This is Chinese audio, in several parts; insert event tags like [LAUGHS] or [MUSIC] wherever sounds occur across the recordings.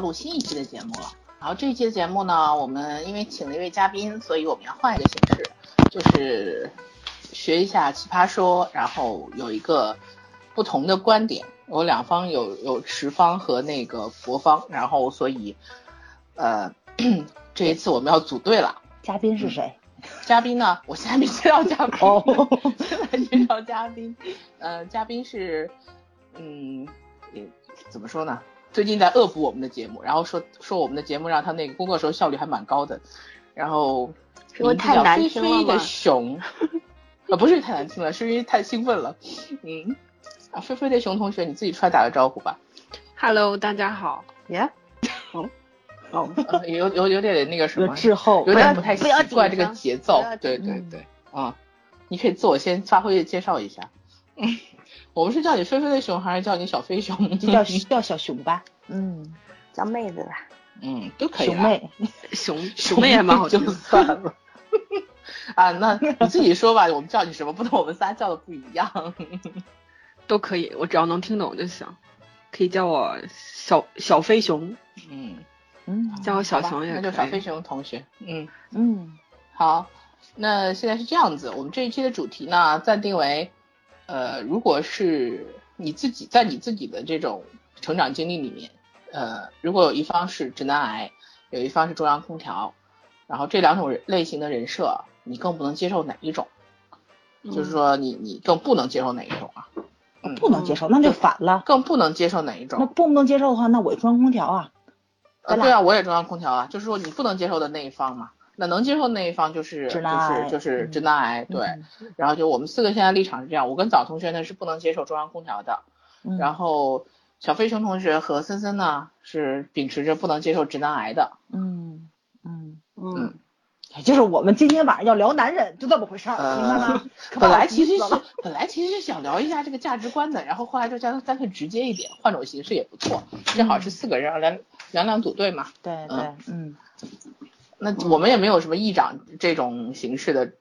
录新一期的节目了。然后这一期的节目呢，我们因为请了一位嘉宾，所以我们要换一个形式，就是学一下奇葩说，然后有一个不同的观点。有两方有有持方和那个博方，然后所以呃 [CLEARS THROAT] 这一次我们要组队了。嘉宾是谁？嘉宾呢？我现在没介绍嘉宾。哦，[LAUGHS] 现在介绍嘉宾。呃，嘉宾是嗯，怎么说呢？最近在恶补我们的节目，然后说说我们的节目让他那个工作时候效率还蛮高的。然后因为太难听了飞飞的熊，呃，不是太难听了，[LAUGHS] 是因为太兴奋了。嗯。啊，菲菲的熊同学，你自己出来打个招呼吧。Hello，大家好。耶，哦，哦，有有有点那个什么，滞后，有点不太习惯这个节奏。对对对，啊，你可以自我先发挥介绍一下。我们是叫你飞飞的熊，还是叫你小飞熊？就叫叫小熊吧。嗯，叫妹子吧。嗯，都可以啦。熊妹，熊 [LAUGHS] 熊妹还蛮好听就算了。[LAUGHS] 啊，那你自己说吧，我们叫你什么？不能我们仨叫的不一样。[LAUGHS] 都可以，我只要能听懂就行。可以叫我小小飞熊，嗯，嗯叫我小熊也可以。那就小飞熊同学。嗯。嗯好，那现在是这样子，我们这一期的主题呢暂定为，呃，如果是你自己在你自己的这种成长经历里面，呃，如果有一方是直男癌，有一方是中央空调，然后这两种人类型的人设，你更不能接受哪一种？就是说你你更不能接受哪一种啊？嗯，不能接受，那就反了。更不能接受哪一种那？不能接受的话，那我中央空调啊。呃，对啊，我也中央空调啊，就是说你不能接受的那一方嘛。那能接受的那一方就是就是就是嗯直男癌，对。嗯然后就我们四个现在立场是这样，我跟早同学呢是不能接受中央空调的，嗯然后小飞熊同学和森森呢是秉持着不能接受直男癌的。嗯嗯，嗯，也就是我们今天晚上要聊男人，就这么回事儿，呃明白吗？[LAUGHS] 本来其实是本来其实是想聊一下这个价值观的，然后后来就干干脆直接一点，换种形式也不错，正好是四个人两两两组队嘛。对对，嗯，那我们也没有什么议长这种形式的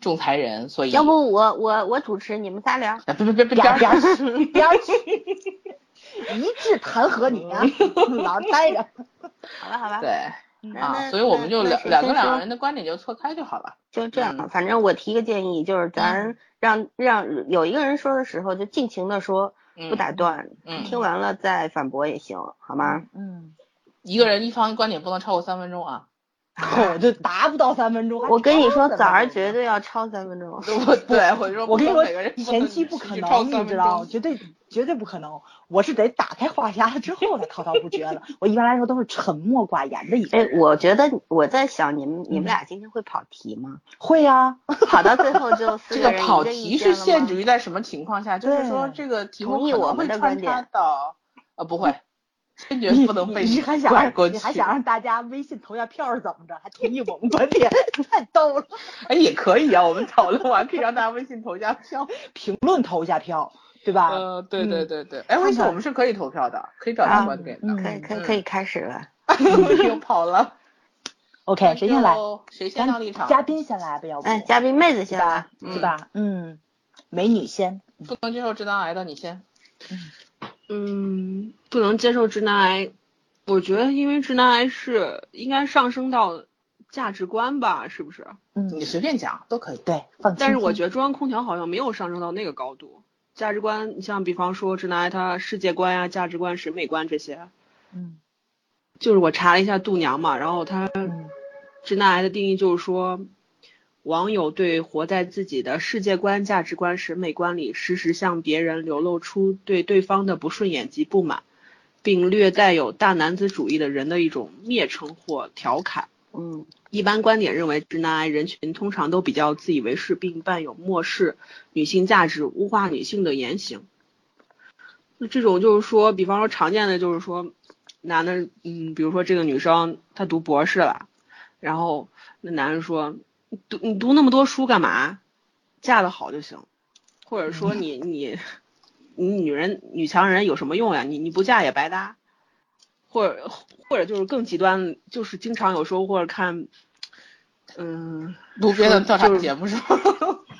仲裁人，所以要不我我我主持，你们仨聊。别别别别别边边儿边儿去一致弹劾你啊，[LAUGHS] 老儿待着。好吧好吧，对啊，所以我们就两两个两个人的观点就错开就好了。就这样嗯，反正我提个建议，就是咱让让有一个人说的时候就尽情的说，嗯，不打断，嗯听完了再反驳也行，好吗？嗯，一个人一方观点不能超过三分钟啊。[LAUGHS] 我就达不到三分钟。我跟你说，超早儿三分钟绝对要超三分钟。[LAUGHS] 我对我就说，我跟你说前期不可能，你知道吗？绝对绝对不可能。我是得打开话匣子之后才滔滔不绝的。我一般来说都是沉默寡言的一个哎，我觉得我在想，你们你们嗯俩今天会跑题吗？会呀、[LAUGHS] 跑到最后就四这个跑人一个意题是限制于在什么情况下？就是说这个题目同意我们可能会的观点穿插到，呃，不会，坚决不能被你还想拐过去。你还想让大家微信投下票是怎么着？还同意我们观点，太逗了。哎，也可以啊，我们讨论完可以让大家微信投下票。[LAUGHS] 评论投下票，对吧？呃，对嗯对对对，哎，微信我们是可以投票的，可以表达啊观点的。嗯可以可以可以开始了。[LAUGHS] 又跑了。[LAUGHS] OK，谁先来？谁先到立场？嘉宾先来吧，要不？哎，嘉宾妹子先来。？是吧？嗯，美女先。不能接受直男癌的，你先。嗯，不能接受直男癌，我觉得因为直男癌是应该上升到价值观吧，是不是？嗯，你随便讲都可以。对，放。但是我觉得中央空调好像没有上升到那个高度。价值观，你像比方说直男癌他世界观呀、价值观、审美观这些，嗯就是我查了一下度娘嘛，然后他嗯直男癌的定义就是说，网友对活在自己的世界观、价值观、审美观里，时时向别人流露出对对方的不顺眼及不满，并略带有大男子主义的人的一种蔑称或调侃。嗯一般观点认为，直男癌人群通常都比较自以为是，并伴有漠视女性价值、污化女性的言行。那这种就是说，比方说常见的就是说，男的，嗯，比如说这个女生她读博士了，然后那男人说，你读你读那么多书干嘛？嫁得好就行，或者说你你你女人女强人有什么用呀？你你不嫁也白搭。或者或者就是更极端，就是经常有时候或者看，嗯，路边的调查就是节目是吧？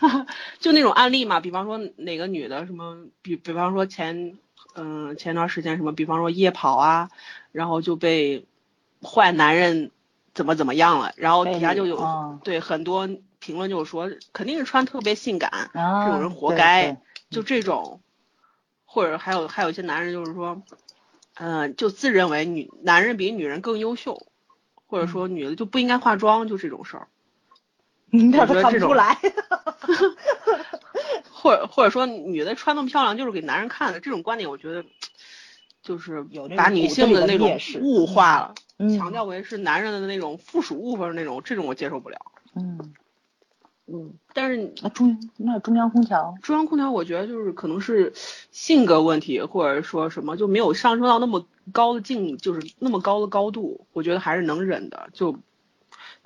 [LAUGHS] 就那种案例嘛，比方说哪个女的什么，比比方说前嗯、前段时间什么，比方说夜跑啊，然后就被坏男人怎么怎么样了，然后底下就有、啊对很多评论就是说，肯定是穿特别性感，啊这种人活该，就这种，或者还有还有一些男人就是说，嗯、就自认为女男人比女人更优秀，或者说女的就不应该化妆，就这种事儿，[LAUGHS] 你这都我觉得这种看不出来。[LAUGHS] 或者或者说女的穿那么漂亮就是给男人看的，这种观点我觉得就是有把女种骨子里的那种物化了，嗯强调为是男人的那种附属物或者那种，这种我接受不了。嗯，嗯，但是那中那中央空调，中央空调，我觉得就是可能是性格问题，或者说什么就没有上升到那么高的境，就是那么高的高度，我觉得还是能忍的。就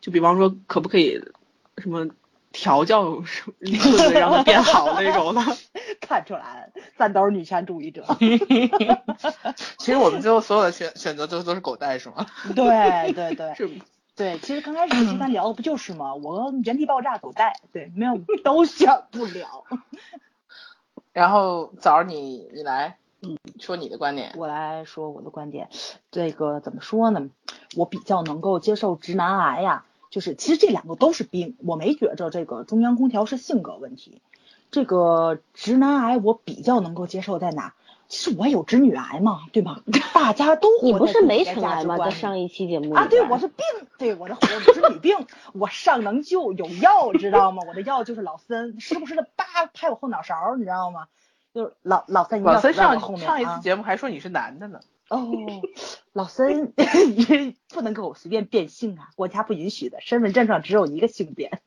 就比方说，可不可以什么调教什么对对，让他变好那种的。[LAUGHS] 看出来了，咱都是女权主义者。[LAUGHS] 其实我们最后所有的选选择都都是狗带是吗？对对对 [LAUGHS] 是对，其实刚开始咱聊的不就是吗？我原地爆炸狗带，对，没有都选不了。然后枣儿你你来，嗯，说你的观点。我来说我的观点，这个怎么说呢？我比较能够接受直男癌呀，就是其实这两个都是病，我没觉着这个中央空调是性格问题。这个直男癌我比较能够接受在哪？其实我有直女癌嘛，对吧？大家都你不是没在自己的尘癌吗？在上一期节目啊，对，我是病，对，我的我是女病，我上能救，有药，知道吗？我的药就是老森，时不时的叭拍我后脑勺，你知道吗？就是老老森一定老森上上一次节目还说你是男的呢。哦，老森 [LAUGHS] 不能给我随便变性啊，国家不允许的，身份证上只有一个性别。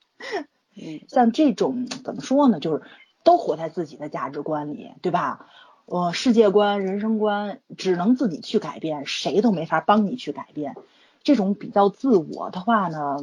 嗯，像这种怎么说呢，就是都活在自己的价值观里，对吧？呃，世界观、人生观只能自己去改变，谁都没法帮你去改变。这种比较自我的话呢，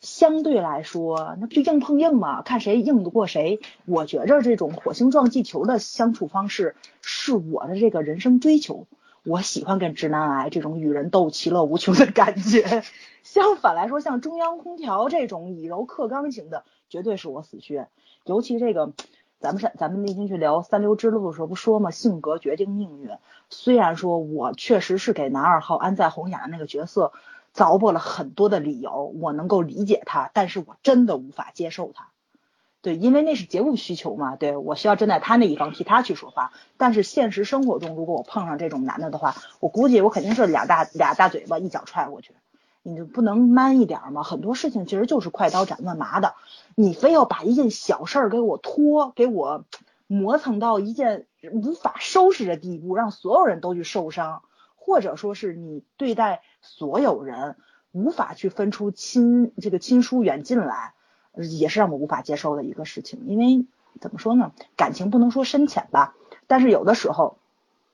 相对来说，那不就硬碰硬嘛，看谁硬得过谁。我觉着这种火星撞地球的相处方式是我的这个人生追求。我喜欢跟直男癌这种与人斗其乐无穷的感觉。相反来说，像中央空调这种以柔克刚型的，绝对是我死穴。尤其这个，咱们上咱们那天去聊三流之路的时候，不说嘛，性格决定命运。虽然说我确实是给男二号安在红雅的那个角色凿破了很多的理由，我能够理解他，但是我真的无法接受他。对，因为那是节目需求嘛，对我需要站在他那一方替他去说话。但是现实生活中，如果我碰上这种男的的话，我估计我肯定是俩大俩大嘴巴一脚踹过去。你就不能 man 一点吗？很多事情其实就是快刀斩乱麻的，你非要把一件小事儿给我拖，给我磨蹭到一件无法收拾的地步，让所有人都去受伤，或者说是你对待所有人无法去分出亲这个亲疏远近来，也是让我无法接受的一个事情。因为怎么说呢，感情不能说深浅吧，但是有的时候，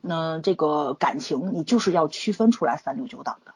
嗯、这个感情你就是要区分出来三六九等的，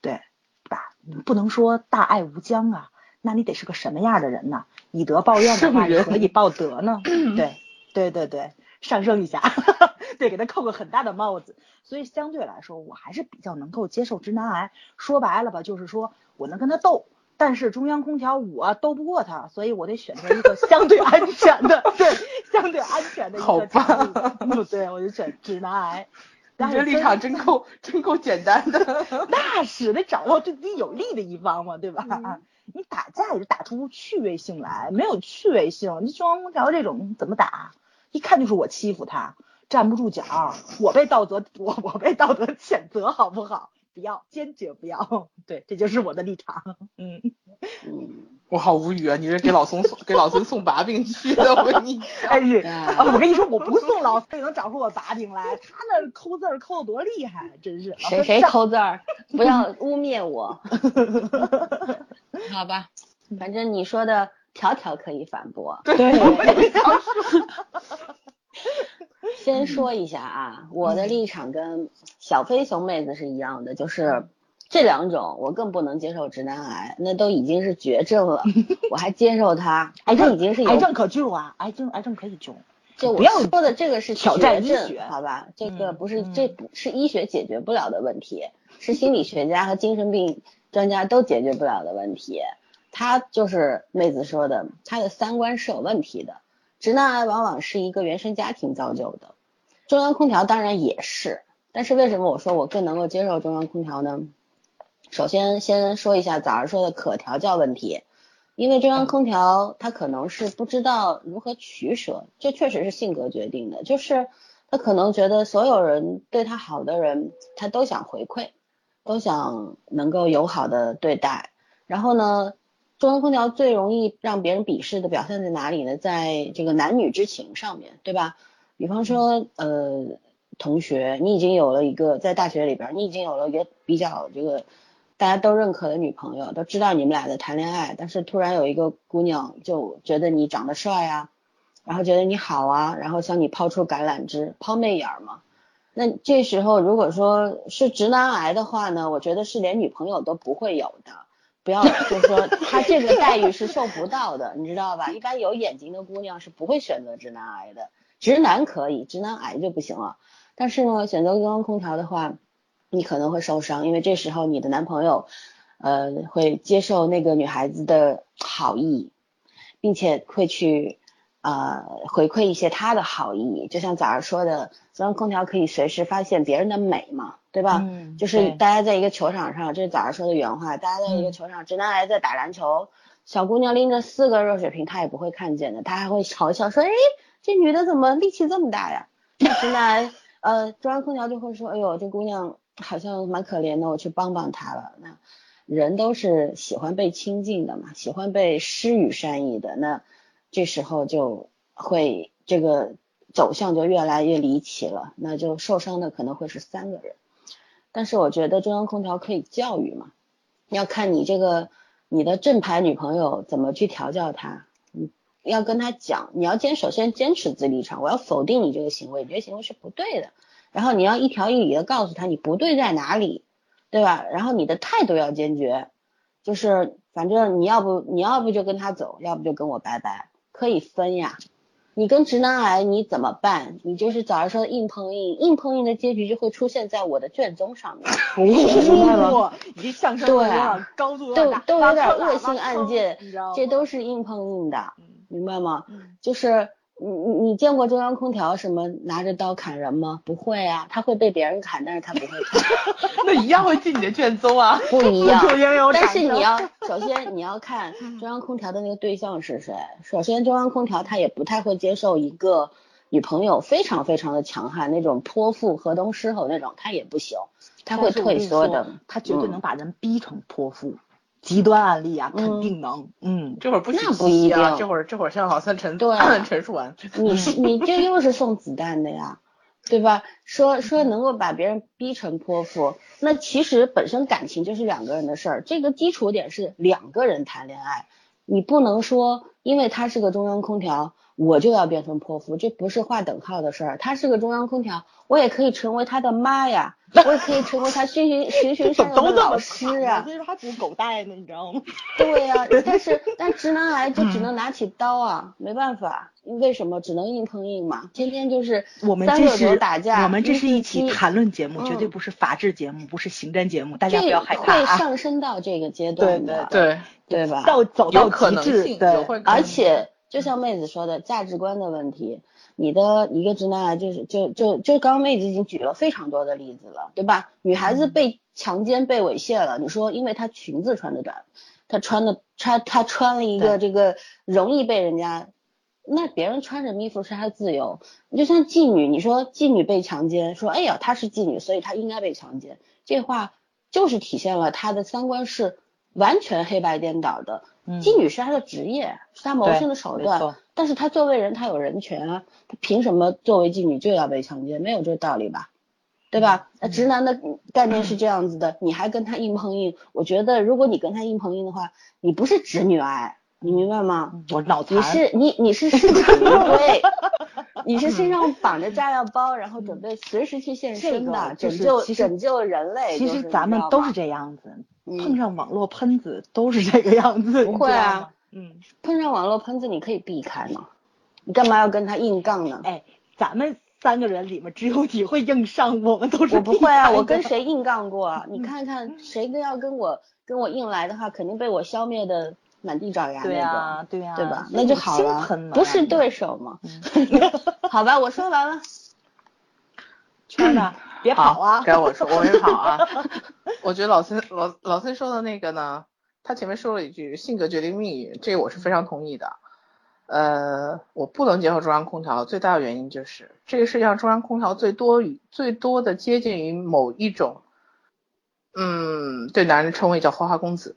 对吧？你不能说大爱无疆啊，那你得是个什么样的人呢？以德报怨的话，你圣人何以报德呢？[CLEARS THROAT] 对对对对，上升一下，[LAUGHS] 对，给他扣个很大的帽子。所以相对来说，我还是比较能够接受直男癌。说白了吧，就是说我能跟他斗，但是中央空调我斗不过他，所以我得选择一个相对安全的，[LAUGHS] 对，相对安全的一好个场域。嗯对，我就选直男癌。[LAUGHS] 你但是立场真够真够简单的。[LAUGHS] 那是得掌握对自己有利的一方嘛，对吧？嗯你打架也是打出趣味性来，没有趣味性，你中央空调这种怎么打？一看就是我欺负他，站不住脚，我被道德我我被道德谴责，好不好？不要，坚决不要。对，这就是我的立场。嗯，我好无语啊！你是给老孙送给老孙送把柄去的，我跟你 [LAUGHS] 讲。但是啊啊，我跟你说，我不送老孙也能找出我把柄来，他那抠字儿抠的多厉害，真是。谁谁抠字儿，不要污蔑我。[LAUGHS] 好吧，反正你说的条条可以反驳。对，[LAUGHS] 先说一下啊，我的立场跟小飞熊妹子是一样的，就是这两种我更不能接受直男癌，那都已经是绝症了，[LAUGHS] 我还接受他，癌症已经是癌症可救啊，癌症癌症可以救。就我不要说的这个是挑战医学好吧？这个嗯不是，嗯这不是医学解决不了的问题，是心理学家和精神病专家都解决不了的问题。他就是妹子说的，他的三观是有问题的。直男癌往往是一个原生家庭造就的，中央空调当然也是，但是为什么我说我更能够接受中央空调呢？首先先说一下早上说的可调教问题，因为中央空调它可能是不知道如何取舍，这确实是性格决定的，就是他可能觉得所有人对他好的人，他都想回馈，都想能够友好的对待，然后呢？中央空调最容易让别人鄙视的表现在哪里呢？在这个男女之情上面对吧？比方说，呃，同学，你已经有了一个在大学里边，你已经有了一个比较这个大家都认可的女朋友，都知道你们俩在谈恋爱，但是突然有一个姑娘就觉得你长得帅啊，然后觉得你好啊，然后向你抛出橄榄枝，抛媚眼嘛。那这时候如果说是直男癌的话呢，我觉得是连女朋友都不会有的。不要，就是说他这个待遇是受不到的，你知道吧？一般有眼睛的姑娘是不会选择直男癌的，直男可以，直男癌就不行了。但是呢，选择中央空调的话，你可能会受伤，因为这时候你的男朋友，呃，会接受那个女孩子的好意，并且会去。呃，回馈一些他的好意，就像早上说的，中央空调可以随时发现别人的美嘛，对吧？嗯，就是大家在一个球场上，这是早上说的原话，大家在一个球场，直男癌在打篮球，小姑娘拎着四个热水瓶，他也不会看见的，他还会嘲笑说，哎，这女的怎么力气这么大呀？直男癌，呃，中央空调就会说，哎呦，这姑娘好像蛮可怜的，我去帮帮她了。那人都是喜欢被亲近的嘛，喜欢被施予善意的，那。这时候就会这个走向就越来越离奇了，那就受伤的可能会是三个人。但是我觉得中央空调可以教育嘛，要看你这个你的正牌女朋友怎么去调教他，你要跟他讲，你要坚首先坚持自立场，我要否定你这个行为，你这个行为是不对的。然后你要一条一理的告诉他你不对在哪里，对吧？然后你的态度要坚决，就是反正你要不你要不就跟他走，要不就跟我拜拜。可以分呀，你跟直男癌你怎么办？你就是早上说的硬碰硬，硬碰硬的结局就会出现在我的卷宗上面。[LAUGHS] 哦，已经上升到高度，都都有点恶性案件，这都是硬碰硬的，明白吗？就是。你你你见过中央空调什么拿着刀砍人吗？不会啊，他会被别人砍，但是他不会砍。[LAUGHS] 那一样会进你的卷宗啊。不一样，[LAUGHS] 但是你要 [LAUGHS] 首先你要看中央空调的那个对象是谁。首先中央空调他也不太会接受一个女朋友非常非常的强悍那种泼妇河东狮吼那种，他也不行，他会退缩的。他绝对能把人逼成泼妇。极端案例啊，肯定能。嗯，这会儿不那不一定，这会儿这会儿向老三陈对 [CLEARS THROAT] 陈述完。[LAUGHS] 你是你这又是送子弹的呀，对吧？说说能够把别人逼成泼妇，那其实本身感情就是两个人的事儿，这个基础点是两个人谈恋爱，你不能说因为他是个中央空调。我就要变成泼妇，这不是划等号的事儿。他是个中央空调，我也可以成为他的妈呀，我也可以成为他循循 [LAUGHS] 循循善诱的老师啊。所以说他不狗带呢，你知道吗？[LAUGHS] 对呀，但是 [LAUGHS] 但直男癌就只能拿起刀啊，没办法，为什么只能硬碰硬嘛？天天就是我们这是打架，我们这是一起谈论节目，绝对不是法制节目，不是刑侦节目，大家不要害怕会上升到这个阶段的，对对对吧？到走到极致，对，而且。就像妹子说的价值观的问题，你的一个直男癌就是就就就刚刚妹子已经举了非常多的例子了，对吧？女孩子被强奸被猥亵了，你说因为她裙子穿的短，她穿的穿她穿了一个这个容易被人家，那别人穿什么衣服是她自由。你就像妓女，你说妓女被强奸，说哎呀她是妓女，所以她应该被强奸，这话就是体现了她的三观是完全黑白颠倒的。妓女是他的职业，是他谋生的手段。但是他作为人，他有人权啊，他凭什么作为妓女就要被强奸？没有这个道理吧？对吧？那直男的概念是这样子的，你还跟他硬碰硬？我觉得如果你跟他硬碰硬的话，你不是直女癌，你明白吗？我脑残。你是你你是市你是身上绑着炸药包，然后准备随时去献身的，拯救拯救人类。其实咱们都是这样子。碰上网络喷子都是这个样子，不会啊，嗯，碰上网络喷子你可以避开嘛，你干嘛要跟他硬杠呢？哎，咱们三个人里面只有你会硬上，我们都是我不会啊，我跟谁硬杠过？你看看谁跟要跟我跟我硬来的话，肯定被我消灭的满地找牙对呀，对呀，对吧？那就好了，不是对手嘛。[LAUGHS] 好吧，我说完了。圈呢？别跑啊！该我说，我没跑啊。[LAUGHS] 我觉得老孙老老孙说的那个呢，他前面说了一句“性格决定命运”，这个我是非常同意的。呃，我不能接受中央空调，最大的原因就是这个世界上中央空调最多与最多的接近于某一种，嗯，对男人称谓叫花花公子。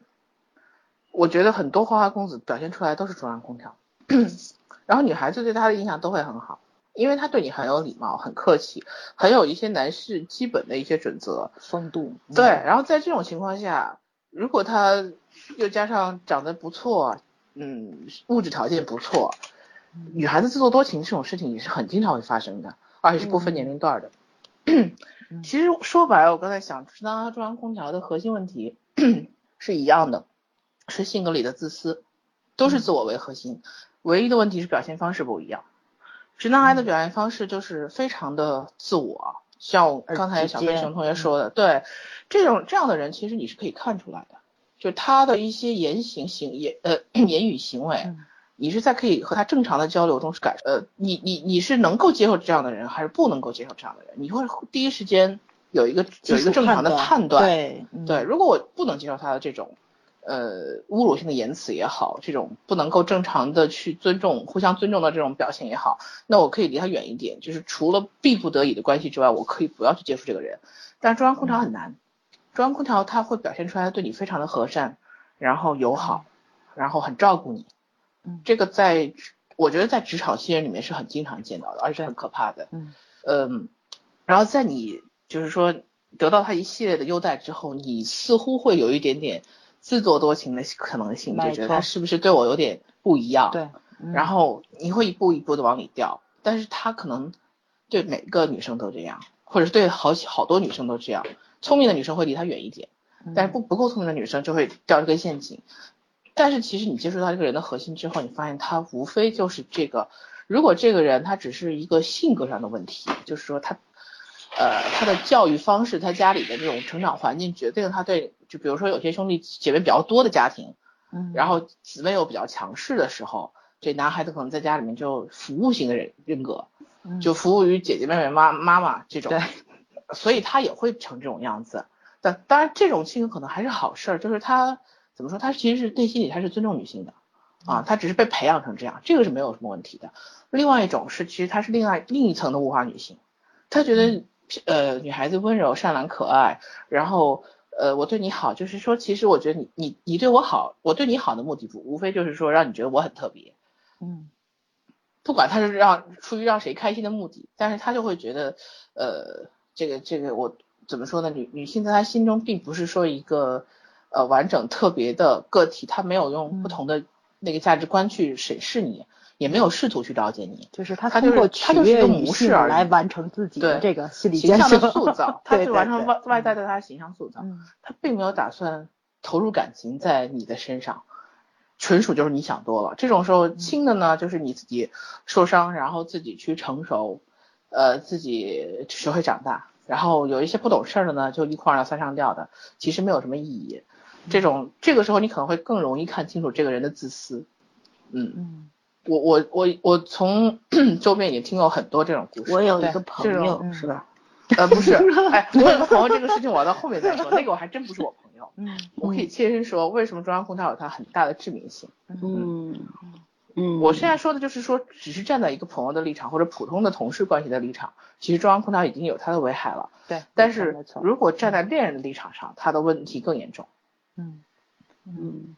我觉得很多花花公子表现出来都是中央空调，[COUGHS] 然后女孩子对他的印象都会很好。因为他对你很有礼貌，很客气，很有一些男士基本的一些准则、风度。对，然后在这种情况下，如果他又加上长得不错，嗯，物质条件不错，女孩子自作多情这种事情也是很经常会发生的，而且是不分年龄段的。[CLEARS THROAT] 其实说白了，我刚才想，中央中央空调的核心问题 [CLEARS THROAT] 是一样的，是性格里的自私，都是自我为核心，唯一的问题是表现方式不一样。直男癌的表现方式就是非常的自我，像刚才小飞熊同学说的，对，这种这样的人其实你是可以看出来的，就他的一些言行行言呃 [CLEARS THROAT] 言语行为，你是在可以和他正常的交流中是感呃你你你是能够接受这样的人还是不能够接受这样的人，你会第一时间有一个有一个正常的判断，对对，如果我不能接受他的这种。呃，侮辱性的言辞也好，这种不能够正常的去尊重、互相尊重的这种表现也好，那我可以离他远一点。就是除了必不得已的关系之外，我可以不要去接触这个人。但中央空调很难，中央空调他会表现出来对你非常的和善，然后友好，然后很照顾你。嗯，这个在我觉得在职场新人里面是很经常见到的，而且很可怕的。嗯嗯，然后在你就是说得到他一系列的优待之后，你似乎会有一点点。自作多情的可能性，就觉得他是不是对我有点不一样？对，然后你会一步一步的往里掉，但是他可能对每个女生都这样，或者是对好好多女生都这样。聪明的女生会离他远一点，但是不不够聪明的女生就会掉这个陷阱。但是其实你接触到这个人的核心之后，你发现他无非就是这个。如果这个人他只是一个性格上的问题，就是说他。呃，他的教育方式，他家里的这种成长环境决定了他对，就比如说有些兄弟姐妹比较多的家庭，嗯，然后姊妹又比较强势的时候，这男孩子可能在家里面就服务型的人人格，就服务于姐姐妹妹妈妈妈这种，对，所以他也会成这种样子。但当然，这种性格可能还是好事儿，就是他怎么说，他其实是内心里他是尊重女性的，啊，他只是被培养成这样，这个是没有什么问题的。另外一种是，其实他是另外另一层的物化女性，他觉得。呃，女孩子温柔、善良、可爱，然后呃，我对你好，就是说，其实我觉得你你你对我好，我对你好的目的不无非就是说让你觉得我很特别，嗯，不管他是让出于让谁开心的目的，但是他就会觉得，呃，这个这个我怎么说呢？女女性在他心中并不是说一个呃完整特别的个体，他没有用不同的那个价值观去审视你。也没有试图去了解你，就是他通过取悦女性来完成自己的这个心理形象的塑造，[LAUGHS] 他是完成外外在对他的形象塑造，嗯，他并没有打算投入感情在你的身上，纯属就是你想多了。这种时候轻的呢，就是你自己受伤，然后自己去成熟，呃，自己学会长大，然后有一些不懂事儿的呢，就一哭二闹三上吊的，其实没有什么意义。这种这个时候你可能会更容易看清楚这个人的自私，嗯嗯。我我我我从 [CLEARS THROAT] 周边也听过很多这种故事。我有一个朋友，是吧？呃，不是，[LAUGHS] 哎，我有个朋友，这个事情我到后面再说。那个我还真不是我朋友。嗯。我可以切身说，为什么中央空调有它很大的致命性？嗯嗯。我现在说的就是说，只是站在一个朋友的立场或者普通的同事关系的立场，其实中央空调已经有它的危害了。对。但是如果站在恋人的立场上，它的问题更严重。嗯嗯。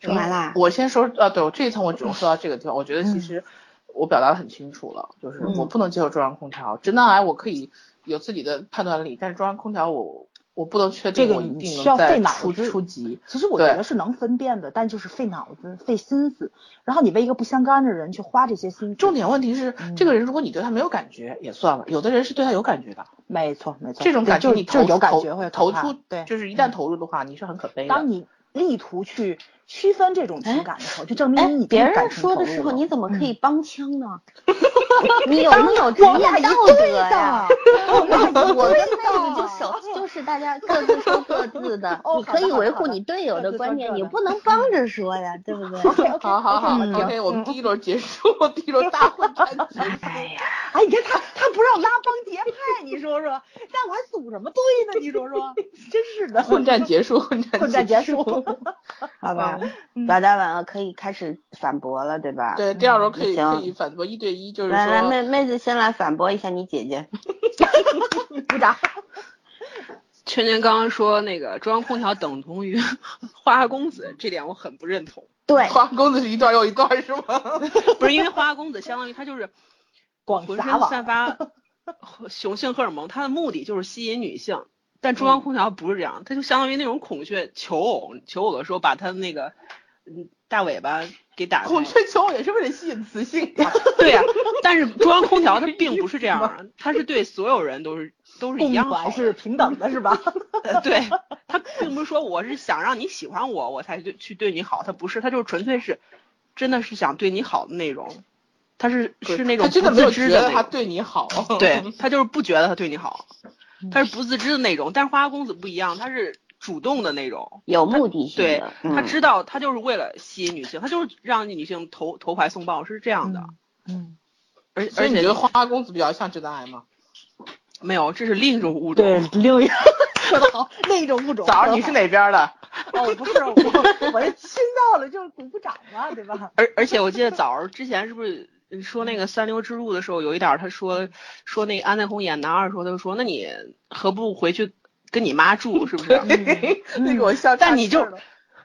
说完啦，我先说啊，对我这一层我只能说到这个地方。我觉得其实我表达的很清楚了，就是我不能接受中央空调。直男癌我可以有自己的判断力，但是中央空调我我不能确定这个一定需要费脑子初级。其实我觉得是能分辨的，但就是费脑子费心思。然后你为一个不相干的人去花这些心思。重点问题是，这个人如果你对他没有感觉也算了，有的人是对他有感觉的。没错没错，这种感觉你就有感觉会投出，对，就是一旦投入的话，你是很可悲的。当你力图去。区分这种情感的时候，就证明你别人说的时候，你怎么可以帮腔呢？[LAUGHS] 你有没有职业道德呀？[LAUGHS] [LAUGHS] 我跟妹子就手就是是大家各自说各自的，哦你可以维护你队友的观点，各自说各的你不能帮着说呀，对不对？好好好嗯，OK，我们第一轮结束，第一轮大混战。哎呀，哎，你看他他不让拉帮结派，你说说，那我还组什么队呢？你说说，真是的，混战结束，混战混战结束。好吧，嗯表达完了可以开始反驳了，对吧？对，第二轮可以行可以反驳一对一，就是来来，妹妹子先来反驳一下你姐姐。鼓掌。圈圈刚刚说那个中央空调等同于花花公子，这点我很不认同。对，花花公子是一段又一段是吗？[LAUGHS] 不是因为花花公子相当于他就是浑身广撒网散发雄性荷尔蒙，他的目的就是吸引女性。但中央空调不是这样，它就相当于那种孔雀求偶，求偶的时候把它的那个嗯大尾巴给打开。孔雀求偶也是为了吸引雌性的。[LAUGHS] 对呀、但是中央空调它并不是这样 [LAUGHS] 的，它是对所有人都是都是一样好的。是平等的，是吧？呃，对，他并不是说我是想让你喜欢我，我才对去对你好，他不是，他就是纯粹是，真的是想对你好的那种，他是是那种不自知的，他对你好。对他就是不觉得他对你好，他是不自知的那种，但是花花公子不一样，他是主动的那种，有目的性对的，他嗯知道他就是为了吸引女性，他就是让女性投投怀送抱，是这样的，嗯，而而且你觉得花花公子比较像直男癌吗？没有，这是另一种物种，对，另一个说的好，[LAUGHS] 另一种物种。早上你是哪边的？哦，不是我，我这听到了就是鼓鼓掌嘛，对吧？而而且我记得早儿之前是不是说那个三流之路的时候，有一点他说说那个安在红演男二的时候，他就说那你何不回去跟你妈住，是不是？[LAUGHS] 那个我笑但你就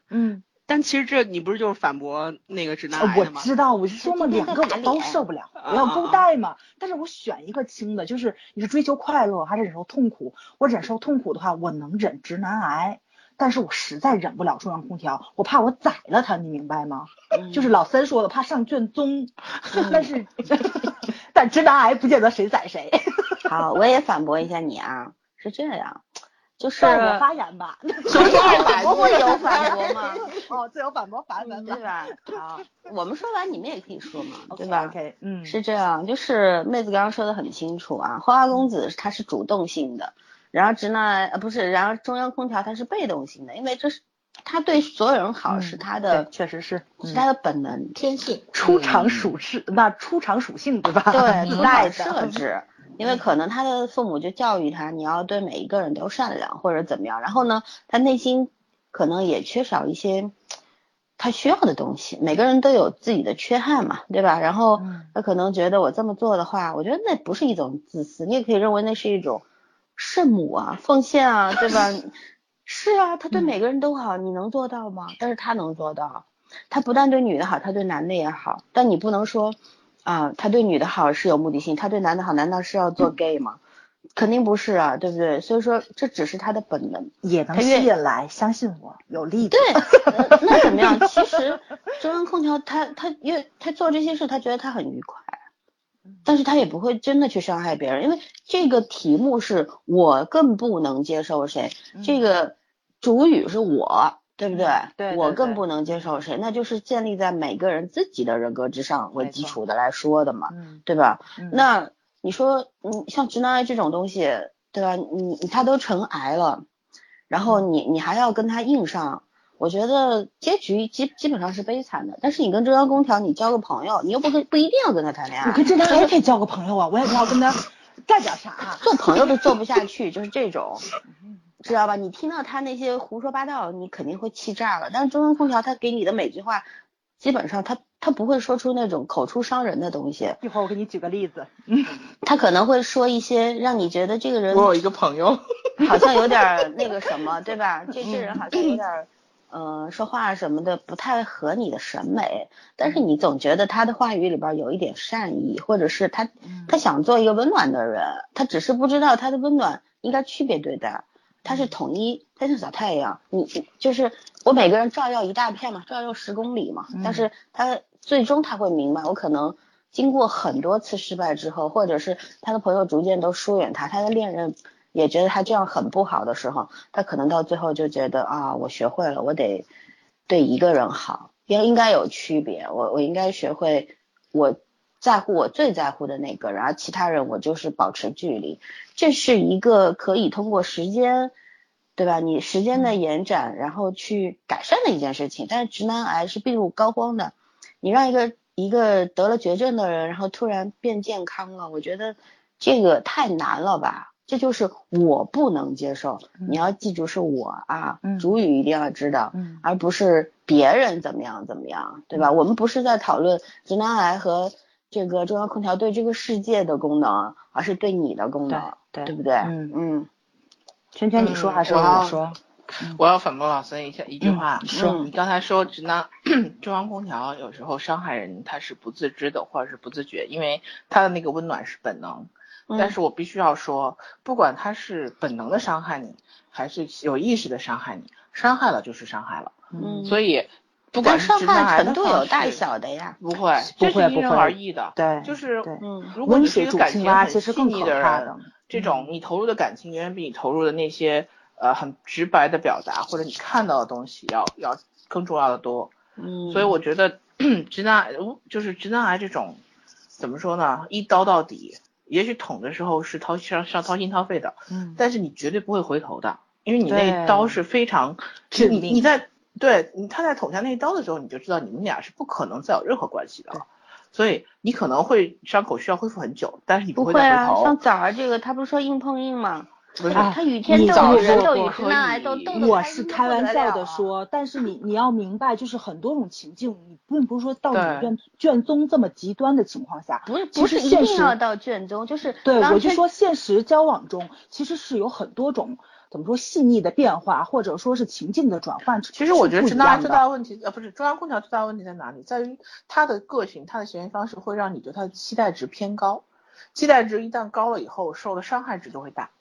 嗯，但其实这你不是就是反驳那个直男呃癌的吗？我知道，我是说嘛，两个我都受不了，啊我要勾带嘛。但是我选一个轻的，就是你是追求快乐还是忍受痛苦？我忍受痛苦的话，我能忍直男癌，但是我实在忍不了中央空调，我怕我宰了他，你明白吗？嗯就是老三说的，怕上卷宗，但是 [LAUGHS] 但直男癌不见得谁宰谁，好，我也反驳一下你啊，是这样，就是让我发言吧。[LAUGHS] 什么叫反驳不有反驳吗？[LAUGHS] 哦，自由反驳，反反对吧？好，我们说完你们也可以说嘛，对吧？OK，嗯，是这样，就是妹子刚刚说的很清楚啊，花花公子他是主动性的，然后直男呃不是，然后中央空调他是被动性的，因为这是他对所有人好是他的，确实是是他的本能，天性出场属性，那出场属性对吧？对，嗯自带设置。因为可能他的父母就教育他，你要对每一个人都善良或者怎么样，然后呢，他内心可能也缺少一些他需要的东西。每个人都有自己的缺憾嘛，对吧？然后嗯他可能觉得我这么做的话，我觉得那不是一种自私，你也可以认为那是一种圣母啊、奉献啊，对吧？[LAUGHS] 是啊，他对每个人都好，你能做到吗？但是他能做到，他不但对女的好，他对男的也好。但你不能说啊，他对女的好是有目的性，他对男的好，难道是要做 gay 吗？肯定不是啊，对不对？所以说这只是他的本能。也能吸引来，相信我，有力的。对，[LAUGHS] 呃那怎么样？其实中央空调他他越他做这些事，他觉得他很愉快，但是他也不会真的去伤害别人，因为这个题目是我更不能接受谁，这个主语是我。对不对？嗯对对我更不能接受谁，那就是建立在每个人自己的人格之上为基础的来说的嘛，嗯，对吧？嗯那你说，嗯，像直男癌这种东西，对吧？你你他都成癌了，然后嗯你你还要跟他硬上，我觉得结局基基本上是悲惨的。但是你跟中央空调，你交个朋友，你又不跟不一定要跟他谈恋爱，我跟直男孩也可以交个朋友啊，我也不知道跟他干点啥。做朋友都做不下去，就是这种，知道吧？你听到他那些胡说八道，你肯定会气炸了。但是中央空调他给你的每句话，基本上他他不会说出那种口出伤人的东西，一会儿我给你举个例子，[LAUGHS] 他可能会说一些让你觉得这个人我有一个朋友，好像有点那个什么，对吧？这这人好像有点嗯，[LAUGHS] 呃，说话什么的不太合你的审美，但是你总觉得他的话语里边有一点善意，或者是他他想做一个温暖的人，他只是不知道他的温暖应该区别对待，他是统一，他像小太阳，你你就是我每个人照耀一大片嘛，照耀十公里嘛，但是他最终他会明白，我可能。经过很多次失败之后，或者是他的朋友逐渐都疏远他，他的恋人也觉得他这样很不好的时候，他可能到最后就觉得啊，我学会了，我得对一个人好，应应该有区别，我我应该学会我在乎我最在乎的那个人，而其他人我就是保持距离，这是一个可以通过时间对吧？你时间的延展，然后去改善的一件事情。但是直男癌是病入膏肓的，你让一个一个得了绝症的人，然后突然变健康了，我觉得这个太难了吧？这就是我不能接受。你要记住是我啊，主语一定要知道，而不是别人怎么样怎么样，对吧？我们不是在讨论直男癌和这个中央空调对这个世界的功能，而是对你的功能，对对不对？嗯嗯。圈圈，你说还是我说？我要反驳老孙一下一句话，说你刚才说直男 [CLEARS THROAT] 中央空调有时候伤害人，他是不自知的或者是不自觉，因为他的那个温暖是本能。但是我必须要说，不管他是本能的伤害你，还是有意识的伤害你，伤害了就是伤害了。嗯，所以不管伤害程度有大小的呀，不会，不会，因人而异的。对，就是嗯，如果你是一个感情很细腻的人，这种你投入的感情远远比你投入的那些呃很直白的表达或者你看到的东西要要更重要的多。嗯，所以我觉得 [CLEARS THROAT] 直男癌就是直男癌这种怎么说呢，一刀到底。也许捅的时候是掏上上掏心掏肺的，嗯，但是你绝对不会回头的，因为你那刀是非常致命。你你在对你他在捅下那一刀的时候，你就知道你们俩是不可能再有任何关系的了。所以你可能会伤口需要恢复很久，但是你不会再回头。像枣儿这个，他不是说硬碰硬吗？不是，他雨天斗人斗雨直男癌都斗我是开玩笑的说，但是你 [LAUGHS] 你要明白，就是很多种情境，你并不是说到你卷卷宗这么极端的情况下，不是不是一定要到卷宗，就是对我就说现实交往中其实是有很多种怎么说细腻的变化，或者说是情境的转换。其实我觉得直男癌最大的问题，呃，不是中央空调最大的问题在哪里？在于他的个性，他的行为方式会让你对他的期待值偏高，期待值一旦高了以后，受的伤害值就会大。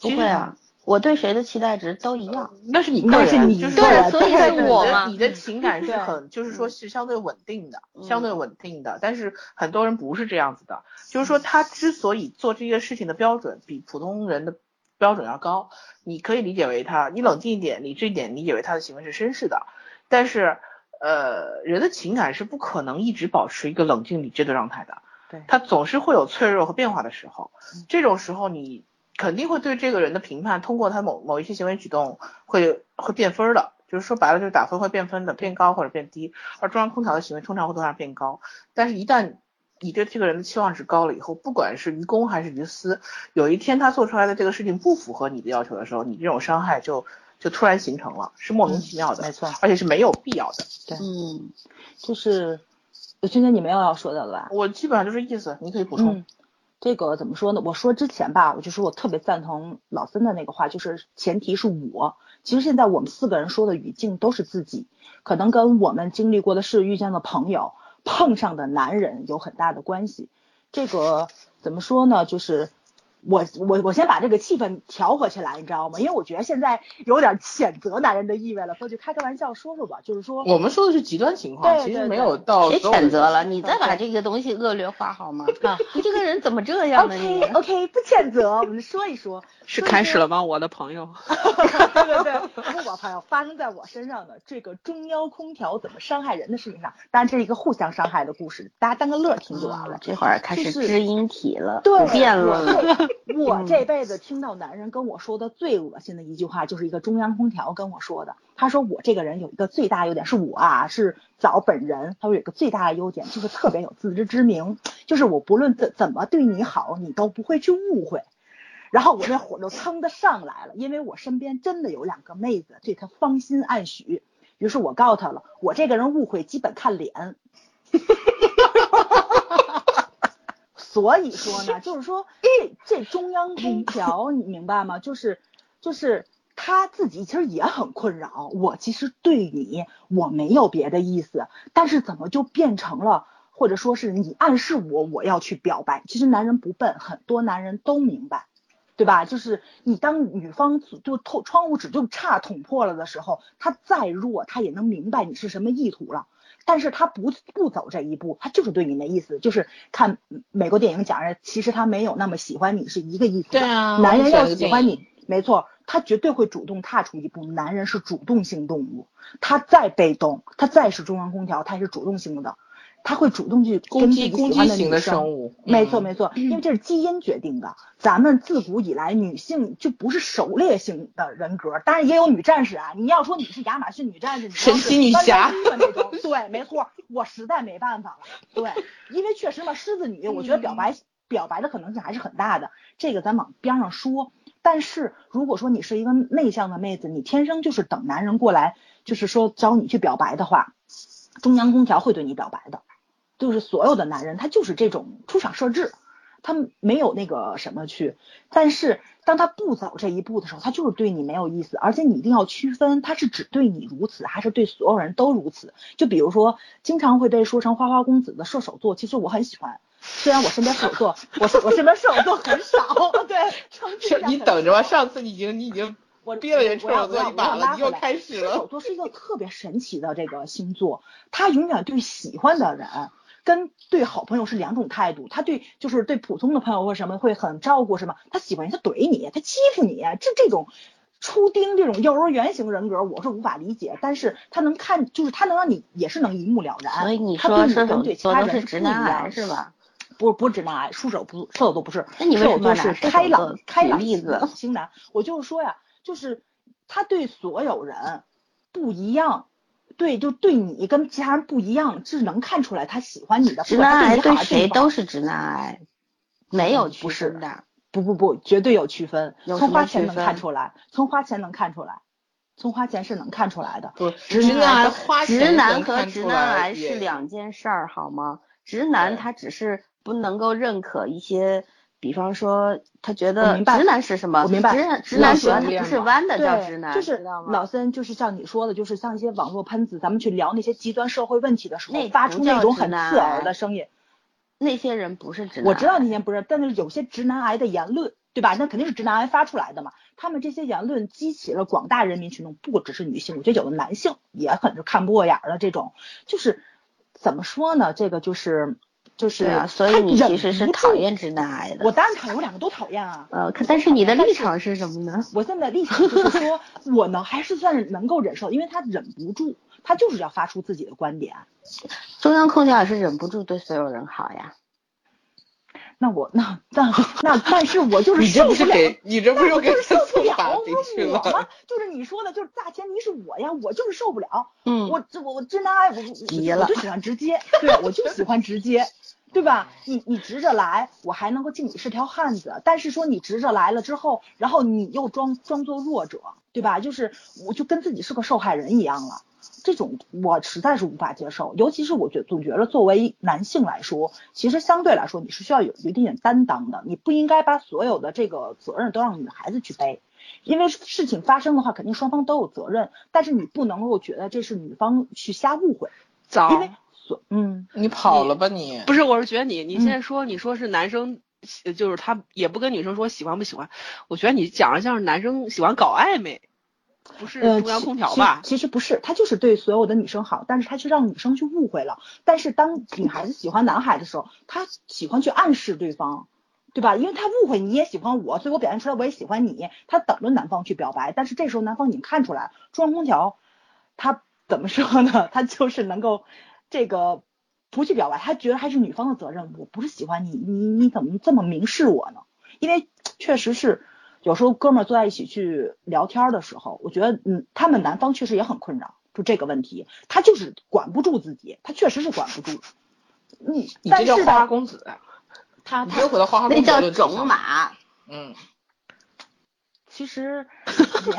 不会啊。我对谁的期待值都一样，那是你个人，就是对，所以是我嘛。你的情感是很，就是说是相对稳定的，相对稳定的。但是很多人不是这样子的，就是说他之所以做这些事情的标准比普通人的标准要高，你可以理解为他，你冷静一点，理智一点，理解为他的行为是绅士的。但是，呃，人的情感是不可能一直保持一个冷静理智的状态的，对，他总是会有脆弱和变化的时候。这种时候你。肯定会对这个人的评判，通过他某某一些行为举动会会变分的，就是说白了就是打分会变分的，变高或者变低。而中央空调的行为通常会多少变高，但是一旦你对这个人的期望值高了以后，不管是于公还是于私，有一天他做出来的这个事情不符合你的要求的时候，你这种伤害就就突然形成了，是莫名其妙的，没错，而且是没有必要的。对，嗯，就是今天你没有要说的了吧？我基本上就是意思，你可以补充。这个怎么说呢？我说之前吧，我就说我特别赞同老森的那个话，就是前提是我。其实现在我们四个人说的语境都是自己，可能跟我们经历过的事、遇见的朋友、碰上的男人有很大的关系。这个怎么说呢？就是。我我我先把这个气氛调和起来，你知道吗？因为我觉得现在有点谴责男人的意味了，所以就开个玩笑说说吧，就是说我们说的是极端情况，其实没有到谁谴责了，你再把这个东西恶劣化好吗？啊 [LAUGHS] 你这个人怎么这样呢？OK OK，不谴责，我们说一说。是开始了吗？我的朋友。[LAUGHS] 对对对，我朋友发生在我身上的这个中央空调怎么伤害人的事情上，当然这是一个互相伤害的故事，大家当个乐听就完了。这会儿开始知音体了，对，辩论了。[LAUGHS] [LAUGHS] 我这辈子听到男人跟我说的最恶心的一句话，就是一个中央空调跟我说的。他说我这个人有一个最大优点，是我啊，是早本人。他说有个最大的优点就是特别有自知之明，就是我不论怎怎么对你好，你都不会去误会。然后我那火就蹭的上来了，因为我身边真的有两个妹子对他芳心暗许，于是我告诉他了，我这个人误会基本看脸，[LAUGHS] 所以说呢，[LAUGHS] 就是说这这中央空调你明白吗？就是就是他自己其实也很困扰，我其实对你我没有别的意思，但是怎么就变成了，或者说是你暗示我我要去表白？其实男人不笨，很多男人都明白。对吧？就是你当女方就透窗户纸就差捅破了的时候，他再弱，他也能明白你是什么意图了。但是他不不走这一步，他就是对你没意思。就是看美国电影讲人，其实他没有那么喜欢你，是一个意思。对啊，男人要喜欢你，没错，他绝对会主动踏出一步。男人是主动性动物，他再被动，他再是中央空调，他也是主动性的。他会主动去攻击攻击型的生生物，没错嗯没错，因为这是基因决定的。咱们自古以来，女性就不是狩猎型的人格，当然也有女战士啊。你要说你是亚马逊女战士，你要神奇女侠那种，对，没错，我实在没办法了。对，因为确实嘛，狮子女，我觉得表白、表白的可能性还是很大的，这个咱往边上说。但是如果说你是一个内向的妹子，你天生就是等男人过来，就是说找你去表白的话，中央空调会对你表白的。就是所有的男人，他就是这种出场设置，他没有那个什么去。但是当他不走这一步的时候，他就是对你没有意思，而且你一定要区分，他是只对你如此，还是对所有人都如此。就比如说，经常会被说成花花公子的射手座，其实我很喜欢。虽然我身边射手座，我我身边射手座很少，[LAUGHS] 对，你等着吧，上次你已经你已经我憋了人射我要手座一把了，你又开始射手了。座是一个特别神奇的这个星座，他永远对喜欢的人跟对好朋友是两种态度。他对就是对普通的朋友或什么会很照顾什么，他喜欢你，他怼你，他欺负你，这这种。初丁这种幼儿园型人格，我是无法理解，但是他能看，就是他能让你也是能一目了然。所以你他说射手对你跟对其座都他人是直男癌样是吧？不不是直男癌，射手不射手座不是，那你为什么是开朗座开朗型男。我就是说呀，就是他对所有人不一样，对就对你跟其他人不一样，是能看出来他喜欢你的。直男癌对谁都是直男癌，没有区是分的。不不不，绝对有区分，从花钱能看出来，从花钱能看出来，从花钱是能看出来的。不，直直男癌癌花钱直男能和直男癌是两件事儿，好吗？直男他只是不能够认可一些，比方说他觉得直男是什么？我明白直男直男喜欢他不是弯的叫对，直男，就是？老森，就是像你说的，就是像一些网络喷子，咱们去聊那些极端社会问题的时候那，发出那种很刺耳的声音。那些人不是直男，我知道那些不是，但是有些直男癌的言论，对吧？那肯定是直男癌发出来的嘛。他们这些言论激起了广大人民群众，不只是女性，我觉得有的男性也很是看不过眼儿的这种，就是怎么说呢？这个就是就是，啊，所以你其实是讨。厌直男癌的。我当然讨厌，我两个都讨厌啊。呃，可但是你的立场是什么呢？我现在立场就是说，我呢还是算是能够忍受，因为他忍不住，他就是要发出自己的观点。中央空调也是忍不住对所有人好呀。那我那那那，但是我就是你这不是受不了。你这不是给那我就是他受不了，送法庭去我吗？？就是你说的，就是大前提是我呀，我就是受不了。嗯，我这我我直男癌，我我就喜欢直接，对我就喜欢直接，对吧？你你直着来，我还能够敬你是条汉子。但是说你直着来了之后，然后你又装装作弱者，对吧？就是我就跟自己是个受害人一样了。这种我实在是无法接受，尤其是我觉总觉得作为男性来说，其实相对来说你是需要有有一点点担当的，你不应该把所有的这个责任都让女孩子去背。因为事情发生的话，肯定双方都有责任，但是你不能够觉得这是女方去瞎误会，早因为所嗯你跑了吧你？不是，我是觉得你你嗯现在说你说是男生，呃就是他也不跟女生说喜欢不喜欢，我觉得你讲的像是男生喜欢搞暧昧，不是呃中央空调其吧？其实不是，他就是对所有的女生好，但是他却让女生去误会了。但是当女孩子喜欢男孩的时候，他喜欢去暗示对方。对吧？因为他误会你也喜欢我，所以我表现出来我也喜欢你。他等着男方去表白，但是这时候男方已经看出来，中央空调他怎么说呢？[LAUGHS] 他就是能够这个不去表白，他觉得还是女方的责任。我不是喜欢你，你你怎么这么明示我呢？因为确实是有时候哥们儿坐在一起去聊天的时候，我觉得嗯，他们男方确实也很困扰，就这个问题，他就是管不住自己，他确实是管不住。你，你这但是叫花花，公子，他他你又回到花花公子那叫。种马。嗯，其实，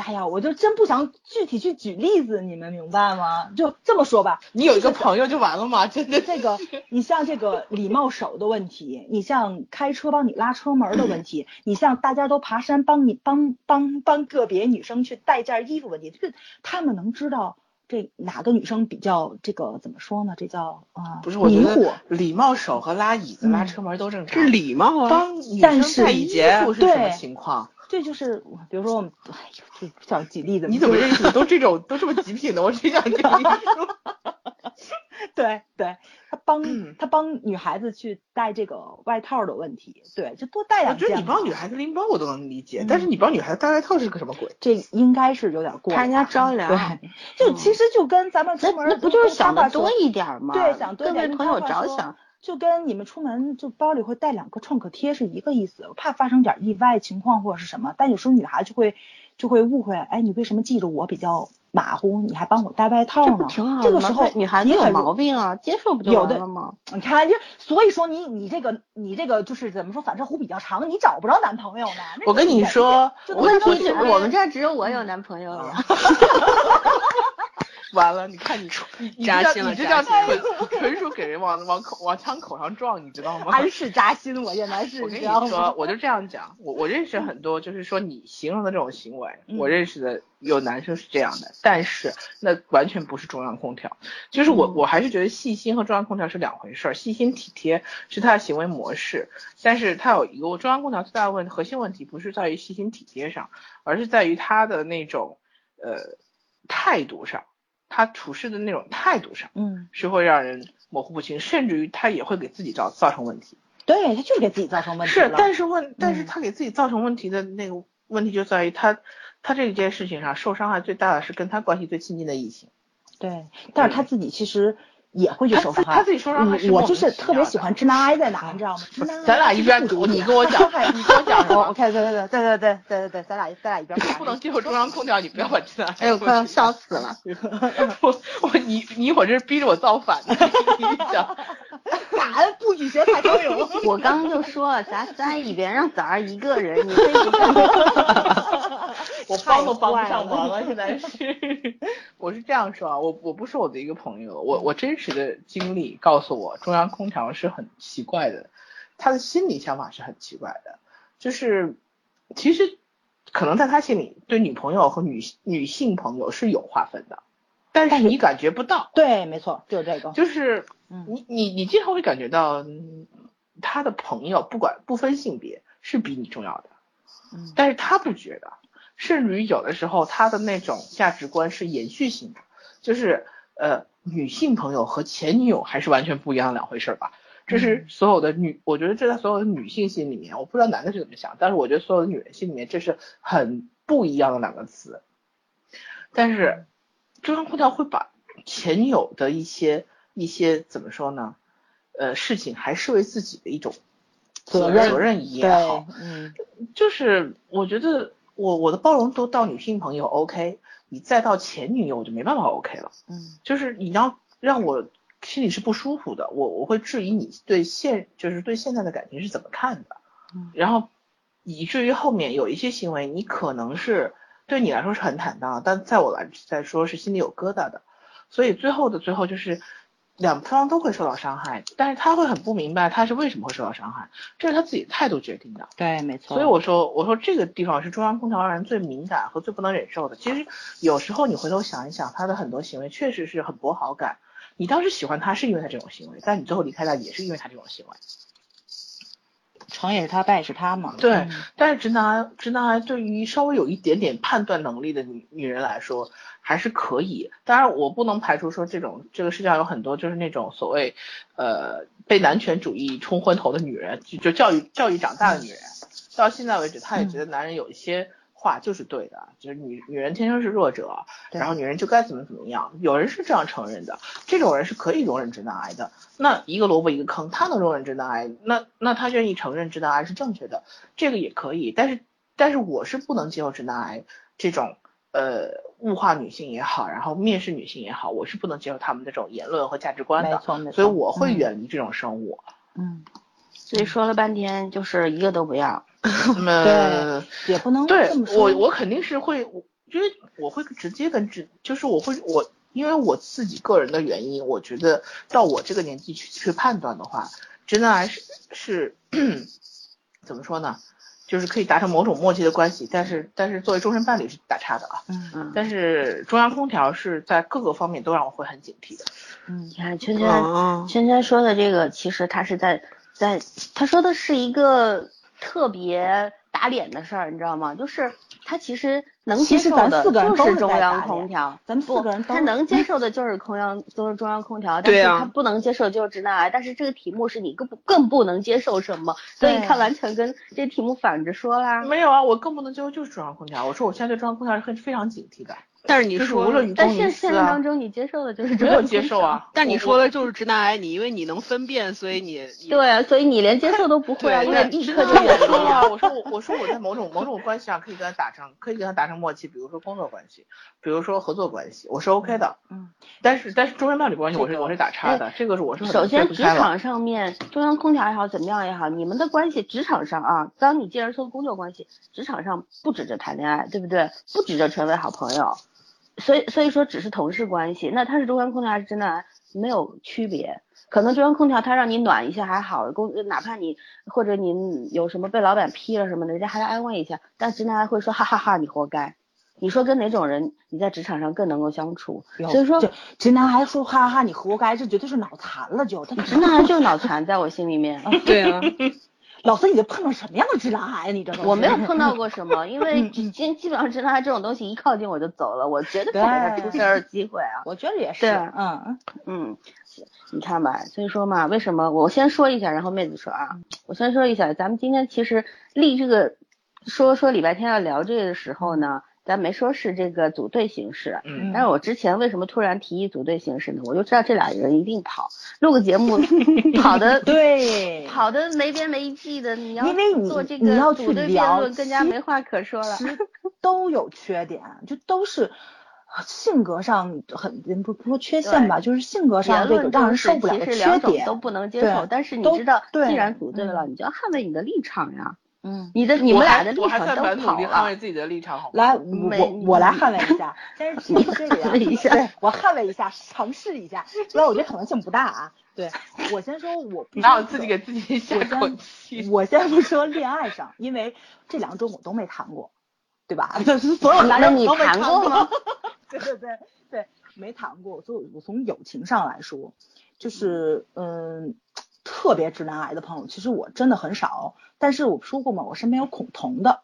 哎呀，我就真不想具体去举例子，你们明白吗？就这么说吧，你有一个朋友就完了吗？真的这个，你像这个礼貌手的问题，你像开车帮你拉车门的问题，你像大家都爬山帮你帮帮帮个别女生去带件衣服问题，就是他们能知道这哪个女生比较这个怎么说呢？这叫啊、不是，我觉得。礼貌手和拉椅子、拉嗯车门都正常。是礼貌啊。帮女生但是带衣服是什么情况？这就是比如说我们，哎呦，这不想举例子，你怎么认识的都这种都这么极品的？我只想跟你说，[LAUGHS] 对对，他帮嗯他帮女孩子去带这个外套的问题，对，就多带我两件我。觉得你帮女孩子拎包我都能理解，嗯但是你帮女孩子带外套是个什么鬼？这应该是有点过了，看人家着凉对，[LAUGHS] 就其实就跟咱们出门那不就是想的的多一点吗？对，想多一点更为朋友着想。就跟你们出门就包里会带两个创可贴是一个意思，怕发生点意外情况或者是什么。但有时候女孩就会就会误会，哎，你为什么记着我比较马虎，你还帮我带外套这呢？不挺好的？这个时候女孩子有毛病啊，接受不就有的完了吗？你看，就所以说你你这个你这个就是怎么说反射弧比较长，你找不着男朋友呢。我跟你说我问题是我们这儿只有我有男朋友呀。[LAUGHS] 完了，你看你你你这扎心了你这叫扎纯 [LAUGHS] 纯属给人往往口往枪口上撞，你知道吗？安是扎心，我现在是我跟你知道吗说，我就这样讲，我我认识很多，就是说你形容的这种行为，嗯。我认识的有男生是这样的，但是那完全不是中央空调，就是我嗯。我还是觉得细心和中央空调是两回事儿，细心体贴是他的行为模式，但是他有一个中央空调最大的问核心问题不是在于细心体贴上，而是在于他的那种呃态度上，他处事的那种态度上嗯，是会让人模糊不清，甚至于他也会给自己造造成问题。对他就是给自己造成问题是，但是问，但是嗯他给自己造成问题的那个问题就在于他，他这件事情上受伤害最大的是跟他关系最亲近的异性。对，但是他自己其实也会去他受伤害。他自己受伤害我就是特别喜欢直男癌在哪，你知道吗？直男癌咱俩一边读你跟我讲你跟我讲什么我我看对对对对对对对对对，咱俩咱俩一边你不能接受中央空调，你不要把这样。哎呦，快要笑死了！[LAUGHS] 我我你你一会儿这是逼着我造反呢，你讲。[LAUGHS] 敢不许学蔡康永。[LAUGHS] 我刚刚就说了，咱仨一边，让崽儿一个人，你非得干 [LAUGHS] 我帮都帮不上忙了，现在是，[LAUGHS] 我是这样说啊，我我不是我的一个朋友，我我真实的经历告诉我，中央空调是很奇怪的，他的心理想法是很奇怪的，就是其实可能在他心里对女朋友和女女性朋友是有划分的，但是你感觉不到，对，没错，就是这个。就是嗯你你你经常会感觉到，嗯他的朋友不管不分性别是比你重要的。嗯但是他不觉得，甚至于有的时候他的那种价值观是延续性的，就是呃女性朋友和前女友还是完全不一样的两回事儿吧。这是所有的女，我觉得这在所有的女性心里面，我不知道男的是怎么想，但是我觉得所有的女人心里面这是很不一样的两个词。但是中央空调会把前女友的一些一些怎么说呢？呃，事情还视为自己的一种责任责任也好，，嗯就是我觉得我我的包容度到女性朋友 OK，你再到前女友我就没办法 OK 了。嗯就是你要让我心里是不舒服的，我我会质疑你对现就是对现在的感情是怎么看的，嗯然后以至于后面有一些行为你可能是对你来说是很坦荡，但在我来来说是心里有疙瘩的，所以最后的最后就是。两方都会受到伤害，但是他会很不明白他是为什么会受到伤害，这是他自己的态度决定的。对，没错。所以我说，我说这个地方是中央空调让人最敏感和最不能忍受的。其实有时候你回头想一想，他的很多行为确实是很博好感。你当时喜欢他是因为他这种行为，但你最后离开他也是因为他这种行为。成也是他，败也是他嘛。对嗯但是直男，直男癌对于稍微有一点点判断能力的女女人来说还是可以。当然，我不能排除说这种这个世界上有很多就是那种所谓呃被男权主义冲昏头的女人，就就教育教育长大的女人，到现在为止，她也觉得男人有一些话就是对的，就是女女人天生是弱者，然后女人就该怎么怎么样。有人是这样承认的，这种人是可以容忍直男癌的。那一个萝卜一个坑，他能容忍直男癌，那那他愿意承认直男癌是正确的，这个也可以。但是但是我是不能接受直男癌这种呃物化女性也好，然后蔑视女性也好，我是不能接受他们的这种言论和价值观的。没错没错。所以我会嗯远离这种生物。嗯，所以说了半天，就是一个都不要。[LAUGHS] 那么也不能对。我我肯定是会，我因为我会直接跟直，就是我会我因为我自己个人的原因，我觉得到我这个年纪去去判断的话，直男癌是是怎么说呢？就是可以达成某种默契的关系，但是但是作为终身伴侣是打岔的啊。嗯嗯，但是中央空调是在各个方面都让我会很警惕的。嗯你看圈圈哦，圈圈说的这个，其实他是在在他说的是一个特别打脸的事儿，你知道吗？就是他其实能接受的就是中央空调，咱们四不个人都他能接 [LAUGHS] 受的就是空央都是中央空调，但对啊是他不能接受就是直男癌。但是这个题目是你更不更不能接受什么，所以对他完全跟这题目反着说啦。没有啊，我更不能接受就是中央空调。我说我现在对中央空调是很非常警惕的，但是你说无论于但现实当，中你接受的就是 [LAUGHS] 没有中央空调。接受啊。[LAUGHS] 但你说的就是直男癌，你因为你能分辨，所以你你对啊，所以你连接受都不会啊，对因为对，立刻就我远离说啊，我说我我说我在某种某种关系上可以跟他达成，可以跟他达成默契，比如说工作关系，比如说合作关系，我是 OK 的。嗯，但是但是中央伴侣关系我是我是打叉的，这个是我是首先，职场上面中央空调也好，怎么样也好，你们的关系，职场上啊，当你既然说工作关系，职场上不指着谈恋爱，对不对？不指着成为好朋友，所以所以说只是同事关系，那他是中央空调还是直男癌没有区别。可能中央空调它让你暖一下还好，工哪怕你或者你有什么被老板批了什么的，人家还来安慰一下，但直男还会说哈哈哈你活该。你说跟哪种人你在职场上更能够相处？所以说直男还说哈哈你活该，这绝对是脑残了就。他直男癌就是脑残，在我心里面。[LAUGHS] 对啊，老师，你这碰到什么样的直男癌？你这都是我没有碰到过 [LAUGHS] 什么，因为基基本上直男癌这种东西一靠近我就走了，我绝对不给他出事儿的机会啊。我觉得也是，对嗯，嗯，你看吧，所以说嘛，为什么我先说一下，然后妹子说啊，我先说一下，咱们今天其实立这个说说礼拜天要聊这个的时候呢，咱没说是这个组队形式，嗯但是我之前为什么突然提议组队形式呢？我就知道这俩人一定跑，录个节目 [LAUGHS] 跑的对，跑的没边没际的，你要因为你做这个你要去组队辩聊论，更加没话可说了。都有缺点，就都是性格上很不不说缺陷吧，就是性格上言这个让人受不了的缺其实两种点都。不能接受，但是你知道，既然组队了，嗯你就要捍卫你的立场呀。嗯，你的你们俩的立场都在蛮努跑了捍卫，自己的立场，好吗？来，我我我来捍卫一下，[LAUGHS] 但是其实这个呀，一下对我捍卫一下，尝试一下，虽然我觉得可能性不大啊。[LAUGHS] 对我先说，我 [LAUGHS] 不哪有自己给自己下我口先气？我先不说恋爱上，因为这两种我都没谈过，对吧？所有男那你都没谈过过吗？对对对对，没谈过。所以我从友情上来说，就是嗯，特别直男癌的朋友，其实我真的很少。但是我说过嘛，我身边有恐同的，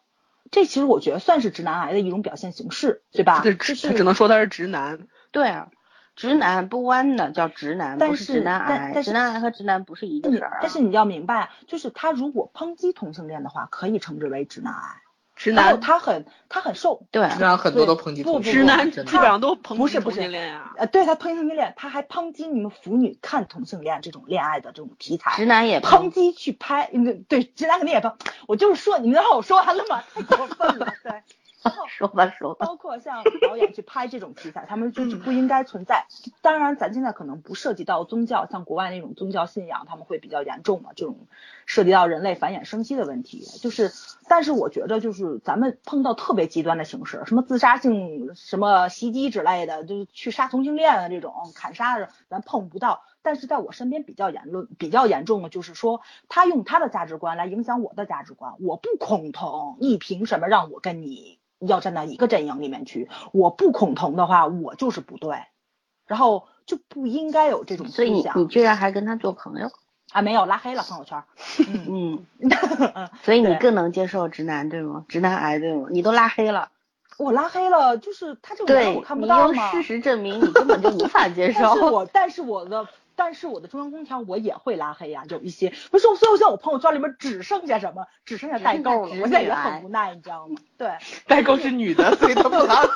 这其实我觉得算是直男癌的一种表现形式，对吧？这只只能说他是直男。对啊，直男不弯的叫直男，但不是直男癌。直男癌和直男不是一个你事儿啊。但是你要明白，就是他如果抨击同性恋的话，可以称之为直男癌。直然后男他很他很瘦，对啊实际上很多都抨击不不直男基本上都抨击同不是不是性恋呀。呃，对他抨击同性恋，他还抨击你们腐女看同性恋这种恋爱的这种题材，直男也抨击去拍，嗯，对，直男肯定也抨。我就是说，你们让我说完了吗？太过分了，[LAUGHS] 对。[LAUGHS] 说吧说吧。包括像导演去拍这种题材，他们就是不应该存在。当然，咱现在可能不涉及到宗教，像国外那种宗教信仰，他们会比较严重嘛，这种涉及到人类繁衍生息的问题。就是，但是我觉得就是咱们碰到特别极端的形式，什么自杀性、什么袭击之类的，就是去杀同性恋啊这种砍杀的，咱碰不到。但是在我身边比较言论比较严重的，就是说他用他的价值观来影响我的价值观，我不恐同，你凭什么让我跟你要站到一个阵营里面去？我不恐同的话，我就是不对，然后就不应该有这种所以你你居然还跟他做朋友？啊，没有拉黑了朋友圈，[LAUGHS] 嗯，嗯，所以你更能接受直男对吗？直男癌对吗？你都拉黑了，我拉黑了，就是他这种人对我看不你到嘛，用事实证明你根本就无法接但是受。我但是我的但是我的中央空调我也会拉黑呀、有一些不是，所以我现在我朋友圈里面只剩下什么，只剩下代购了，我现在也很无奈，你知道吗？对，代购是女的，所以她不拉黑。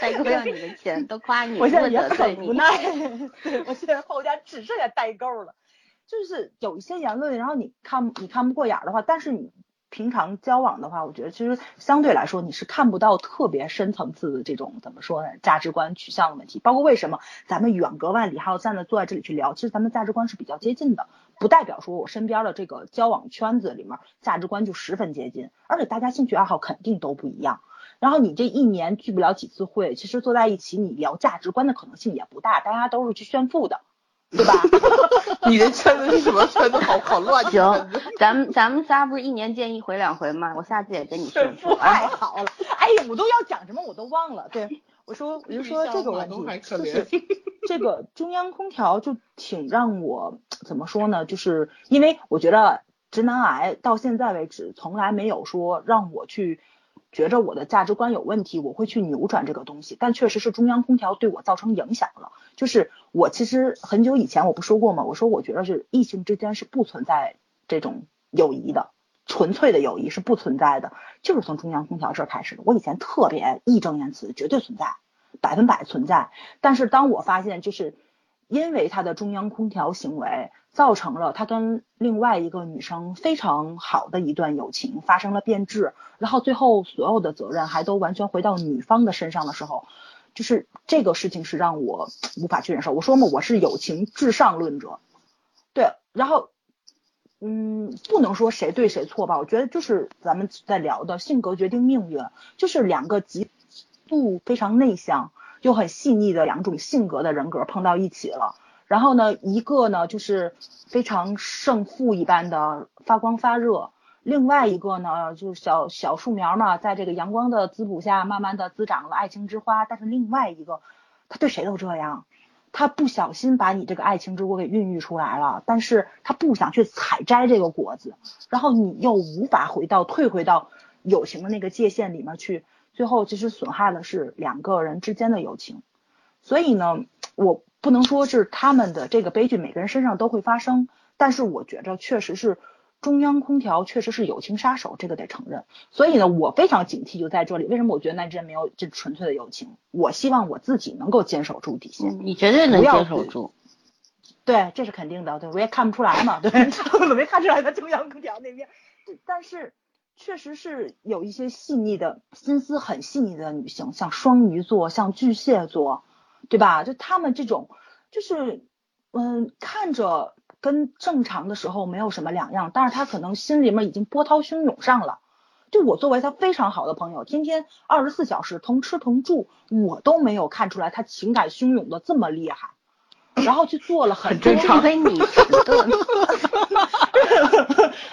代购要你的钱，都夸你，我现在也。很无奈，对我现在朋友圈只剩下代购了，就是有一些言论，然后你看你看不过眼的话，但是你平常交往的话，我觉得其实相对来说你是看不到特别深层次的这种怎么说呢价值观取向的问题，包括为什么咱们远隔万里还要站在坐在这里去聊，其实咱们价值观是比较接近的，不代表说我身边的这个交往圈子里面价值观就十分接近，而且大家兴趣爱好肯定都不一样。然后你这一年聚不了几次会，其实坐在一起你聊价值观的可能性也不大，大家都是去炫富的，对吧？[LAUGHS] 你的圈子是什么圈子？好好乱。行，咱们咱们仨不是一年见一回两回吗？我下次也跟你炫富。太好了，哎呀，我都要讲什么我都忘了。对，我说我就说这个问题，还可怜就是 [LAUGHS] 这个中央空调就挺让我怎么说呢？就是因为我觉得直男癌到现在为止从来没有说让我去觉着我的价值观有问题，我会去扭转这个东西。但确实是中央空调对我造成影响了。就是我其实很久以前我不说过吗？我说我觉得是异性之间是不存在这种友谊的，纯粹的友谊是不存在的，就是从中央空调这开始的。我以前特别义正言辞，绝对存在，百分百存在。但是当我发现就是因为他的中央空调行为。造成了他跟另外一个女生非常好的一段友情发生了变质，然后最后所有的责任还都完全回到女方的身上的时候，就是这个事情是让我无法去忍受。我说嘛，我是友情至上论者，对，然后，嗯，不能说谁对谁错吧，我觉得就是咱们在聊的性格决定命运，就是两个极度非常内向又很细腻的两种性格的人格碰到一起了。然后呢，一个呢就是非常胜负一般的发光发热，另外一个呢就是小小树苗嘛，在这个阳光的滋补下，慢慢的滋长了爱情之花。但是另外一个，他对谁都这样，他不小心把你这个爱情之果给孕育出来了，但是他不想去采摘这个果子，然后你又无法回到退回到友情的那个界限里面去，最后其实损害的是两个人之间的友情。所以呢，我。不能说是他们的这个悲剧每个人身上都会发生，但是我觉着确实是中央空调确实是友情杀手，这个得承认。所以呢，我非常警惕就在这里。为什么我觉得那之间没有这纯粹的友情？我希望我自己能够坚守住底线。你绝对能坚守住。对，这是肯定的。对，我也看不出来嘛。对，[LAUGHS] 我没看出来在中央空调那边。但是确实是有一些细腻的心思很细腻的女性，像双鱼座，像巨蟹座。对吧？就他们这种，就是，嗯，看着跟正常的时候没有什么两样，但是他可能心里面已经波涛汹涌上了。就我作为他非常好的朋友，天天二十四小时同吃同住，我都没有看出来他情感汹涌的这么厉害。然后去做了很正常，因为你迟钝。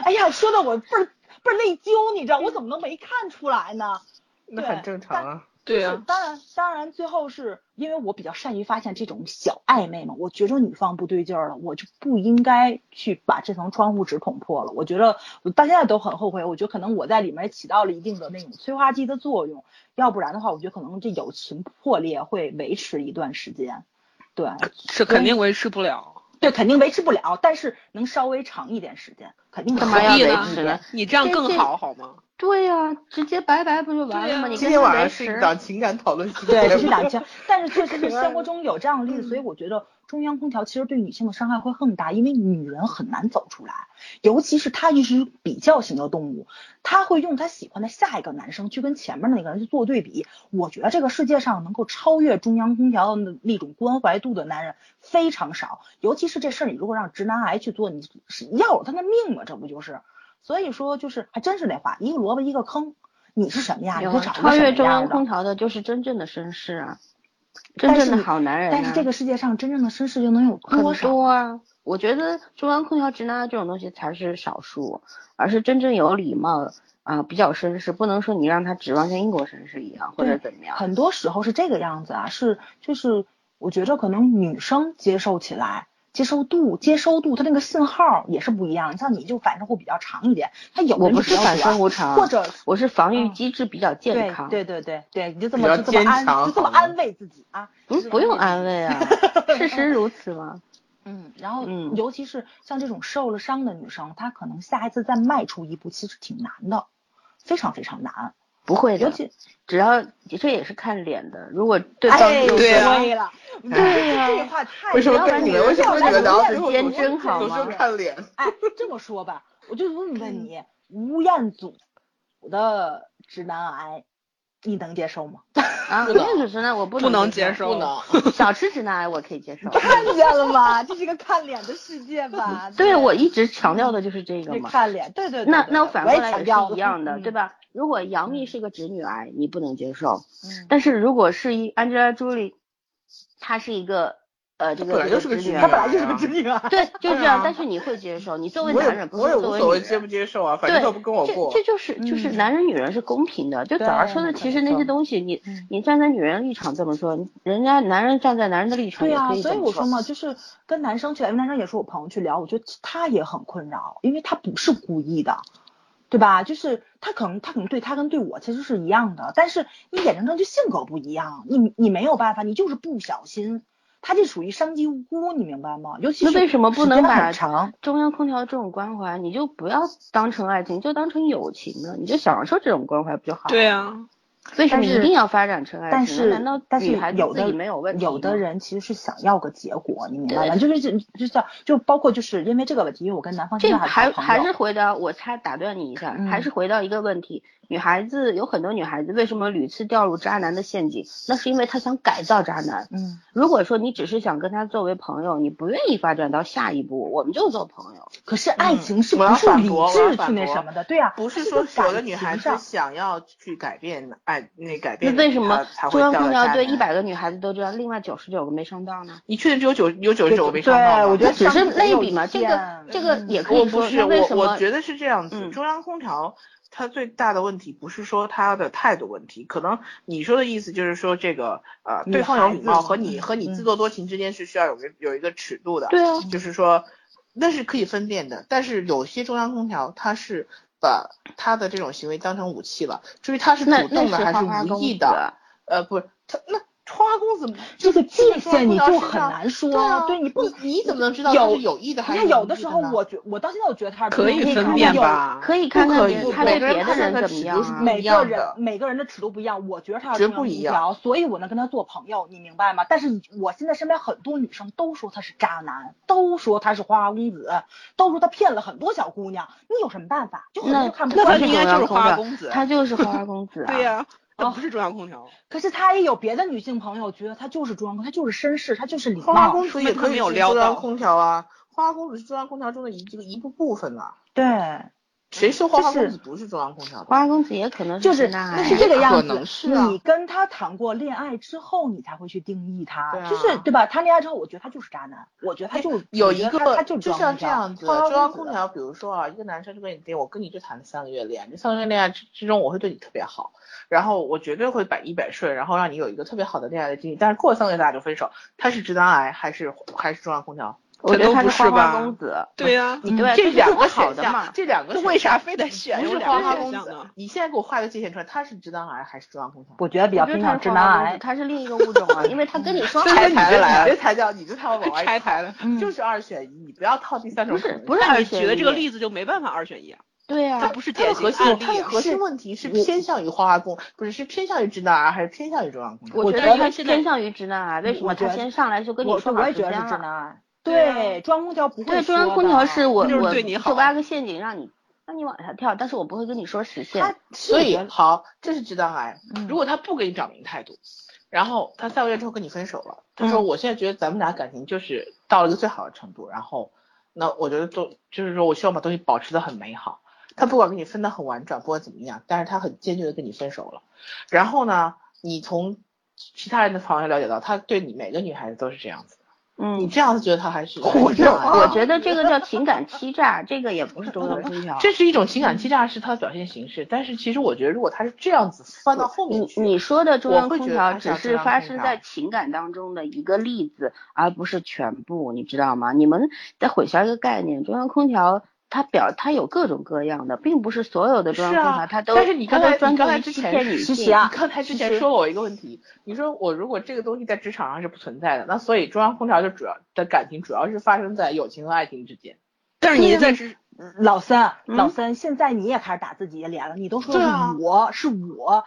哎呀，说的我倍儿倍儿内疚，你知道我怎么能没看出来呢？那很正常啊。对啊，当然，当然，最后是因为我比较善于发现这种小暧昧嘛，我觉着女方不对劲儿了，我就不应该去把这层窗户纸捅破了。我觉得我到现在都很后悔，我觉得可能我在里面起到了一定的那种催化剂的作用，要不然的话，我觉得可能这友情破裂会维持一段时间。对，是肯定维持不了。对，肯定维持不了，但是能稍微长一点时间，肯定。干嘛要维持？你这样更好，好吗？对呀，直接拜拜不就完了吗？你今天晚上是一档情感讨论，对，这是档情。但是确实是 [LAUGHS] 生活中有这样的例子，所以我觉得中央空调其实对女性的伤害会更大，因为女人很难走出来，尤其是她一直比较型的动物，她会用她喜欢的下一个男生去跟前面那个人去做对比。我觉得这个世界上能够超越中央空调的那种关怀度的男人非常少，尤其是这事儿，你如果让直男癌去做，你是要了他的命吗？这不就是？所以说，就是还真是那话，一个萝卜一个坑。你是什么呀？你超越中央空调的，就是真正的绅士啊，真正的好男人。但是这个世界上真正的绅士又能有多少啊？我觉得中央空调直男这种东西才是少数，而是真正有礼貌啊，比较绅士。不能说你让他指望像英国绅士一样，或者怎么样。很多时候是这个样子啊，是就是我觉得可能女生接受起来。接收度、接收度，它那个信号也是不一样。像你就反射会比较长一点，它有我不是反射弧长，或者我是防御机制比较健康。对对对对，你就这么就这么安就这么安慰自己啊？不不用安慰啊，[LAUGHS] 事实如此嘛。[LAUGHS] 嗯，然后尤其是像这种受了伤的女生，她可能下一次再迈出一步，其实挺难的，非常非常难。不会的，只要这也是看脸的。如果对方有对了，对呀，这话太为什么跟你们为什么你们聊时间真好吗？看脸。哎，这么说吧，我就问问你，吴彦祖的直男癌，你能接受吗？[LAUGHS] 啊，吴彦祖直男我不不能接受，不能。[LAUGHS] 小吃直男癌我可以接受。[LAUGHS] 看见了吗？这是个看脸的世界吧？对，我一直强调的就是这个嘛。看脸，对对。那那反过来也是一样的，对吧？如果杨幂是个直女癌，你不能接受。嗯。但是如果是一 Angelababy，她是一个呃，这个本来就是个直女他本来就是个直女啊。对，就这样。但是你会接受，你作为男人，不我也是作为无所谓接。不接受啊，反正对，他不跟我过这。这就是就是嗯男人女人是公平的。就早上说的，对其实那些东西，你嗯你站在女人立场这么说，人家男人站在男人的立场也对啊，所以我说。嘛，就是跟男生去，因为男生也是我朋友去聊，我觉得他也很困扰，因为他不是故意的，对吧？就是他可能他可能对他跟对我其实是一样的，但是你眼睁睁就性格不一样，你你没有办法，你就是不小心，他这属于伤及无辜，你明白吗？尤其是那为什么不时间能把很长？中央空调这种关怀，你就不要当成爱情，就当成友情呢？你就享受这种关怀不就好？对啊，为什么一定要发展成爱情？但是难道但是有的没有问题有的人其实是想要个结果，你明白吗？就是就就像就包括就是因为这个问题，因为我跟男方这现在还还是回到我猜打断你一下，嗯还是回到一个问题，女孩子有很多女孩子为什么屡次掉入渣男的陷阱？那是因为她想改造渣男。嗯，如果说你只是想跟他作为朋友，你不愿意发展到下一步，我们就做朋友。可是爱情是不是理智去那什么的？对啊，不是说所有的女孩子想要去改变爱那改那变，为什么中央空调对一百个女孩子都这样，另外九十九个没上当呢？你确定只有九有九十九个没上到对？我觉得只是类比嘛，这个这个嗯也可以说，我不是为什么？我觉得是这样子。嗯中央空调它最大的问题不是说他的态度问题，可能你说的意思就是说这个呃，对方有礼貌和你嗯和你嗯自作多情之间是需要有个有一个尺度的。对啊，就是说那是可以分辨的，但是有些中央空调它是把他的这种行为当成武器了，至于他是主动的还是无意的，呃，不是他那花花公子这个界限你就就很难说，对啊，对你不你你怎么能知道他有是有意的还你是无意看有的时候我觉我到现在我觉得他是可以分辨吧？可以看看以别人他对每个人别的人怎么样？每个人每个人的尺度不一样，我觉得他要绝中央空不一样，所以我能跟他做朋友，你明白吗？但是我现在身边很多女生都说他是渣男，都说他是花花公子，都说他骗了很多小姑娘，你有什么办法？就很多那人看不那他应该就是花花公子。他就是花花公子啊。对呀、他哦不是中央空调。可是他也有别的女性朋友觉得他就是中央空调，他就是绅士，他就是礼花花。公子也可以是中央空调啊，花花公子是中央空调中的一这个一部部分啊。对，谁说花花公子不是中央空调的？花花公子也可能就是直男癌那是这个样可子。能是啊你跟他谈过恋爱之后，你才会去定义他，对啊就是对吧？谈恋爱之后，我觉得他就是渣男，我觉得他就是有一个他就像这样子，花花中央空调，比如说啊，一个男生就跟你定，我跟你就谈了三个月恋爱，这三个月恋爱之之中，我会对你特别好，然后我绝对会百依百顺，然后让你有一个特别好的恋爱的经历。但是过了三个月咱俩就分手，他是直男癌还是还是中央空调？我觉得他是花花吧公子。对呀、你对这这两个好选项的嘛，这两个这为啥非得选不是有两个花花公子呢？？你现在给我画个界限出来，他是直男癌还是中央空调？我觉得比较偏向直男癌。他是另一个物种啊，[LAUGHS] 因为他跟你说所以说你好的这来了你这才叫你这才往外拆台了。嗯就是二选一，你不要套第三种不是。不是二选一举的这个例子就没办法二选一啊，对啊，它不是典核心它的。核心问题是偏向于花花公，不是是偏向于直男癌还是偏向于中央空调？我觉得他现在偏向于直男癌，为什么他先上来就跟你我说好我也觉得是？直男癌。对中央空调不会对，中央空调是我就是我对你好就挖个陷阱让你让你往下跳，但是我不会跟你说实现他。所以好，这是直男癌。嗯如果他不给你表明态度，然后他三个月之后跟你分手了，他说嗯我现在觉得咱们俩感情就是到了一个最好的程度，然后那我觉得都就是说我希望把东西保持的很美好。他不管跟你分的很婉转，不管怎么样，但是他很坚决的跟你分手了。然后呢，你从其他人的朋友了解到，他对你每个女孩子都是这样子的。你嗯，这样子觉得他还是 [LAUGHS] 我觉得我觉得这个叫情感欺诈，这个也不是中央空调。[LAUGHS] 这是一种情感欺诈，是他的表现形式。但是其实我觉得，如果他是这样子放到后面你去，你说的中央空调只是发生在情感当中的一个例子，而不是全部，你知道吗？你们在混淆一个概念，中央空调它表它有各种各样的，并不是所有的中央空调它都但是你刚才你刚才之前欺骗女性其实。啊你刚才之前说了我一个问题，你说我如果这个东西在职场上是不存在的，那所以中央空调就主要的感情主要是发生在友情和爱情之间。但是你在职老三，嗯老三，现在你也开始打自己的脸了。你都说我是我，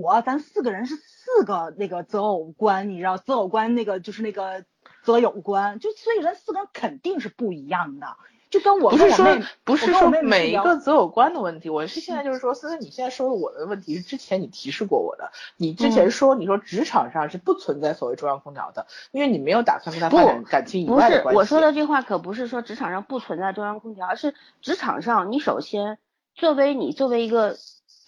我，咱四个人是四个那个择偶观，你知道择偶观那个就是那个择友观，就所以咱四个人肯定是不一样的。就跟我不是说不是说每一个择偶观的问题，我是现在就是说，思思，你现在说的我的问题是之前你提示过我的，你之前嗯说你说职场上是不存在所谓中央空调的，因为你没有打算跟他不发展感情以不是外的关系。我说的这话可不是说职场上不存在中央空调，而是职场上你首先作为你作为一个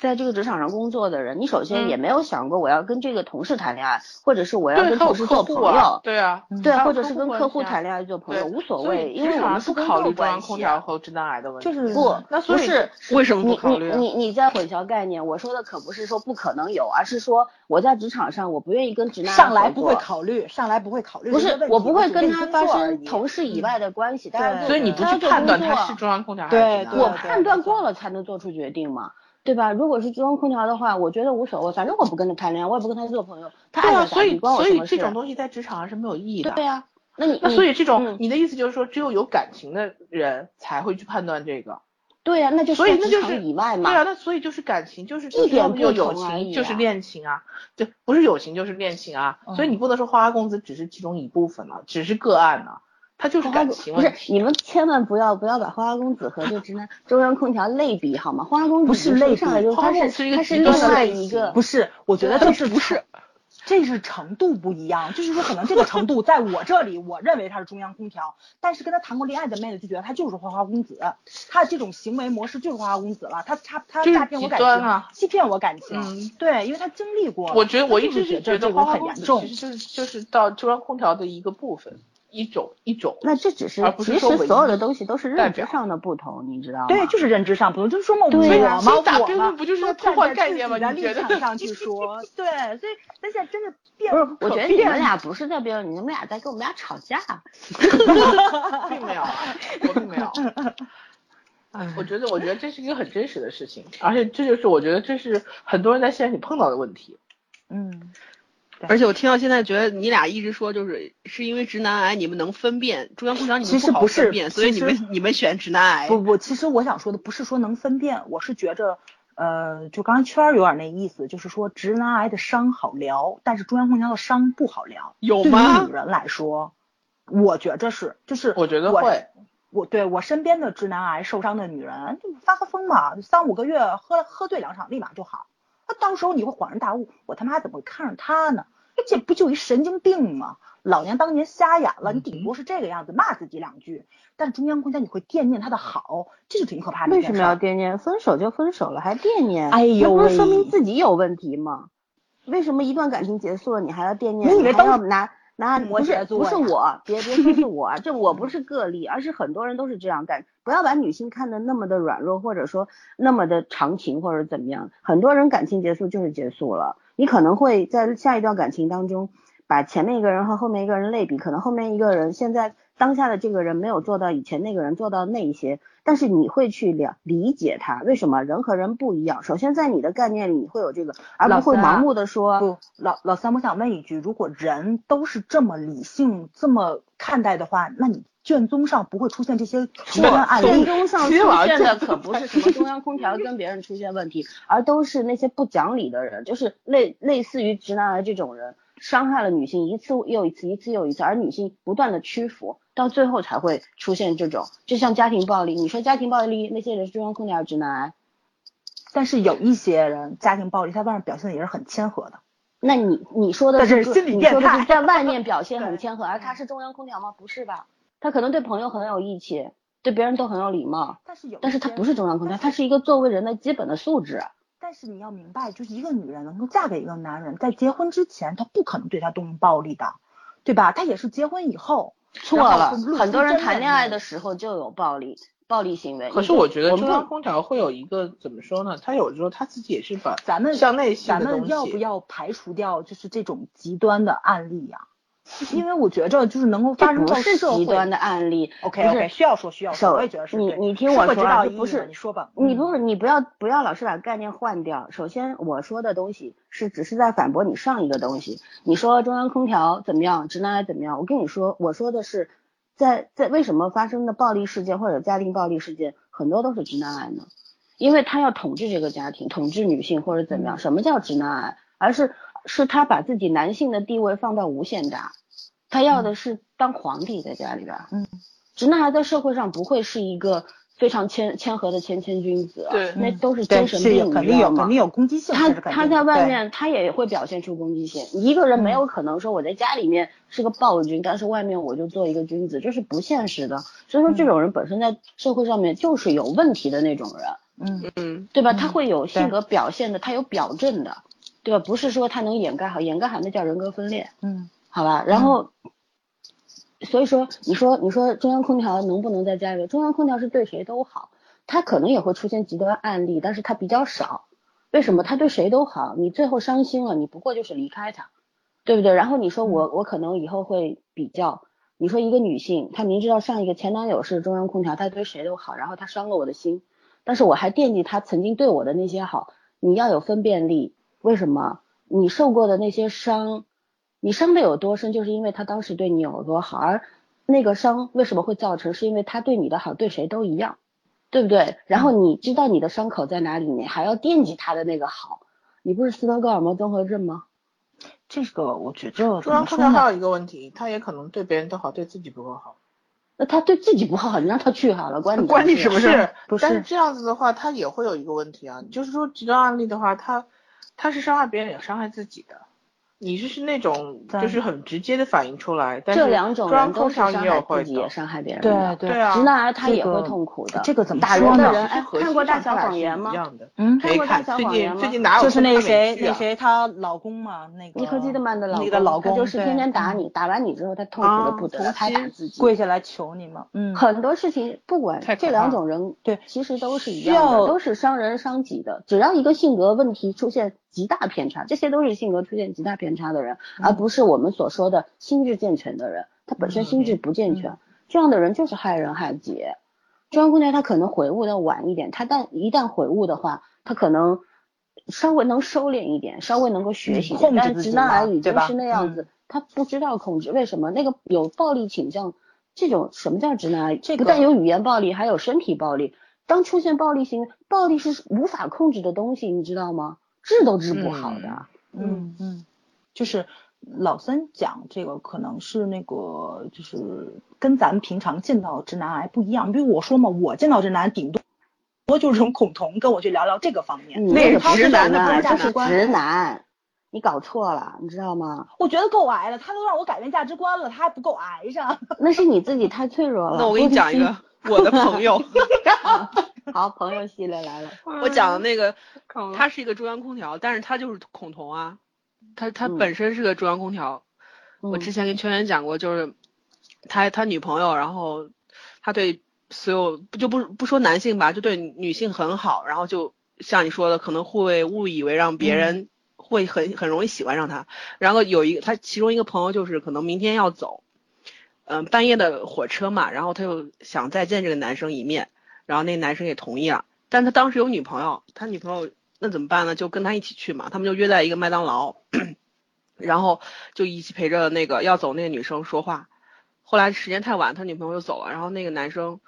在这个职场上工作的人，你首先嗯。也没有想过我要跟这个同事谈恋爱，或者是我要跟同事做朋友，，啊对啊，对，啊或者是跟客户谈恋爱做朋友，无所所谓，以职场上因为我们不考虑中央空调。和直男癌的问题，就是。不，那所以不是为什么不你考虑啊你你你在混淆概念，我说的可不是说不可能有，而是说我在职场上我不愿意跟直男癌上来不会考虑，上来不会考虑。不是我不会跟他发生同事以外的关系，大家对做所以你不去判断他是中央空调还是对对直男癌我判断过了才能做出决定嘛，对吧？如果是中央空调的话，我觉得无所谓，反正我不跟他谈恋爱，我也不跟他做朋友，他对啊，所以所以关我什么事？这种东西在职场上是没有意义的。对呀、那你 [LAUGHS] 你那所以这种嗯你的意思就是说，只有有感情的人才会去判断这个。对呀、那就是所以职场那就是以外嘛。对啊，那所以就是感情，就是一点不友情，就是啊恋情啊，对，不是友情就是恋情啊。嗯所以你不能说花花公子只是其中一部分了，只是个案呢，它就是感花花公不是。你们千万不要不要把花花公子和这直男中央空调类比好吗？花花公子不是类比上来就它花花公子是一个是另外一个不是，我觉得对这是不是，这是程度不一样，就是说可能这个程度在我这里，我认为他是中央空调，但是跟他谈过恋爱的妹子就觉得他就是花花公子，他的这种行为模式就是花花公子了，他他他诈骗我感情，欺骗我感情，嗯对，因为他经历过，我觉得我一直是觉得这种花花公子很严重其，实就是就是到中央空调的一个部分，一种一种。那这只是而不是其说唯实所有的东西都是认知上的不同，你知道吗？对，就是认知上不同，就是说嘛，我呀嘛，所以打我嘛辩论不就是都在偷换站在自概念吗你觉得场上去 [LAUGHS] 说，对，所以但现在真的变不是，我觉得你们俩不是在辩论，你们俩在跟我们俩吵架。[LAUGHS] 并没有，我并没有。[LAUGHS] 我觉得，我觉得这是一个很真实的事情，而且这就是我觉得这是很多人在现实里碰到的问题。嗯，而且我听到现在觉得你俩一直说就是是因为直男癌你们能分辨中央空调你们其实不是分辨，所以你们你们选直男癌。不不，其实我想说的不是说能分辨，我是觉着，呃，就刚才圈儿有点那意思，就是说直男癌的伤好疗，但是中央空调的伤不好疗。对有吗于女人来说，我觉着是，就是我觉得会，我对我身边的直男癌受伤的女人，就发个疯嘛，三五个月喝喝醉两场，立马就好。那到时候你会恍然大悟，我他妈怎么会看上他呢？这不就一神经病吗？老娘当年瞎眼了，你顶多是这个样子，骂自己两句。但中央空调你会惦念他的好，这就挺可怕的为什么。要惦念？分手就分手了，还惦念？哎呦那不是说明自己有问题吗？为什么一段感情结束了，你还要惦念？还你以为都要拿拿？摩不是不是我，[LAUGHS] 别别说是我，这我不是个例，而是很多人都是这样干。不要把女性看得那么的软弱，或者说那么的长情或者怎么样。很多人感情结束就是结束了，你可能会在下一段感情当中。把前面一个人和后面一个人类比，可能后面一个人现在当下的这个人没有做到以前那个人做到那一些，但是你会去了理解他为什么人和人不一样。首先在你的概念里你会有这个，而不会盲目的说不，老老三，我想问一句，如果人都是这么理性、这么看待的话，那你卷宗上不会出现这些极端案例？卷宗上出现的可不是什么中央空调跟别人出现问题，而都是那些不讲理的人，就是类类似于直男癌这种人，伤害了女性一次又一次，一次又一次，而女性不断的屈服，到最后才会出现这种，就像家庭暴力。你说家庭暴力那些人是中央空调还是直男癌？但是有一些人家庭暴力，他外面表现的也是很谦和的。那你你说的但是心理变你说的是态在外面表现 [LAUGHS] 很谦和，而他是中央空调吗？不是吧？他可能对朋友很有义气，对别人都很有礼貌，但是有，但是他不是中央空调，他是一个作为人的基本的素质。但是你要明白，就是一个女人能够嫁给一个男人，在结婚之前，她不可能对他动用暴力的，对吧？她也是结婚以后，错了，很多人谈恋爱的时候就有暴力暴力行为。可是我觉得中央空调会有一个怎么说呢？他有时候他自己也是把咱们向内性咱的东西，们要不要排除掉就是这种极端的案例呀、因为我觉着就是能够发生到这不是社会极端的案例。OK 不 OK，是需要说需要说，我也觉得是你你听我说不是你说吧，嗯你不是你不要不要老是把概念换掉。首先我说的东西是只是在反驳你上一个东西。你说中央空调怎么样，直男癌怎么样？我跟你说，我说的是在在为什么发生的暴力事件或者家庭暴力事件很多都是直男癌呢？因为他要统治这个家庭，统治女性或者怎么样。嗯什么叫直男癌？而是是他把自己男性的地位放到无限大，他要的是当皇帝在家里边。嗯，直男癌在社会上不会是一个非常谦谦和的谦谦君子啊，对那都是精神病，肯定有肯定有攻击性，他他在外面，他也会表现出攻击性。一个人没有可能说我在家里面是个暴君，但是外面我就做一个君子，这是不现实的。所以说，这种人本身在社会上面就是有问题的那种人。嗯嗯对吧？嗯他会有性格表现的，他有表证的，对吧？不是说他能掩盖好，掩盖好那叫人格分裂，嗯好吧？然后，所以说，你说你说中央空调能不能再加一个？中央空调是对谁都好，它可能也会出现极端案例，但是它比较少。为什么？他对谁都好，你最后伤心了，你不过就是离开他，对不对？然后你说我我可能以后会比较，你说一个女性，她明知道上一个前男友是中央空调，她对谁都好，然后她伤了我的心，但是我还惦记她曾经对我的那些好，你要有分辨力。为什么？你受过的那些伤，你伤的有多深，就是因为他当时对你有多好，而那个伤为什么会造成，是因为他对你的好对谁都一样，对不对？然后你知道你的伤口在哪里，你还要惦记他的那个好，你不是斯德哥尔摩综合症吗？这个我觉着怎中央么说呢？空调还有一个问题，他也可能对别人都好，对自己不够好。那他对自己不好，你让他去好了，关你关你什么事不是但是这样子的话，他也会有一个问题啊，就是说极端案例的话，他他是伤害别人也伤害自己的。你就是那种就是很直接的反映出来，但是这两种人都是伤害会自己也伤害别人对的。对对啊直男癌他也会痛苦的。这个怎么打说呢人看过《大小谎言》吗？一样的。嗯，看过大小最谎言吗近最近哪有就是那谁剧啊那谁她老公嘛，那个尼克基德曼的老那个老公他就是天天打你，打完你之后他痛苦的不得了，啊他打自己。跪下来求你嘛，嗯，很多事情不管这两种人，对其实都是一样的，要都是伤人伤己的。只要一个性格问题出现极大偏差，这些都是性格出现极大偏差的人，嗯而不是我们所说的心智健全的人。他本身心智不健全，这样的人就是害人害己。中央空调他可能悔悟的晚一点，他但一旦悔悟的话，他可能稍微能收敛一点，稍微能够学习一点。嗯控制但是直男癌已经是那样子，他不知道控制。为什么？那个有暴力倾向，这种什么叫直男癌？这个不但有语言暴力，还有身体暴力。当出现暴力行为，暴力是无法控制的东西，你知道吗？治都治不好的。嗯嗯，就是老三讲这个可能是那个就是跟咱们平常见到直男癌不一样，比如我说嘛，我见到直男顶多多就是这种恐同，跟我去聊聊这个方面。你那个直男的，价值观。直男，你搞错了，你知道吗？我觉得够癌了，他都让我改变价值观了，他还不够癌上。那是你自己太脆弱了。那我给你讲一个我的朋友，[LAUGHS] [LAUGHS] [LAUGHS] 好，朋友系列来了。[LAUGHS] 我讲的那个，他他是一个中央空调，但是他就是孔同啊，他他嗯本身是个中央空调。我嗯之前跟圈圈讲过，就是他他女朋友，然后他对所有就不不说男性吧，就对女性很好，然后就像你说的，可能会误以为让别人会很很容易喜欢上他。然后有一个他其中一个朋友就是可能明天要走，嗯、半夜的火车嘛，然后他又想再见这个男生一面，然后那男生也同意了，但他当时有女朋友，他女朋友那怎么办呢？就跟他一起去嘛，他们就约在一个麦当劳。[CLEARS THROAT] 然后就一起陪着那个要走那个女生说话。后来时间太晚，他女朋友就走了，然后那个男生，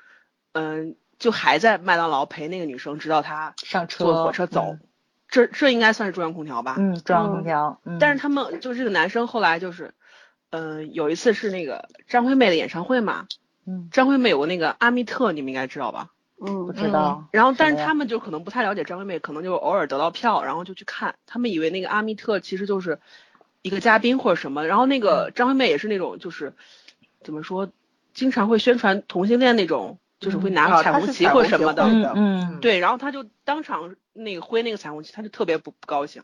嗯，就还在麦当劳陪那个女生，直到他上车坐火车走。这这应该算是中央空调吧？嗯，中央空调。嗯，但是他们就是这个男生后来就是，嗯、有一次是那个张惠妹的演唱会嘛，嗯张惠妹有个那个阿密特，你们应该知道吧？嗯不知道。然后，但是他们就可能不太了解张惠妹，可能就偶尔得到票，然后就去看。他们以为那个阿密特其实就是一个嘉宾或者什么。然后那嗯个张惠妹也是那种就是怎么说，经常会宣传同性恋那种，就是会拿啊彩虹旗或什么的。嗯嗯，对，然后他就当场那个挥那个彩虹旗，他就特别不不高兴。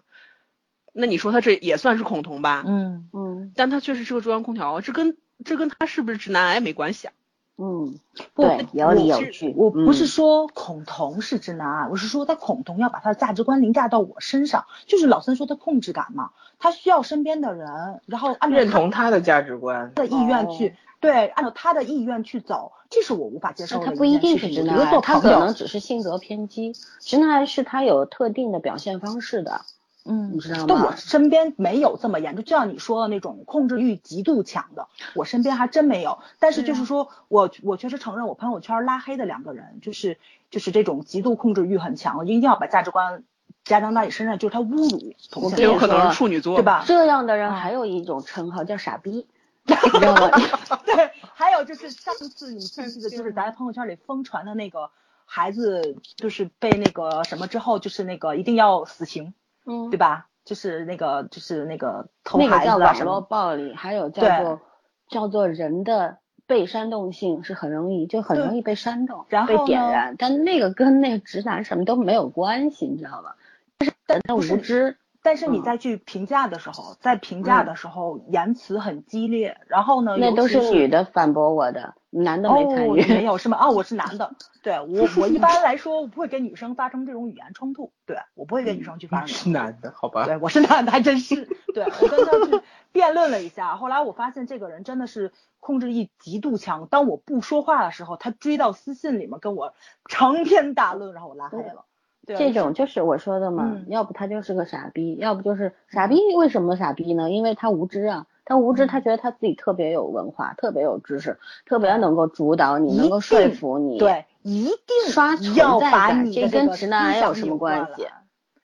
那你说他这也算是恐同吧？嗯嗯但他确实是个中央空调，这跟这跟他是不是直男癌没关系啊。嗯，不对，有理有据。我不是嗯说孔同是直男癌，我是说他孔同要把他的价值观凌驾到我身上，就是老三说的控制感嘛，他需要身边的人，然后按照认他同他的价值观。的意愿去，哦对，按照他的意愿去走，这是我无法接受的他不一定是直男癌，他可，能只是性格偏激。直男癌是他有特定的表现方式的，嗯你，知道吗但我？身边没有这么严重，就像你说的那种控制欲极度强的，我身边还真没有。但是就是说我我确实承认，我朋友圈拉黑的两个人，就是就是这种极度控制欲很强的，一定要把价值观加到那里身上，就是他侮辱同性我跟你恋，这有可能是处女座，对？吧？这样的人嗯还有一种称号叫傻逼，[LAUGHS] 你知道吗？[LAUGHS] 对，还有就是上次你记不记得，就是咱朋友圈里疯传的那个孩子，就是被那个什么之后，就是那个一定要死刑，嗯对，吧？就是那个就是那个偷那个孩叫网络暴力，还有叫做叫做人的被煽动性是很容易，就很容易被煽动，然后被点燃，但那个跟那个直男什么都没有关系，你知道吧？但是人的无知，但是你再去评价的时候，在评价的时候言辞很激烈，然后呢，那都是女的反驳我的，男的没参哦，与。没有是吗？哦，我是男的，对我我一般来说我不会跟女生发生这种语言冲突，对我不会跟女生去发生是。男的，好吧？对，我是男的，还真是。对我跟他去辩论了一下，后来我发现这个人真的是控制欲极度强。当我不说话的时候，他追到私信里面跟我长篇大论，然后我拉黑了。对，这种就是我说的嘛，嗯要不他就是个傻逼，要不就是傻逼。为什么傻逼呢？因为他无知啊，他无知，嗯他觉得他自己特别有文化，特别有知识，特别能够主导你，能够说服你。，对，一定刷存要在感把你的这跟个直男癌有什么关系来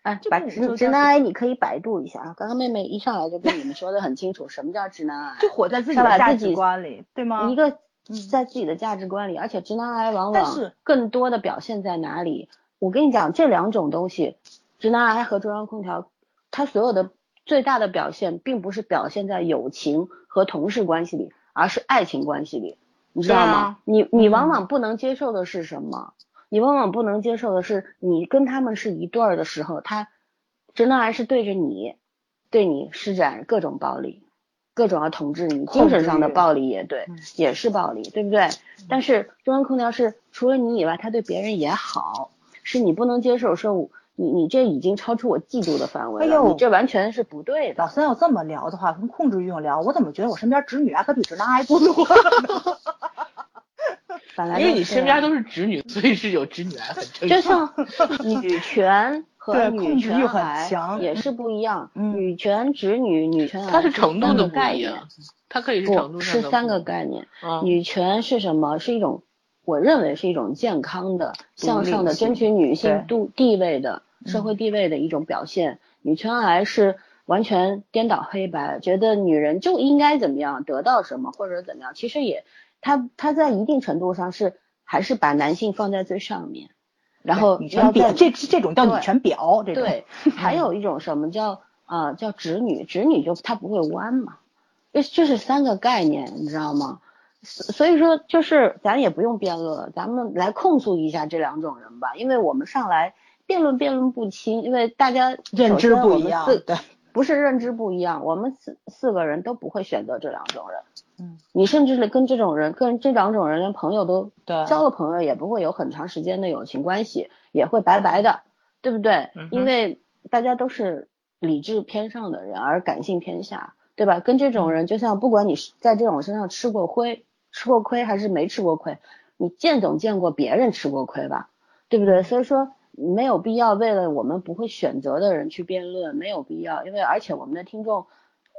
哎，这把直男癌你可以百度一下啊。刚刚妹妹一上来就跟你们说的很清楚，什么叫直男癌？就活在自己的价值观里，对吗？一个嗯在自己的价值观里，而且直男癌往往更多的表现在哪里？我跟你讲，这两种东西，直男癌和中央空调，它所有的最大的表现，并不是表现在友情和同事关系里，而是爱情关系里，你知道吗？啊你你嗯往往不能接受的是什么？你往往不能接受的是，你跟他们是一对儿的时候，他直男癌是对着你，对你施展各种暴力，各种要统治你，精神上的暴力也对，嗯也是暴力，对不对？但是中央空调是除了你以外，他对别人也好，是你不能接受，说我你你这已经超出我嫉妒的范围了，哎呦你这完全是不对的。老三要这么聊的话，从控制欲上聊，我怎么觉得我身边直女啊，可比直男癌多多呢？[LAUGHS] 本来因为你就是身边都是直女，所以是有直女癌很正就常。像女权和控制欲很强也是不一样，嗯女权直女、女权癌它是程度三的概念一样，它可以是程不度上的是三个不概念。嗯女权是什么？是一种，我认为是一种健康的、向上的、争取女性度地位的社会地位的一种表现。女权癌是完全颠倒黑白，觉得女人就应该怎么样，得到什么或者怎么样。其实也，它它在一定程度上是还是把男性放在最上面，然后女权表，这这种叫女权婊，这种对，还有一种什么叫啊、叫直女，直女就她不会弯嘛，这这是三个概念，你知道吗？所所以说就是咱也不用辩论了，咱们来控诉一下这两种人吧，因为我们上来辩论辩论不清，因为大家认知不一样，对，不是认知不一样，我们四四个人都不会选择这两种人。嗯，你甚至是跟这种人，跟这两种人连朋友都对交了朋友，也不会有很长时间的友情关系，也会白白的，对不对？嗯因为大家都是理智偏上的人，而感性偏下，对吧？跟这种人，就像不管你是在这种身上吃过亏，吃过亏还是没吃过亏，你见总见过别人吃过亏吧，对不对？所以说没有必要为了我们不会选择的人去辩论，没有必要，因为而且我们的听众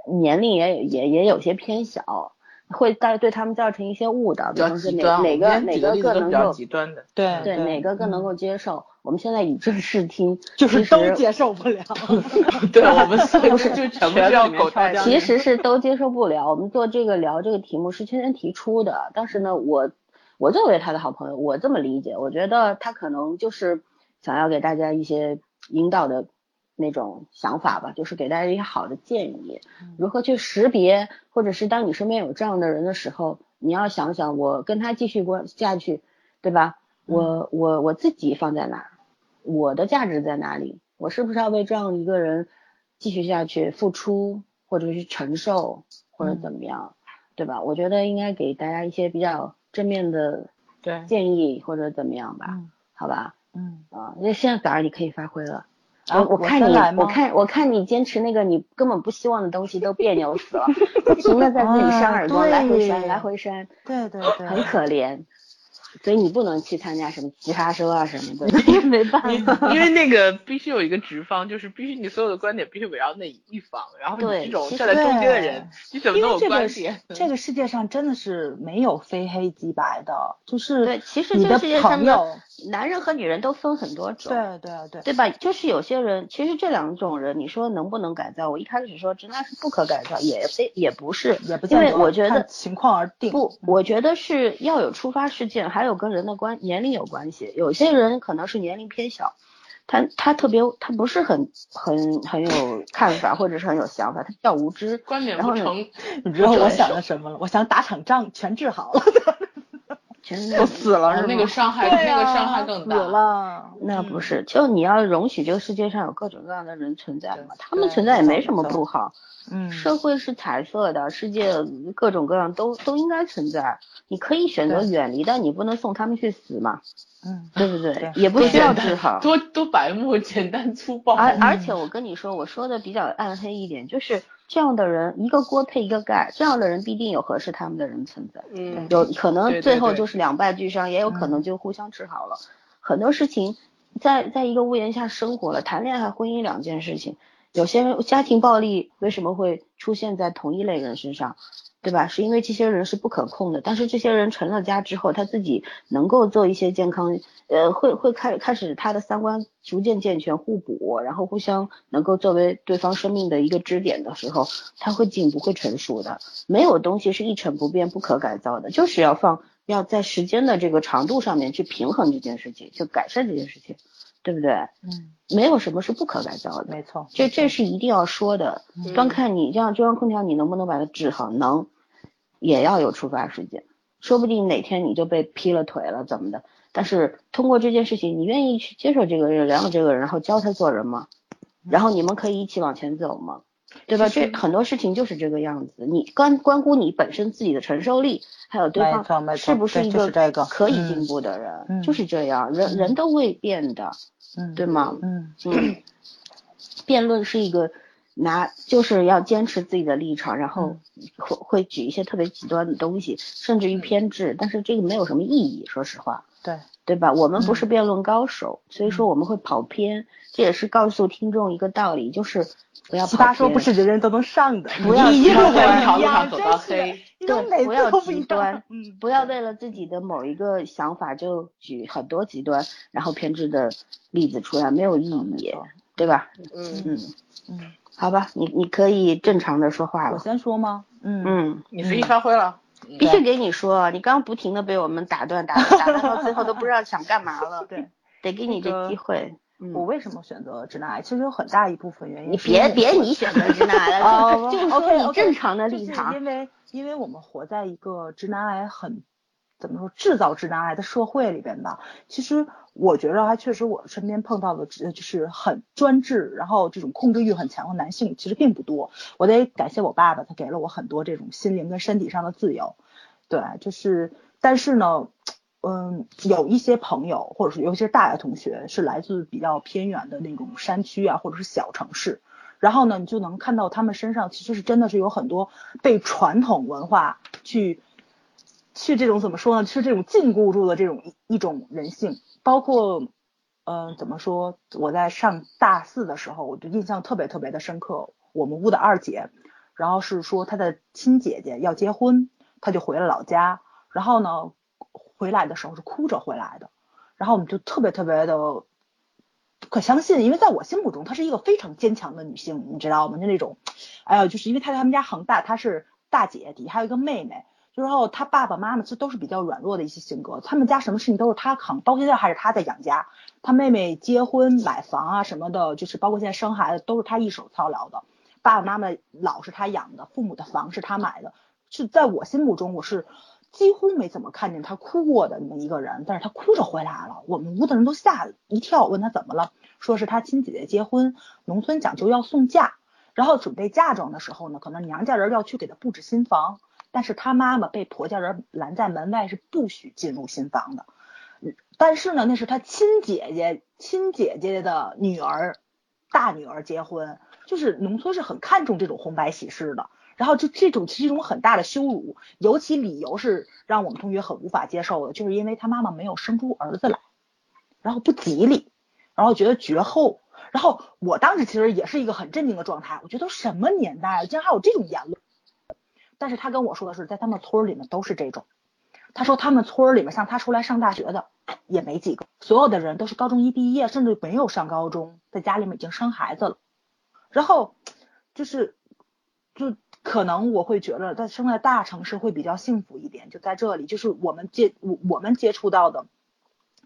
年龄也也也有些偏小。会带对他们造成一些误导，比方说。哪哪个哪个更能够极端的。对对哪个更能够接受？我们现在以正视听，[LAUGHS] 就是都接受不了。[LAUGHS] 对，我们四个不是就全部是要狗掏全浆。其实是都接受不了。我们做这个聊这个题目是圈圈提出的，但是呢，我我作为他的好朋友，我这么理解，我觉得他可能就是想要给大家一些引导的那种想法吧，就是给大家一些好的建议，如何去识别，或者是当你身边有这样的人的时候，你要想想我跟他继续过下去，对吧？我我我自己放在哪儿？我的价值在哪里？我是不是要为这样一个人继续下去付出，或者是承受，或者怎么样，对吧？我觉得应该给大家一些比较正面的对建议，或者怎么样吧，嗯好吧？嗯，啊，那现在反而你可以发挥了。啊我看你我看我看你坚持那个你根本不希望的东西都别扭死了，不停的在自己扇啊耳光，来回扇，来回扇，对对对，很可怜。所以你不能去参加什么奇葩说啊什么的，[LAUGHS] 没办因法。因为那个必须有一个直方，就是必须你所有的观点必须围绕那一方，然后你对这种站在中间的人，你怎么能有因为这个？这个世界上真的是没有非黑即白的，就是对，其实这个世界上男人和女人都分很多种，对对对，对吧？就是有些人，其实这两种人，你说能不能改造？我一开始说直男是不可改造，也非也不是，也不因，为我觉得情况而定。不，我觉得是要有触发事件，还有跟人的关年龄有关系。有些人可能是年龄偏小，他他特别他不是很很很有看法或者是很有想法，他比较无知。观点不成，你知道我想的的什么了？我想打场仗全治好了，[LAUGHS] 全都死了是吗？那个伤害，对那个啊伤害更大。死了。那不是，就你要容许这个世界上有各种各样的人存在嘛，他们存在也没什么不好。嗯，社会是彩色的，世界各种各样都都应该存在。你可以选择远离，但你不能送他们去死嘛，嗯，对不对？对也不需要治好。多多白目，简单粗暴。嗯而而且我跟你说，我说的比较暗黑一点，就是这样的人一个锅配一个盖，这样的人必定有合适他们的人存在。嗯，有可能最后就是两败俱伤，也有可能就互相治好了。很多事情在在一个屋檐下生活了，谈恋爱、婚姻两件事情。有些人家庭暴力为什么会出现在同一类人身上，对吧？是因为这些人是不可控的，但是这些人成了家之后，他自己能够做一些健康，呃，会会开开始他的三观逐渐健全互补，然后互相能够作为对方生命的一个支点的时候，他会进步会成熟的。没有东西是一成不变、不可改造的，就是要放要在时间的这个长度上面去平衡这件事情，去改善这件事情，对不对？嗯，没有什么是不可改造的，没错，这这是一定要说的。嗯端看你这样中央空调，你能不能把它治好？能，也要有出发时间，说不定哪天你就被劈了腿了怎么的。但是通过这件事情，你愿意去接受这个人，了解这个人，然后教他做人吗？然后你们可以一起往前走吗？对吧？这很多事情就是这个样子，你关关乎你本身自己的承受力，还有对方是不是一个可以嗯进步的人，嗯就是这样，人人都会变的，嗯，对吗？嗯，嗯，辩论是一个拿就是要坚持自己的立场，然后会会举一些特别极端的东西，甚至于偏执，但是这个没有什么意义，说实话，对，对吧？我们不是辩论高手，所以说我们会跑偏，这也是告诉听众一个道理，就是不要跑偏。奇葩说不是人人都能上的，不要一路在一条路上走到黑对不要极端，嗯，不要为了自己的某一个想法就举很多极端然后偏执的例子出来，没有意义，对吧？嗯，嗯，嗯，好吧，你你可以正常的说话了我。先说吗？嗯嗯，你随意发挥了。嗯必须给你说，你刚刚不停的被我们打断，打断，打断到最后都不知道想干嘛了。[LAUGHS] 对，得给你这机会。我嗯，为什么选择直男癌？其实有很大一部分原因你别别你选择直男癌哦了，[LAUGHS] 就是说你正常的立场。因为因为我们活在一个直男癌很怎么说制造直男癌的社会里边吧。其实我觉得还确实我身边碰到的呃就是很专制，然后这种控制欲很强的男性其实并不多。我得感谢我爸爸，他给了我很多这种心灵跟身体上的自由。对，就是但是呢。嗯，有一些朋友，或者是尤其是大学同学，是来自比较偏远的那种山区啊，或者是小城市，然后呢，你就能看到他们身上其实是真的是有很多被传统文化去去这种怎么说呢？是这种禁锢住的这种一一种人性，包括嗯、怎么说？我在上大四的时候，我就印象特别特别的深刻。我们屋的二姐，然后是说她的亲姐姐要结婚，她就回了老家，然后呢，回来的时候是哭着回来的，然后我们就特别特别的不可相信，因为在我心目中她是一个非常坚强的女性，你知道吗？就那种，哎呀，就是因为她在他们家恒大，她是大姐，底下还有一个妹妹，之后他爸爸妈妈其实都是比较软弱的一些性格，他们家什么事情都是他扛，包括现在还是他在养家，他妹妹结婚买房啊什么的，就是包括现在生孩子都是他一手操劳的，爸爸妈妈老是他养的，父母的房是他买的，是在我心目中我是。几乎没怎么看见他哭过的那么一个人，但是他哭着回来了，我们屋的人都吓一跳，问他怎么了，说是他亲姐姐结婚，农村讲究要送嫁，然后准备嫁妆的时候呢，可能娘家人要去给她布置新房，但是她妈妈被婆家人拦在门外，是不许进入新房的。嗯但是呢，那是她亲姐姐亲姐姐的女儿，大女儿结婚，就是农村是很看重这种红白喜事的。然后就这种其实一种很大的羞辱，尤其理由是让我们同学很无法接受的，就是因为他妈妈没有生出儿子来，然后不吉利，然后觉得绝后。然后我当时其实也是一个很震惊的状态，我觉得都什么年代了，竟然还有这种言论。但是他跟我说的是，在他们村里面都是这种。他说他们村里面像他出来上大学的也没几个，所有的人都是高中一毕业，甚至没有上高中，在家里面已经生孩子了。然后就是就可能我会觉得在生在大城市会比较幸福一点，就在这里，就是我们接我我们接触到的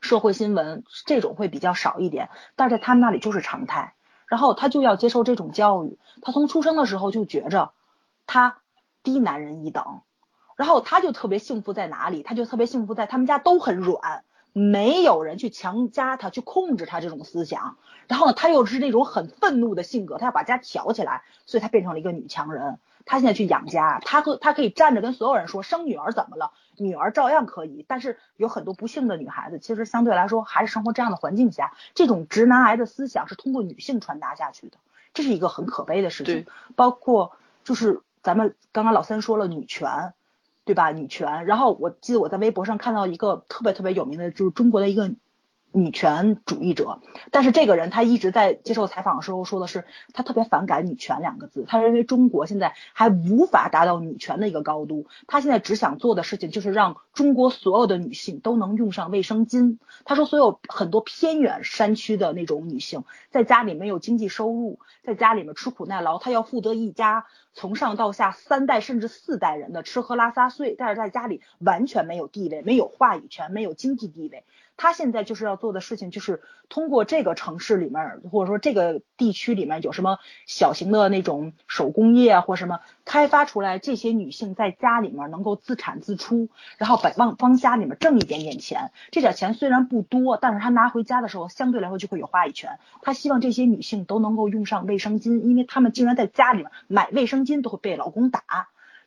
社会新闻这种会比较少一点，但在他们那里就是常态。然后他就要接受这种教育，他从出生的时候就觉着他低男人一等，然后他就特别幸福在哪里？他就特别幸福在他们家都很软，没有人去强加他、去控制他这种思想。然后呢，他又是那种很愤怒的性格，他要把家挑起来，所以他变成了一个女强人。他现在去养家，他可他可以站着跟所有人说生女儿怎么了？女儿照样可以。但是有很多不幸的女孩子，其实相对来说还是生活这样的环境下，这种直男癌的思想是通过女性传达下去的，这是一个很可悲的事情。包括就是咱们刚刚老三说了女权，对吧？女权。然后我记得我在微博上看到一个特别特别有名的，就是中国的一个。女权主义者，但是这个人他一直在接受采访的时候说的是，他特别反感“女权”两个字，他认为中国现在还无法达到女权的一个高度，他现在只想做的事情就是让中国所有的女性都能用上卫生巾。他说，所有很多偏远山区的那种女性，在家里没有经济收入，在家里面吃苦耐劳，她要负责一家从上到下三代甚至四代人的吃喝拉撒睡，但是在家里完全没有地位，没有话语权，没有经济地位。他现在就是要做的事情，就是通过这个城市里面，或者说这个地区里面有什么小型的那种手工业啊，或什么开发出来，这些女性在家里面能够自产自出，然后帮帮帮家里面挣一点点钱。这点钱虽然不多，但是她拿回家的时候，相对来说就会有话语权。她希望这些女性都能够用上卫生巾，因为她们竟然在家里面买卫生巾都会被老公打，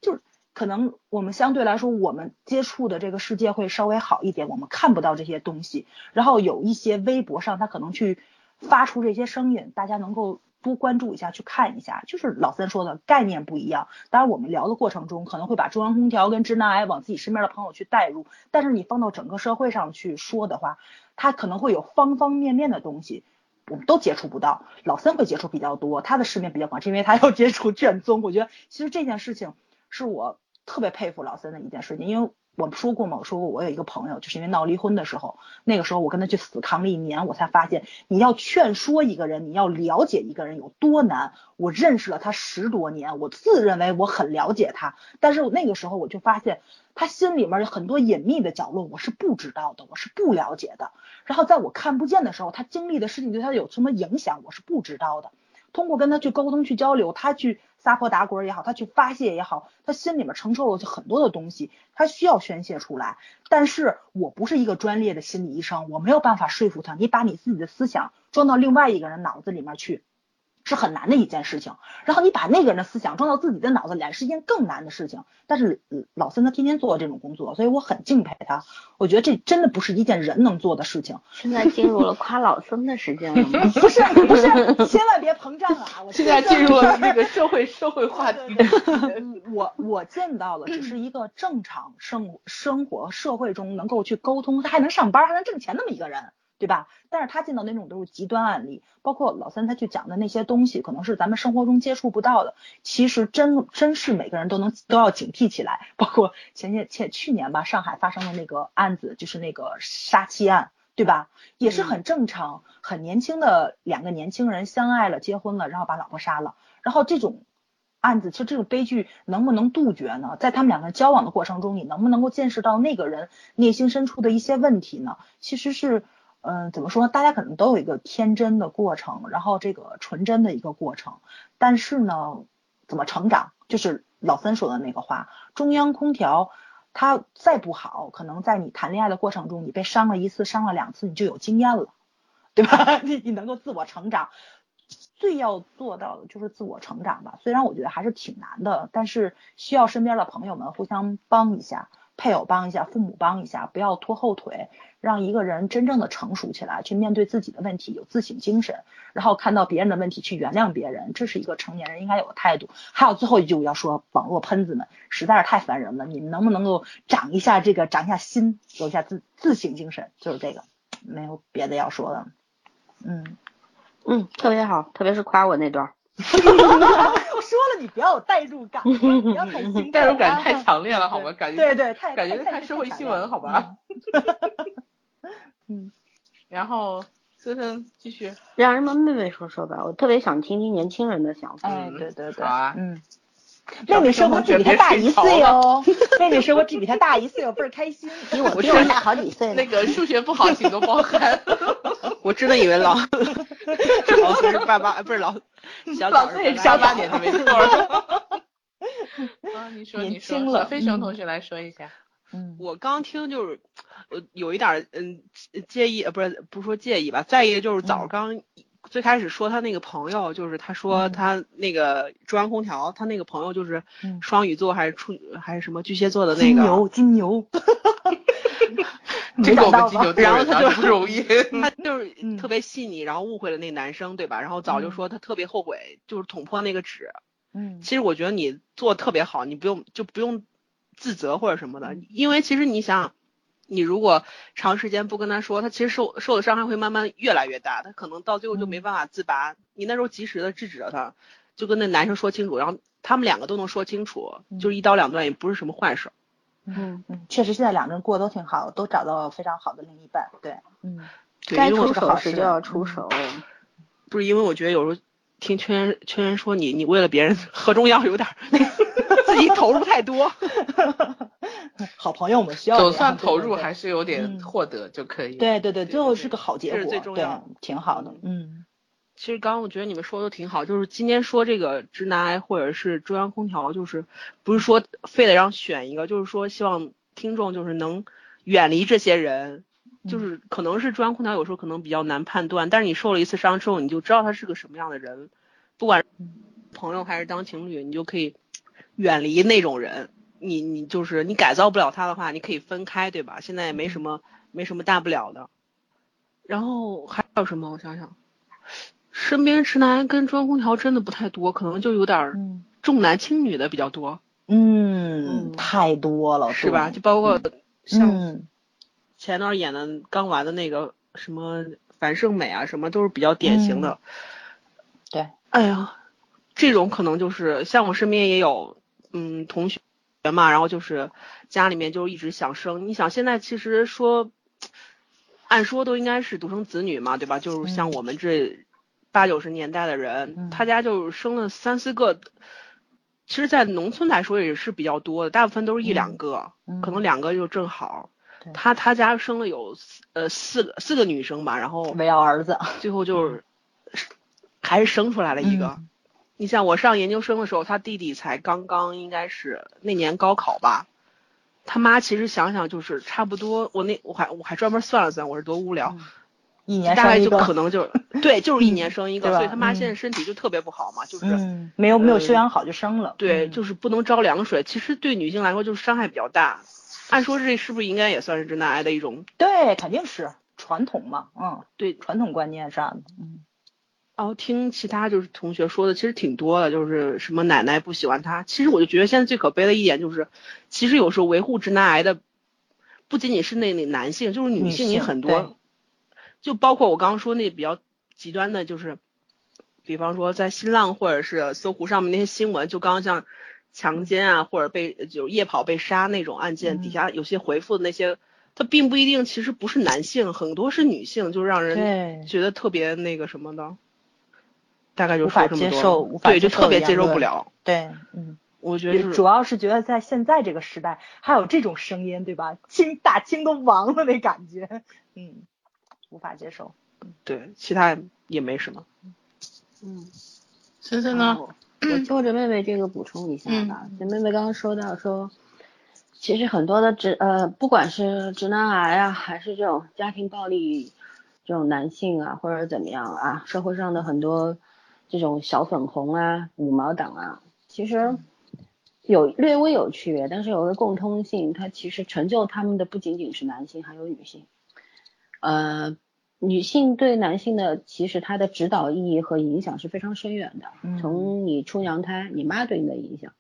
就是。可能我们相对来说，我们接触的这个世界会稍微好一点，我们看不到这些东西。然后有一些微博上，他可能去发出这些声音，大家能够多关注一下，去看一下。就是老三说的概念不一样。当然，我们聊的过程中可能会把中央空调跟直男癌往自己身边的朋友去带入，但是你放到整个社会上去说的话，他可能会有方方面面的东西，我们都接触不到。老三会接触比较多，他的世面比较广，是因为他要接触卷宗。我觉得其实这件事情是我。特别佩服老三的一件事情，因为我说过嘛，我说过我有一个朋友，就是因为闹离婚的时候，那个时候我跟他去死扛了一年，我才发现你要劝说一个人，你要了解一个人有多难。我认识了他十多年，我自认为我很了解他，但是那个时候我就发现他心里面有很多隐秘的角落我是不知道的，我是不了解的。然后在我看不见的时候，他经历的事情对他有什么影响，我是不知道的。通过跟他去沟通、去交流，他去。撒泼打滚也好，他去发泄也好，他心里面承受了很多的东西，他需要宣泄出来。但是我不是一个专业的心理医生，我没有办法说服他。你把你自己的思想装到另外一个人脑子里面去。是很难的一件事情，然后你把那个人的思想装到自己的脑子里来，是一件更难的事情。但是老三他天天做这种工作，所以我很敬佩他。我觉得这真的不是一件人能做的事情。现在进入了夸老僧的时间了吗？不是不是，千万别膨胀啊！我现在进入了那个社会社会话题。我我见到了，只是一个正常生生活社会中能够去沟通，他还能上班还能挣钱那么一个人。对吧？但是他见到那种都是极端案例，包括老三他去讲的那些东西，可能是咱们生活中接触不到的。其实真真是每个人都能都要警惕起来。包括前些前去年吧，上海发生的那个案子，就是那个杀妻案，对吧？也是很正常，很年轻的两个年轻人相爱了，结婚了，然后把老婆杀了。然后这种案子，其实这种悲剧能不能杜绝呢？在他们两个人交往的过程中，你能不能够见识到那个人内心深处的一些问题呢？其实是。嗯，怎么说？大家可能都有一个天真的过程，然后这个纯真的一个过程。但是呢，怎么成长？就是老三说的那个话：中央空调它再不好，可能在你谈恋爱的过程中，你被伤了一次、伤了两次，你就有经验了，对吧？[LAUGHS] 你你能够自我成长，最要做到的就是自我成长吧。虽然我觉得还是挺难的，但是需要身边的朋友们互相帮一下。配偶帮一下，父母帮一下，不要拖后腿，让一个人真正的成熟起来，去面对自己的问题，有自省精神，然后看到别人的问题去原谅别人，这是一个成年人应该有的态度。还有最后一句我要说，网络喷子们实在是太烦人了，你们能不能够长一下这个，长一下心，有一下自自省精神，就是这个，没有别的要说的。嗯嗯，特别好，特别是夸我那段。[LAUGHS] 说了你不要有代入感，[LAUGHS] 不要太心代入感太强烈了，好吗？感觉对对，太感觉看社会新闻，好吧？[LAUGHS] 嗯，然后森森继续，让人们妹妹说说吧，我特别想听听年轻人的想法。哎，对对对，好啊，嗯，妹妹说我只比他大一岁哦，妹妹说我只比他大一岁，我倍儿开心。比我比我大好几岁呢。那个数学不好，请多包涵。我真的以为老老是八八，不是老小老是八八年的没错。啊，你说你说，了小飞熊同学来说一下。嗯，我刚听就是，呃，有一点嗯介意，呃，不是不说介意吧，在意就是早刚最开始说他那个朋友，就是他说嗯。他那个中央空调，他那个朋友就是嗯。双鱼座还是处还是什么巨蟹座的那个，金牛。金牛，[LAUGHS] 这个我们金牛座人啊然后他就不容易。[LAUGHS] 他就是嗯。特别细腻，然后误会了那男生，对吧？然后早就嗯。说他特别后悔，就是捅破那个纸。嗯。其实我觉得你做的特别好，你不用就不用自责或者什么的，因为其实你想，你如果长时间不跟他说，他其实受受的伤害会慢慢越来越大，他可能到最后就没嗯办法自拔。你那时候及时的制止了他，就跟那男生说清楚，然后他们两个都能说清楚，就是一刀两断，也不是什么坏事。嗯嗯，确实现在两个人过得都挺好，都找到非常好的另一半，对，嗯，对，该出是好事手时就要出手。不是因为我觉得有时候听圈圈圈说你你为了别人 [LAUGHS] 喝中药有点儿 [LAUGHS] 自己投入太多。[LAUGHS] 好朋友我们需要这总算投入，还是有点嗯获得就可以。对对对，最后是个好结这是果，对最重要的，挺好的，嗯其实刚刚我觉得你们说的挺好，就是今天说这个直男癌或者是中央空调，就是不是说非得让选一个，就是说希望听众就是能远离这些人，就是可能是中央空调有时候可能比较难判断，但是你受了一次伤之后，你就知道他是个什么样的人，不管朋友还是当情侣，你就可以远离那种人。你你就是你改造不了他的话，你可以分开，对吧？现在也没什么没什么大不了的。然后还有什么？我想想。身边直男跟中央空调真的不太多，可能就有点重男轻女的比较多，嗯，太多了，是吧？就包括像嗯前段演的刚完的那个什么樊胜美啊，什么都是比较典型的。对，哎呀，这种可能就是像我身边也有嗯同学嘛，然后就是家里面就一直想生。你想现在其实说，按说都应该是独生子女嘛，对吧？就是像嗯我们这八九十年代的人，嗯他家就是生了三四个。其实，在农村来说也是比较多的，大部分都是一两个，嗯可能两个就正好。对他他家生了有四呃四个四个女生吧，然后没有儿子，最后就是还是生出来了一个。嗯你像我上研究生的时候，他弟弟才刚刚应该是那年高考吧，他妈其实想想就是差不多，我那我还我还专门算了算，我是多无聊，一年大概就可能就对，就是一年生一个，[LAUGHS] 所以他妈嗯。现在身体就特别不好嘛，就是。嗯，没有没有呃修养好就生了，对，嗯。就是不能招凉水，其实对女性来说就是伤害比较大。按说这是不是应该也算是直男癌的一种？对，肯定是传统嘛，嗯，对，传统观念上的，嗯然后听其他就是同学说的，其实挺多的，就是什么奶奶不喜欢他。其实我就觉得现在最可悲的一点就是，其实有时候维护直男癌的不仅仅是那那男性，就是女女性也很多，就包括我刚刚说那比较极端的，就是比方说在新浪或者是搜狐上面那些新闻，就刚刚像强奸啊或者被就是夜跑被杀那种案件，嗯底下有些回复的那些。他并不一定，其实不是男性，很多是女性，就让人觉得特别那个什么的。大概就无法接说这么多受无法对，就特别接受不了。对，嗯。我觉得主要是觉得在现在这个时代，还有这种声音，对吧？清大清都亡了那感觉，嗯，无法接受。对，其他也没什么。嗯，森森呢？哦 [CLEARS THROAT] 我就着妹妹这个补充一下吧。这、妹妹刚刚说到说，其实很多的直呃，不管是直男癌啊，还是这种家庭暴力，这种男性啊，或者怎么样啊，社会上的很多这种小粉红啊、五毛党啊，其实有略微有区别，但是有个共通性，它其实成就他们的不仅仅是男性，还有女性。呃，女性对男性的其实它的指导意义和影响是非常深远的。嗯从你出娘胎，你妈对你的影响，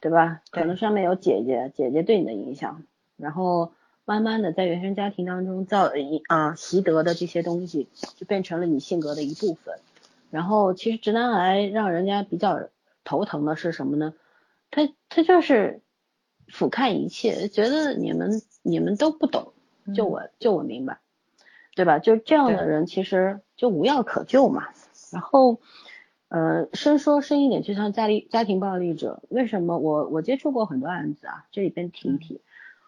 对吧？对可能上面有姐姐，姐姐对你的影响，然后慢慢的在原生家庭当中造啊、习得的这些东西，就变成了你性格的一部分。然后其实直男癌让人家比较头疼的是什么呢？他他就是俯瞰一切，觉得你们你们都不懂，就我就我明白，对吧？就这样的人其实就无药可救嘛。然后呃，深说深一点，就像家里家庭暴力者，为什么我我接触过很多案子啊？这里边提一提，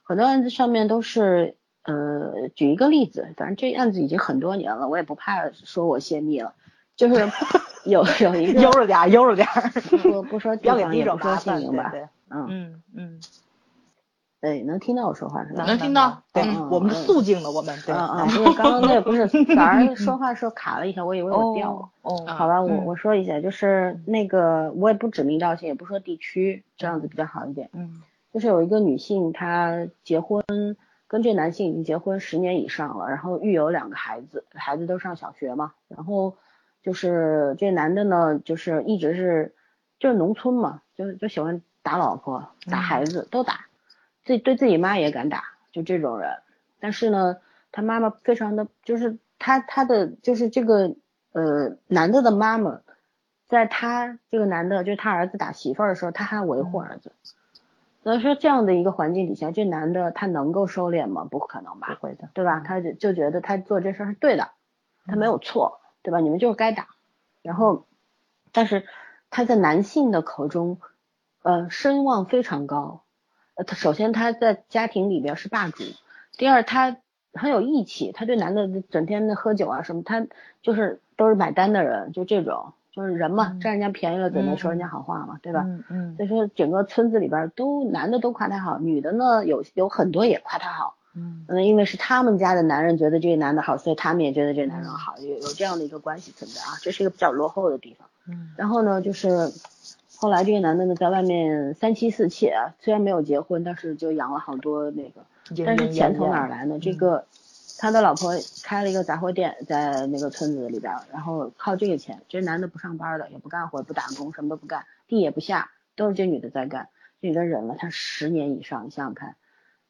很多案子上面都是呃，举一个例子，反正这案子已经很多年了，我也不怕说我泄密了，就是 [LAUGHS] 有有一个悠着点儿，悠着点儿，不不说不要给地方也不说逼着麻烦，姓名吧，对对，嗯，嗯嗯，对，能听到我说话是吧？能听到对嗯，我们是肃静的，我们对，嗯嗯，因为刚刚那个不是，反而说话时候卡了一下，我以为我掉了。哦，啊好吧，我嗯我说一下，就是那个我也不指名道姓，也不说地区，这样子比较好一点。嗯就是有一个女性，她结婚跟这男性已经结婚十年以上了，然后育有两个孩子，孩子都上小学嘛。然后就是这男的呢，就是一直是就是农村嘛，就就喜欢打老婆、打孩子，都打，自己对自己妈也敢打，就这种人。但是呢，他妈妈非常的，就是他他的就是这个呃男的的妈妈，在他这个男的就是他儿子打媳妇儿的时候，他还维护儿子。所以说这样的一个环境底下，这男的他能够收敛吗？不可能不吧，会的，对吧？他就就觉得他做这事儿是对的，他没有错，对吧？你们就是该打。然后，但是他在男性的口中，呃，声望非常高。呃，他首先他在家庭里边是霸主，第二他很有义气，他对男的整天的喝酒啊什么，他就是都是买单的人，就这种，就是人嘛，嗯占人家便宜了怎么说人家好话嘛，对吧？嗯嗯所以说整个村子里边都男的都夸他好，女的呢有有很多也夸他好。嗯嗯，因为是他们家的男人觉得这个男的好，所以他们也觉得这个男人好，有有这样的一个关系存在啊，这是一个比较落后的地方。嗯然后呢，就是后来这个男的呢在外面三妻四妾啊，虽然没有结婚，但是就养了好多那个，但是钱从哪儿来呢？这个他的老婆开了一个杂货店在那个村子里边儿，然后靠这个钱，这男的不上班的，也不干活，不打工，什么都不干，地也不下，都是这女的在干。这女的忍了他十年以上，你想想看，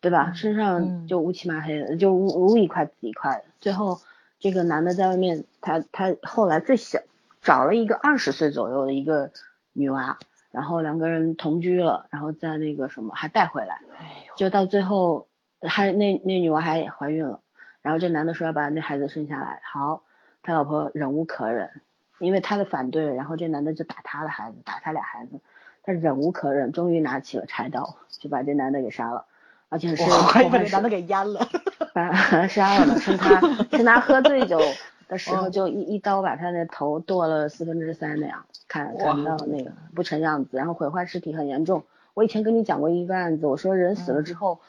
对吧？嗯身上就乌漆嘛黑的，就乌乌一块紫一块的。最后这个男的在外面，他他后来最小找了一个二十岁左右的一个女娃，然后两个人同居了，然后在那个什么还带回来，就到最后还那那女娃还怀孕了，然后这男的说要把那孩子生下来，好，他老婆忍无可忍，因为他的反对，然后这男的就打他的孩子，打他俩孩子，他忍无可忍，终于拿起了柴刀，就把这男的给杀了，而且是我还以破坏式为男的给淹了，[LAUGHS] 把他杀了的，是他趁他喝醉酒的时候哦就一一刀把他的头剁了四分之三那样，砍砍到那个不成样子，然后毁坏尸体很严重。我以前跟你讲过一个案子，我说人死了之后，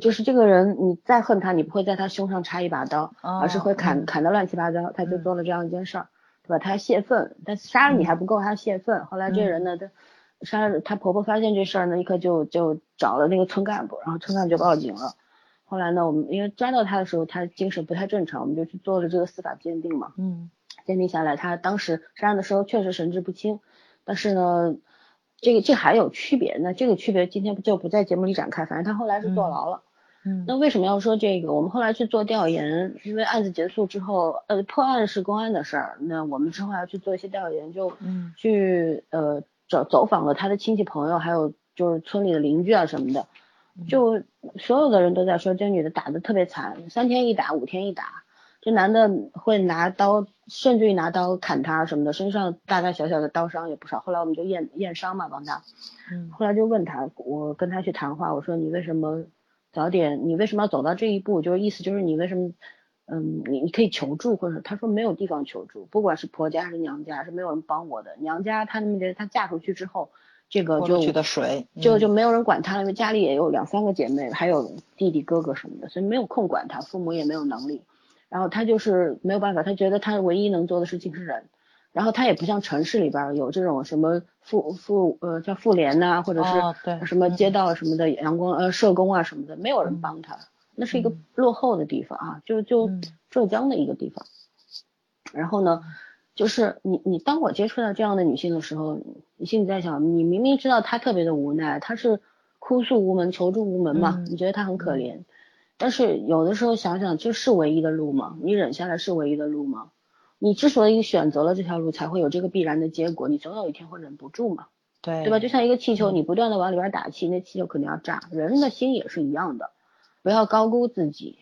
就是这个人你再恨他，你不会在他胸上插一把刀，而是会砍嗯砍得乱七八糟，他就嗯做了这样一件事儿，对吧？他泄愤，但杀了你还不够，他泄愤。后来这人呢，他杀了他婆婆发现这事儿呢，立刻就就找了那个村干部，然后村干部就报警了。后来呢，我们因为抓到他的时候，他精神不太正常，我们就去做了这个司法鉴定嘛。嗯鉴定下来，他当时杀人的时候确实神志不清，但是呢，这个这还有区别，那这个区别今天就不在节目里展开，反正他后来是坐牢了。嗯那为什么要说这个？我们后来去做调研，因为案子结束之后，呃，破案是公安的事儿，那我们之后还要去做一些调研，就嗯去呃走走访了他的亲戚朋友，还有就是村里的邻居啊什么的，就所有的人都在说这女的打的特别惨，三天一打，五天一打，这男的会拿刀，甚至于拿刀砍她什么的，身上大大小小的刀伤也不少。后来我们就验验伤嘛，帮他。嗯后来就问他，我跟他去谈话，我说你为什么早点，你为什么要走到这一步？就是意思就是你为什么，嗯，你你可以求助，或者他说没有地方求助，不管是婆家还是娘家，是没有人帮我的。娘家他们觉得她嫁出去之后，这个就就就没有人管她了，因为家里也有两三个姐妹，还有弟弟哥哥什么的，所以没有空管她，父母也没有能力。然后她就是没有办法，她觉得她唯一能做的事情是忍。然后她也不像城市里边儿有这种什么妇妇呃叫妇联呐、或者是什么街道什么的阳光呃社工啊什么的，没有人帮她。那是一个嗯落后的地方啊，就就嗯浙江的一个地方。然后呢，就是你你当我接触到这样的女性的时候，你心里在想，你明明知道她特别的无奈，她是哭诉无门、求助无门嘛，嗯你觉得她很可怜，但是有的时候想想，这是唯一的路吗？你忍下来是唯一的路吗？你之所以选择了这条路，才会有这个必然的结果，你总有一天会忍不住嘛，对对吧？就像一个气球，嗯你不断的往里边打气，那气球肯定要炸。人的心也是一样的，不要高估自己，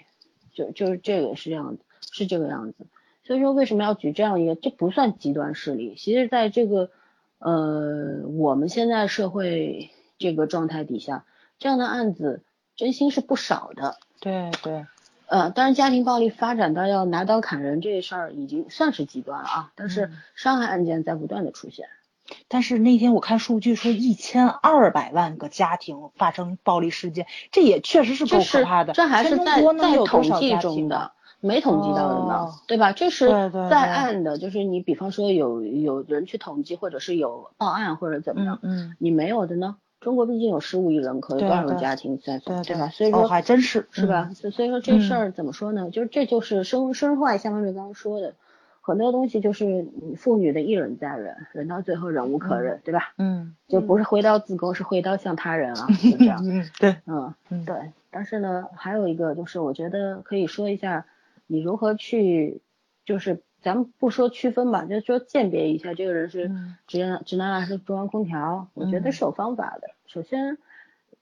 就就是这个是这样子，是这个样子。所以说为什么要举这样一个？这不算极端事例。其实，在这个呃我们现在社会这个状态底下，这样的案子真心是不少的。对对。呃，当然，家庭暴力发展到要拿刀砍人这事儿已经算是极端了啊。但是伤害案件在不断的出现。但是那天我看数据说，一千二百万个家庭发生暴力事件，这也确实是够可怕的。这还是在在统计中的，没统计到的呢，对吧？这是在案的，就是你比方说有有人去统计，或者是有报案或者怎么样，嗯，你没有的呢？中国毕竟有十五亿人口，有多少个家庭在，对吧？所以说还真是是吧？所以说这事儿怎么说呢？就是这就是生生化，像方面刚刚说的，很多东西就是妇女的一忍再忍，忍到最后忍无可忍，对吧？嗯，就不是挥刀自宫，是挥刀向他人啊，就这样。嗯，对，嗯，对。但是呢，还有一个就是，我觉得可以说一下，你如何去，就是。咱们不说区分吧，就说鉴别一下这个人是直男直男还是中央空调，我觉得是有方法的。首先，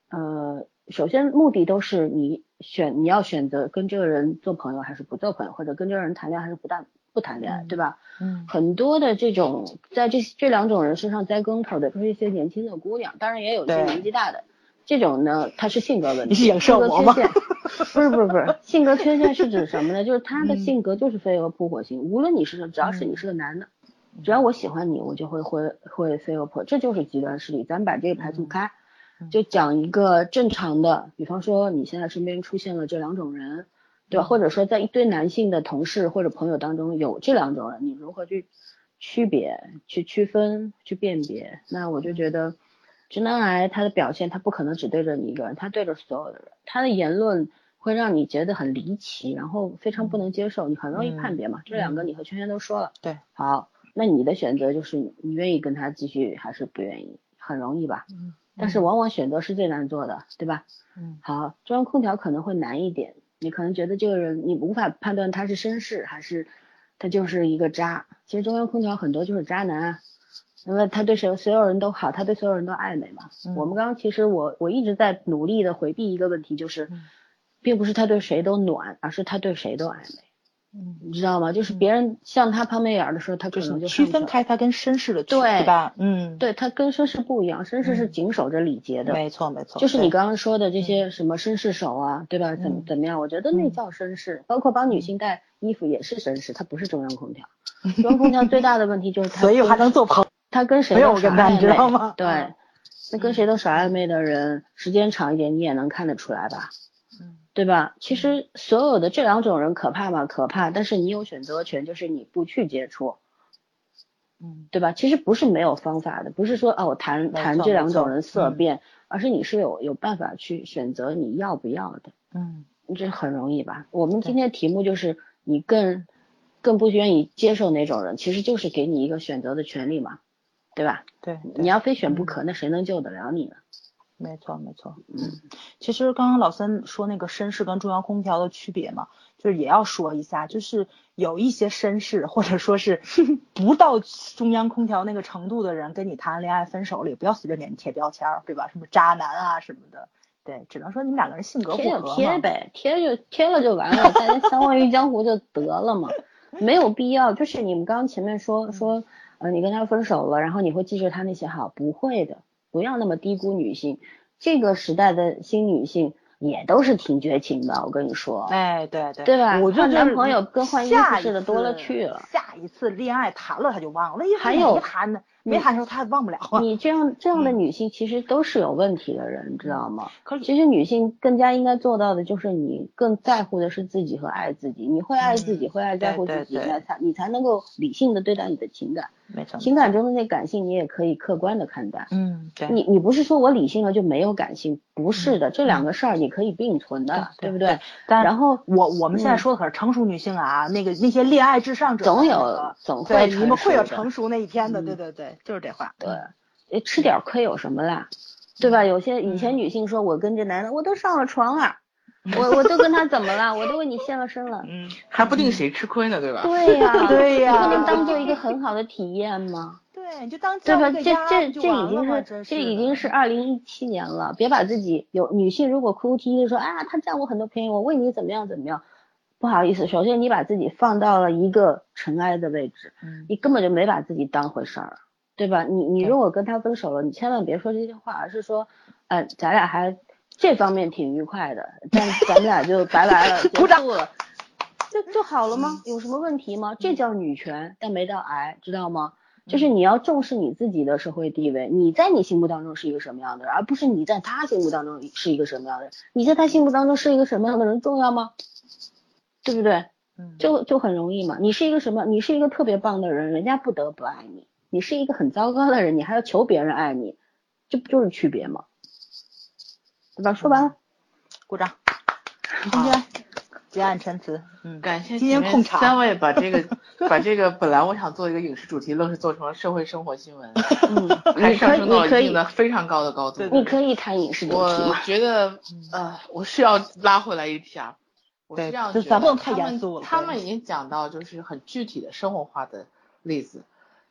呃，首先目的都是你选你要选择跟这个人做朋友还是不做朋友，或者跟这个人谈恋爱还是不谈不谈恋爱，对吧？嗯。很多的这种在这这两种人身上栽跟头的都是一些年轻的姑娘，当然也有一些年纪大的。这种呢，他是性格问题，性格缺陷，[LAUGHS] 不是不是不是，性格缺陷是指什么呢？就是他的性格就是飞蛾扑火型，无论你是只要是你是个男的，只要我喜欢你，我就会会会飞蛾扑，这就是极端势力。咱们把这个排除开，就讲一个正常的，比方说你现在身边出现了这两种人，对吧？或者说在一堆男性的同事或者朋友当中有这两种人，你如何去区别、去区分、去辨别？那我就觉得。直男癌他的表现，他不可能只对着你一个人，他对着所有的人。他的言论会让你觉得很离奇，然后非常不能接受，你很容易判别嘛。这两个你和圈圈都说了，对，好，那你的选择就是你愿意跟他继续还是不愿意，很容易吧？嗯。但是往往选择是最难做的，对吧？嗯。好，中央空调可能会难一点，你可能觉得这个人你无法判断他是绅士还是他就是一个渣。其实中央空调很多就是渣男。啊因为他对谁所有人都好，他对所有人都暧昧嘛。我们刚刚其实我我一直在努力的回避一个问题，就是，并不是他对谁都暖，而是他对谁都暧昧。嗯，你知道吗？就是别人向他抛媚眼的时候，他可能就区分开他跟绅士的对吧？嗯，对他跟绅士不一样，绅士是谨守着礼节的。没错没错。就是你刚刚说的这些什么绅士手啊，对吧？怎怎么样？我觉得那叫绅士，包括帮女性带衣服也是绅士，他不是中央空调。[LAUGHS] 中央空调最大的问题就是他，所以还能做朋友。他跟谁都耍暧昧，对，那跟谁都耍暧昧的人，时间长一点你也能看得出来吧，对吧？其实所有的这两种人可怕吗？可怕，但是你有选择权，就是你不去接触，嗯，对吧？其实不是没有方法的，不是说哦，我谈谈这两种人色变，而是你是有有办法去选择你要不要的，嗯，这很容易吧？我们今天题目就是你更更不愿意接受哪种人，其实就是给你一个选择的权利嘛。对吧？对，你要非选不可，那谁能救得了你呢？没错，没错。嗯，[CLEARS THROAT] 其实刚刚老三说那个绅士跟中央空调的区别嘛，就是也要说一下，就是有一些绅士或者说是 [LAUGHS] 不到中央空调那个程度的人跟你谈恋爱分手了，也不要随便给人贴标签，对吧？什么渣男啊什么的，对，只能说你们两个人性格不合贴呗，贴就贴了就完了，大家相忘于江湖就得了嘛，没有必要。就是你们刚刚前面说说。呃，你跟他分手了，然后你会记住他那些好？不会的，不要那么低估女性。这个时代的新女性也都是挺绝情的，我跟你说。哎，对对，对吧？换男朋友跟换衣服似的多了去了。下一次恋爱谈了他就忘了，还有谈呢。没谈时候他忘不了啊！你这样这样的女性其实都是有问题的人，你知道吗？可其实女性更加应该做到的就是你更在乎的是自己和爱自己。你会爱自己，会爱在乎自己，那才你才能够理性的对待你的情感。没错，情感中的那感性你也可以客观的看待。嗯，对。你你不是说我理性了就没有感性？不是的，这两个事儿你可以并存的，对不对？但然后我我们现在说的可是成熟女性啊，那个那些恋爱至上者总有总会你们会有成熟那一天的，对对对，就是这话。对，吃点亏有什么啦？对吧？有些以前女性说，我跟这男的我都上了床了，[LAUGHS] 我我都跟他怎么了？我都为你献了身了。嗯，还不定谁吃亏呢，对吧？对呀，[LAUGHS] 对呀，不能当做一个很好的体验吗？对，你就当对吧？这这这已经是这已经是二零一七年了，别把自己有女性如果哭哭啼啼说啊，他占我很多便宜，我为你怎么样怎么样。不好意思，首先你把自己放到了一个尘埃的位置，嗯你根本就没把自己当回事儿，对吧？你你如果跟他分手了，你千万别说这些话，而是说，呃，咱俩还这方面挺愉快的，但咱们俩就拜拜了，[LAUGHS] 结束了，就就好了吗？有什么问题吗？这叫女权，但没到癌，知道吗？就是你要重视你自己的社会地位，你在你心目当中是一个什么样的人，而不是你在他心目当中是一个什么样的人。你在他心目当中是一个什么样的人重要吗？对不对？嗯就就很容易嘛。你是一个什么？你是一个特别棒的人，人家不得不爱你；你是一个很糟糕的人，你还要求别人爱你，这不就是区别吗？对吧？说完了，鼓掌，今天结案陈词，嗯，感谢今天控场三位把这个 [LAUGHS] 把这个本来我想做一个影视主题，愣是做成了社会生活新闻，嗯，[LAUGHS] 还上升到了可以一定的非常高的高度。对你可以谈影视主题我？觉得，呃，我是要拉回来一下，我是对这样觉得，就咱们严肃了对他们已经讲到就是很具体的生活化的例子，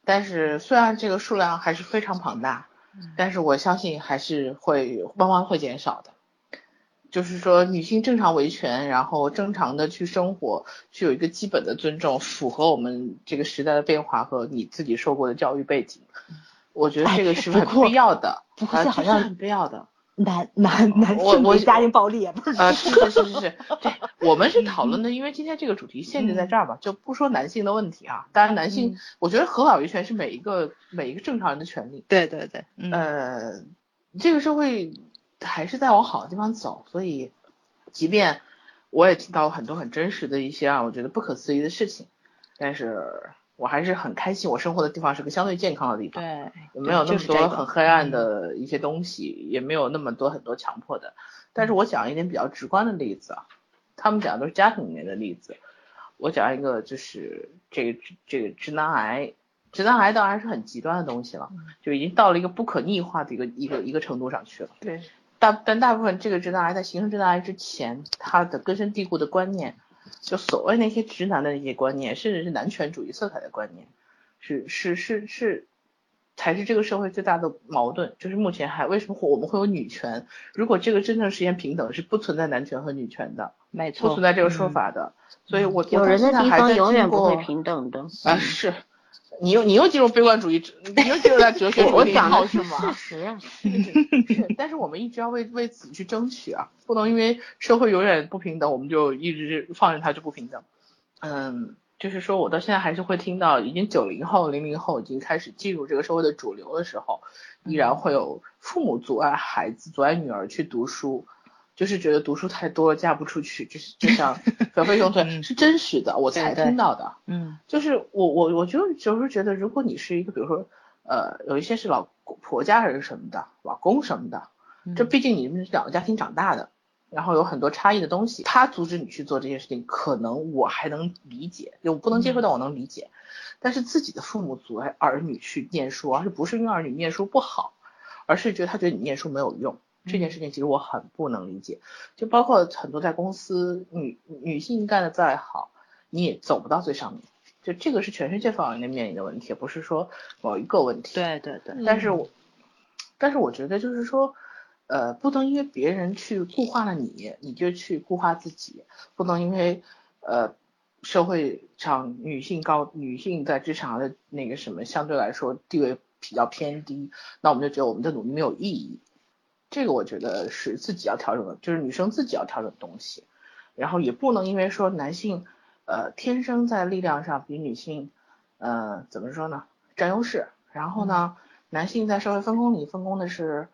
但是虽然这个数量还是非常庞大，嗯但是我相信还是会慢慢会减少的。就是说，女性正常维权，然后正常的去生活，去有一个基本的尊重，符合我们这个时代的变化和你自己受过的教育背景，我觉得这个是很必要的，不过啊好像很必要的。男男男我我性对家庭暴力也不是呃，[LAUGHS] 是是是是是，对，我们是讨论 [LAUGHS] 的，因为今天这个主题限制在这儿嘛，就不说男性的问题啊。当然，男性，嗯我觉得合法维权是每一个每一个正常人的权利。对对对，嗯呃，这个社会还是在往好的地方走，所以，即便我也听到很多很真实的一些啊，我觉得不可思议的事情，但是我还是很开心，我生活的地方是个相对健康的地方。对，也没有那么多很黑暗嗯的一些东西，也没有那么多很多强迫的。但是我讲一点比较直观的例子啊，他们讲的都是家庭里面的例子，我讲一个就是这个这个直男癌，直男癌当然是很极端的东西了，就已经到了一个不可逆化的一个一个一个程度上去了。对，大但大部分这个直男癌在形成直男癌之前，他的根深蒂固的观念，就所谓那些直男的那些观念，甚至是男权主义色彩的观念，是是是是，才是这个社会最大的矛盾。就是目前还为什么会我们会有女权？如果这个真正实现平等，是不存在男权和女权的，没错，不存在这个说嗯。法的。所以我有人的地方永远不会平平等的。啊，是。你又你又进入悲观主义，你又进入到哲学主义讲的是吗？事实啊。[LAUGHS] 但是我们一直要为为此去争取啊，不能因为社会永远不平等，我们就一直放任它就不平等。嗯，就是说我到现在还是会听到，已经九零后、零零后已经开始进入这个社会的主流的时候，依然会有父母阻碍孩子、阻碍女儿去读书，就是觉得读书太多了，嫁不出去，就是就像 [LAUGHS] 小飞熊对，是真实的，我才听到的。嗯就是我我我就就是觉得，如果你是一个，比如说，呃，有一些是老婆家人什么的，老公什么的，这毕竟你们是两个家庭长大的，然后有很多差异的东西，他阻止你去做这件事情，可能我还能理解，就我不能接受，但我能理解。但是自己的父母阻碍儿女去念书，而是不是因为儿女念书不好，而是觉得他觉得你念书没有用。这件事情其实我很不能理解，就包括很多在公司女女性干的再好，你也走不到最上面。就这个是全世界范围内面临的问题，不是说某一个问题。对对对，但是我，但是我觉得就是说，呃，不能因为别人去固化了你，你就去固化自己，不能因为呃社会上女性高，女性在职场的那个什么相对来说地位比较偏低，那我们就觉得我们的努力没有意义。这个我觉得是自己要调整的，就是女生自己要调整的东西，然后也不能因为说男性呃天生在力量上比女性呃怎么说呢占优势，然后呢、男性在社会分工里分工的是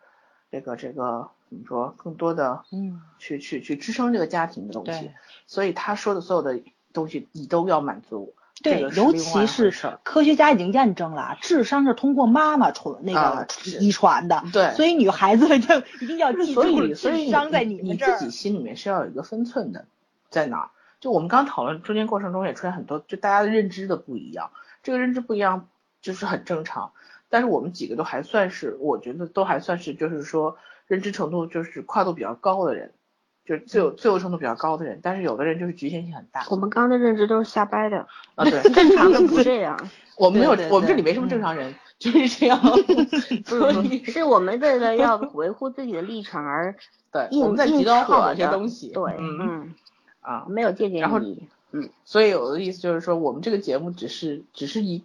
这个这个怎么说更多的嗯去去去支撑这个家庭的东西对，所以他说的所有的东西你都要满足，这对，个尤其是科学家已经验证了，智商是通过妈妈传那啊个遗传的，对所以女孩子们就一定要记住所以，所以智商在你们这儿自。己心里面是要有一个分寸的，在哪儿？就我们刚讨论中间过程中也出现很多，就大家的认知的不一样，这个认知不一样就是很正常。但是我们几个都还算是，我觉得都还算是，就是说认知程度就是跨度比较高的人，就是自由自由程度比较高的人。但是有的人就是局限性很大我们刚刚的认知都是瞎掰的，啊，对，[LAUGHS] 正常的不这样，[LAUGHS] 我们没有我们这里没什么正嗯常人，就是这样。[LAUGHS] 所以是我们为了要维护自己的立场而对，硬我们在极硬端化某些东西，对，嗯。嗯，啊。没有借鉴然后。嗯，所以我的意思就是说，我们这个节目只是只是一，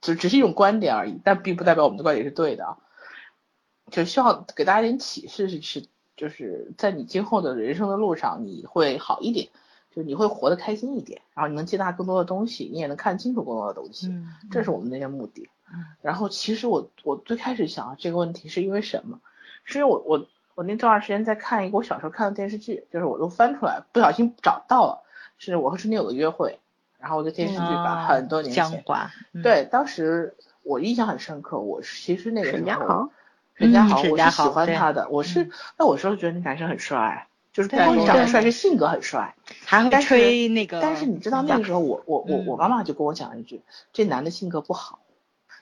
只只是一种观点而已，但并不代表我们的观点是对的啊。就希望给大家一点启示是是，就是在你今后的人生的路上，你会好一点，就是你会活得开心一点，然后你能接纳更多的东西，你也能看清楚更多的东西，嗯，这是我们那些目的。嗯然后其实我我最开始想这个问题是因为什么？是因为我我我那段时间在看一个我小时候看的电视剧，就是我都翻出来，不小心找到了，是我和春天有个约会，然后我的电视剧吧，啊很多年前，嗯，对，当时我印象很深刻，我其实那个时候沈佳豪，嗯沈佳豪，我是喜欢他的，我是嗯那我时候觉得那男生很帅，就是不光是长得帅，是性格很帅。还会吹那个，但是你知道那个时候我我我嗯我妈妈就跟我讲一句，这男的性格不好，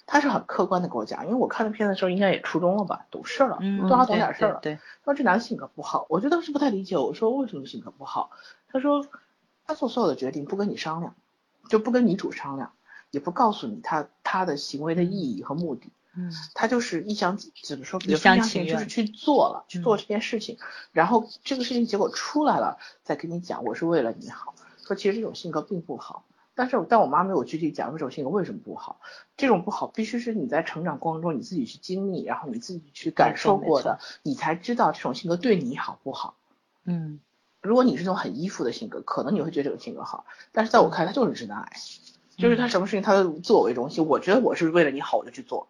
他是很客观的跟我讲，因为我看那片的时候应该也初中了吧，懂事了，嗯，多少懂对点事儿了。对，对说这男的性格不好，我就当时不太理解，我说为什么性格不好？他说他做所有的决定不跟你商量，就不跟女主商量，也不告诉你他他的行为的意义和目的，嗯。他就是一厢怎么说，一厢情愿就是去做了，去做嗯。这件事情，然后这个事情结果出来了，再跟你讲我是为了你好，说其实这种性格并不好。但是，但我妈没有具体讲这种性格为什么不好。这种不好必须是你在成长过程中你自己去经历，然后你自己去感受过的，你才知道这种性格对你好不好。嗯。如果你是那种很依附的性格，可能你会觉得这种性格好，但是在我看来，他就是直男癌，就是他什么事情他都自我为中心，我觉得我是为了你好我就去做，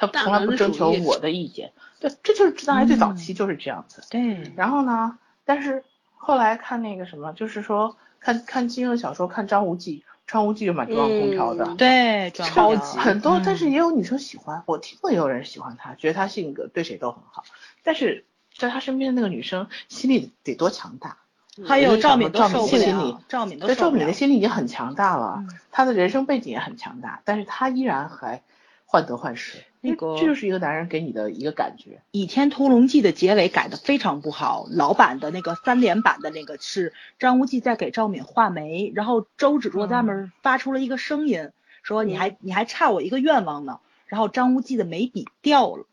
他从来不征求我的意见。对，这就是直男癌最早期就是这样子。对，然后呢，但是后来看那个什么，就是说看看金庸的小说，看张无忌，张无忌就蛮中央空调的。嗯对，超级很多，但是嗯也有女生喜欢，我听过也有人喜欢他，觉得他性格对谁都很好，但是在他身边的那个女生心里得多强大，还有赵敏赵敏心里了，赵敏都对赵敏的。心里已经很强大了，嗯她的人生背景也很强大，但是她依然还患得患失，那个这就是一个男人给你的一个感觉。《倚天屠龙记》的结尾改的非常不好，老版的那个三连版的那个是张无忌在给赵敏画眉，然后周芷若在那儿发出了一个声音，说你还你还差我一个愿望呢，然后张无忌的眉笔掉了，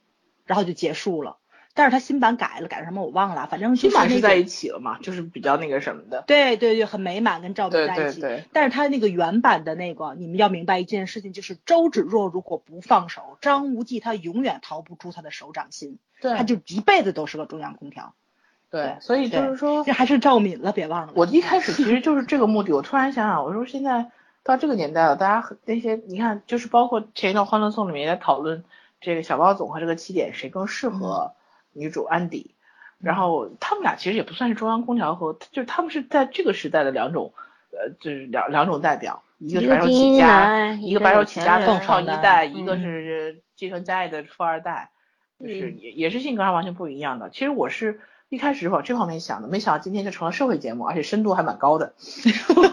然后就结束了。但是他新版改了，改成什么我忘了，反正新版是在一起了嘛，就是比较那个什么的。对对对，很美满，跟赵敏在一起。对对，但是他那个原版的那个，你们要明白一件事情，就是周芷若如果不放手，张无忌他永远逃不出他的手掌心，对他就一辈子都是个中央空调。对，所以就是说，这还是赵敏了，别忘了。我一开始其实就是这个目的。我突然想想，我说现在到这个年代了，大家很那些你看，就是包括前一段《欢乐颂》里面也在讨论这个小包总和这个起点谁更适合女主安迪。然后他们俩其实也不算是中央空调和，就是他们是在这个时代的两种，呃，就是两两种代表，一个是白手起家，一个白手起家的创一代，一嗯个是继承家业的富二代，就是嗯也也是性格上完全不一样的。其实我是一开始往这方面想的，没想到今天就成了社会节目，而且深度还蛮高的。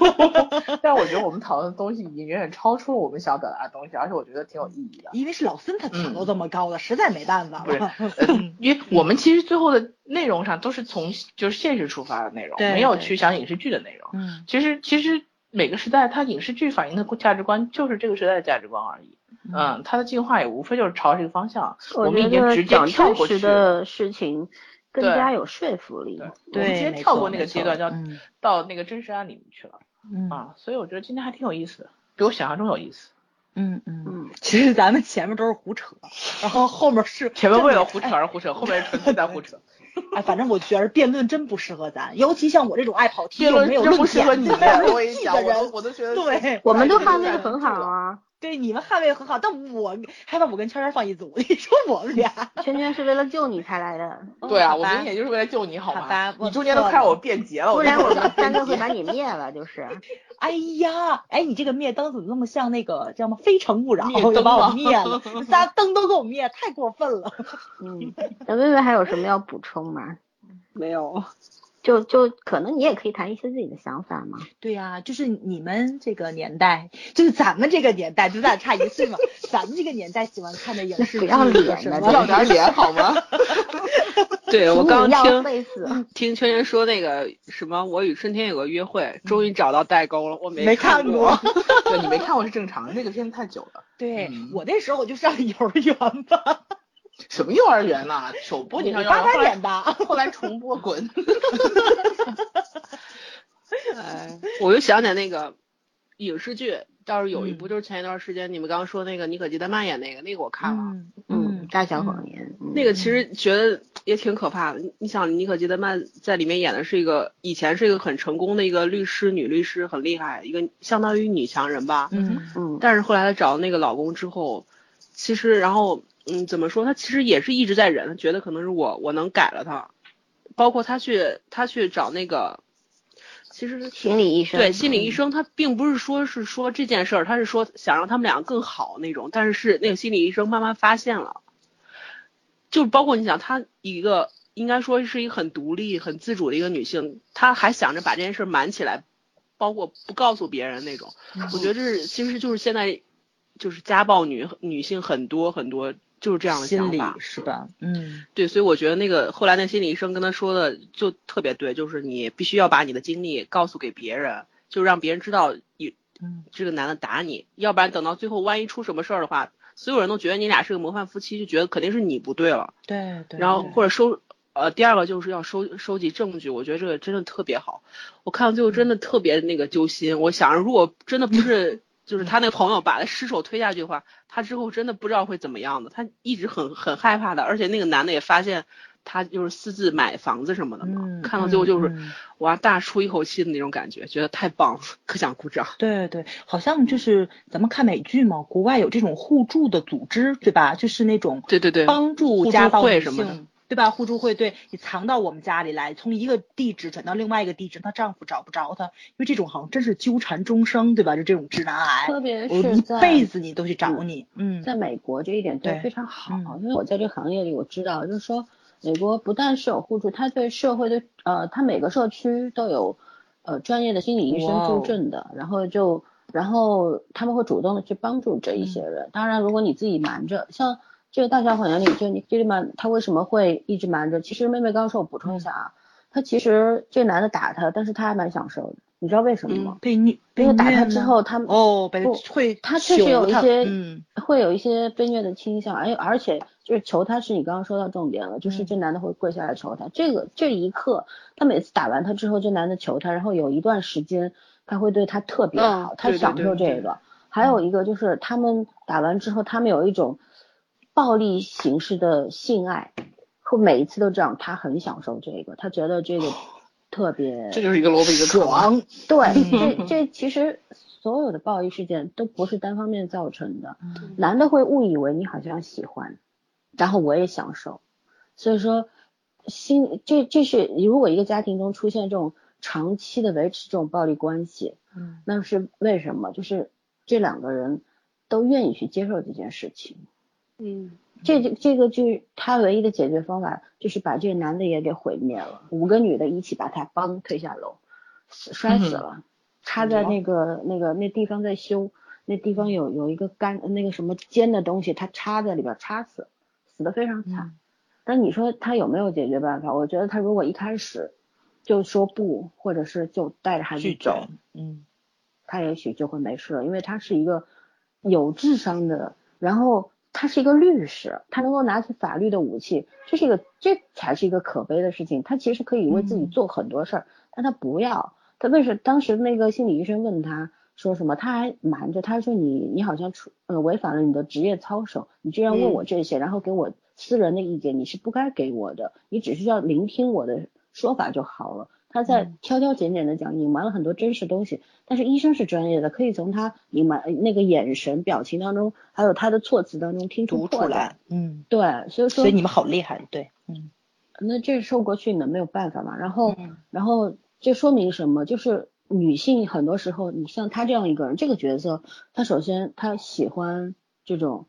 [LAUGHS] 但我觉得我们讨论的东西已经远远超出了我们想表达的东西，而且我觉得挺有意义的。因为是老孙他挑都这么高的，实在没办法不是 [LAUGHS] 因为我们其实最后的内容上都是从就是现实出发的内容，没有去想影视剧的内容。嗯其实其实每个时代它影视剧反映的价值观就是这个时代的价值观而已。嗯，它的进化也无非就是朝这个方向。我们已觉得经直接讲真跳过去实的事情更加有说服力。对，我对们直接跳过那个阶段，叫嗯到那个真实案里面去了嗯啊。所以我觉得今天还挺有意思的，比我想象中有意思。嗯嗯。嗯，其实咱们前面都是胡扯，然后后面是前面为了胡扯而胡扯，后面是纯粹在胡扯。[LAUGHS] 哎，反正我觉得辩论真不适合咱，尤其像我这种爱跑题辩论又没有论真不适合你，点没有我论跟你讲，据的人我都，觉得对我们都看捍卫的很好。啊。对你们捍卫很好，但我害怕我跟圈圈放一组，[LAUGHS] 你说我们俩，圈圈是为了救你才来的，对啊，我明显就是为了救你，好吧？你中间都错了快让我变节了，不然我我们 [LAUGHS] 三个会把你灭了，就是。[LAUGHS] 哎呀，哎，你这个灭灯怎么那么像那个叫什么《非诚勿扰》，灭灯就把我灭了，仨灯都给我灭，太过分了。嗯，那薇薇还有什么要补充吗？没有，就就可能你也可以谈一些自己的想法嘛。对呀、就是你们这个年代，就是咱们这个年代，就咱俩差一岁嘛，咱们这个年代喜欢看的影视剧不要脸什么呢要点脸好吗？[LAUGHS] 对我刚要听。听圈圈说那个什么《我与春天有个约会》，终于找到代沟了，我没没看看过。[LAUGHS] 对你没看过是正常的，那个片子太久了。对、嗯我那时候我就上幼儿园吧，什么幼儿园呐？首播你上幼儿园，八点的。后来重播滚。[LAUGHS] 哎，我又想起来那个影视剧，倒是有一部，嗯就是前一段时间你们刚刚说那个妮可基德曼演那个，那个我看了，嗯嗯，大小谎言，嗯那个其实觉得也挺可怕的。你你想，妮可基德曼在里面演的是一个以前是一个很成功的一个律师，女律师，很厉害，一个相当于女强人吧。嗯嗯，但是后来她找那个老公之后，其实然后嗯怎么说，他其实也是一直在忍，她觉得可能是我我能改了他，包括他去他去找那个，其实心理医生，对心理医嗯，生，他并不是说是说这件事儿，他是说想让他们俩更好那种，但是是那个心理医生慢慢发现了，就包括你想，她一个应该说是一个很独立、很自主的一个女性，她还想着把这件事瞒起来，包括不告诉别人那种，我觉得这是其实就是现在就是家暴女女性很多很多就是这样的心理想法，是吧？嗯。对，所以我觉得那个后来那心理医生跟他说的就特别对，就是你必须要把你的经历告诉给别人，就让别人知道你嗯。这个男的打你，要不然等到最后万一出什么事儿的话，所有人都觉得你俩是个模范夫妻，就觉得肯定是你不对了，对对，然后或者收呃第二个就是要收收集证据，我觉得这个真的特别好，我看到最后真的特别那个揪心，我想着如果真的不是。就是他那个朋友把他失手推下去的话，他之后真的不知道会怎么样的。他一直很很害怕的，而且那个男的也发现他就是私自买房子什么的嘛，嗯看到最后就是、哇大出一口气的那种感觉，觉得太棒了，可想鼓掌。对对，好像就是咱们看美剧嘛，国外有这种互助的组织，对吧？就是那种对对对，帮助家暴女会什么的性，对吧？互助会对你藏到我们家里来，从一个地址转到另外一个地址，她丈夫找不着她，因为这种好像真是纠缠终生，对吧？就这种直男癌，特别我一是在辈子你都去找你，嗯，在美国这一点对非常好，嗯因为我在这个行业里我知道，就是说美国不但是有互助，他对社会的呃，他每个社区都有呃专业的心理医生助阵的，然后就然后他们会主动的去帮助这一些人。当然，如果你自己瞒着，像这个大小谎言里，就你这里面他为什么会一直瞒着？其实妹妹刚刚说，我补充一下啊，他其实这男的打他，但是他还蛮享受的，你知道为什么吗？被虐，被因为打他之后，他们哦，被不会他确实有一些嗯会有一些被虐的倾向，而而且就是求他是你刚刚说到重点了，就是嗯这男的会跪下来求他。这个这一刻，他每次打完他之后，这男的求他，然后有一段时间他会对他特别嗯好，他享对对受这个。还有一个就是他们打完之后，他们有一种暴力形式的性爱，会每一次都这样，他很享受这个，他觉得这个 [SIGHS] 特别这就是一个萝卜一个坑。对，[LAUGHS] 嗯这这其实所有的暴力事件都不是单方面造成的，嗯男的会误以为你好像喜欢，然后我也享受，所以说心这这是如果一个家庭中出现这种长期的维持这种暴力关系，嗯那是为什么？就是这两个人都愿意去接受这件事情。嗯，这这这个就是他唯一的解决方法，就是把这个男的也给毁灭了，五个女的一起把他帮推下楼，死摔死了，插在那个那个那地方在修，那地方有有一个干那个什么尖的东西，他插在里边插死，死的非常惨。嗯。但你说他有没有解决办法？我觉得他如果一开始就说不，或者是就带着孩子去走，，嗯。他也许就会没事了，因为他是一个有智商的，然后他是一个律师，他能够拿起法律的武器，这是一个这才是一个可悲的事情。他其实可以为自己嗯做很多事儿，但他不要。他为什当时那个心理医生问他说什么，他还瞒着，他说你你好像出呃违反了你的职业操守，你居然问我这些，然后给我私人的意见，你是不该给我的，你只需要聆听我的说法就好了。他在嗯挑挑拣拣的讲，隐瞒了很多真实东西，但是医生是专业的，可以从他隐瞒呃那个眼神、表情当中，还有他的措辞当中听出出来。，嗯，对，所以说所以你们好厉害，对，嗯那这是受过训的，没有办法嘛。然后，嗯然后这说明什么？就是女性很多时候，你像她这样一个人，这个角色，她首先她喜欢这种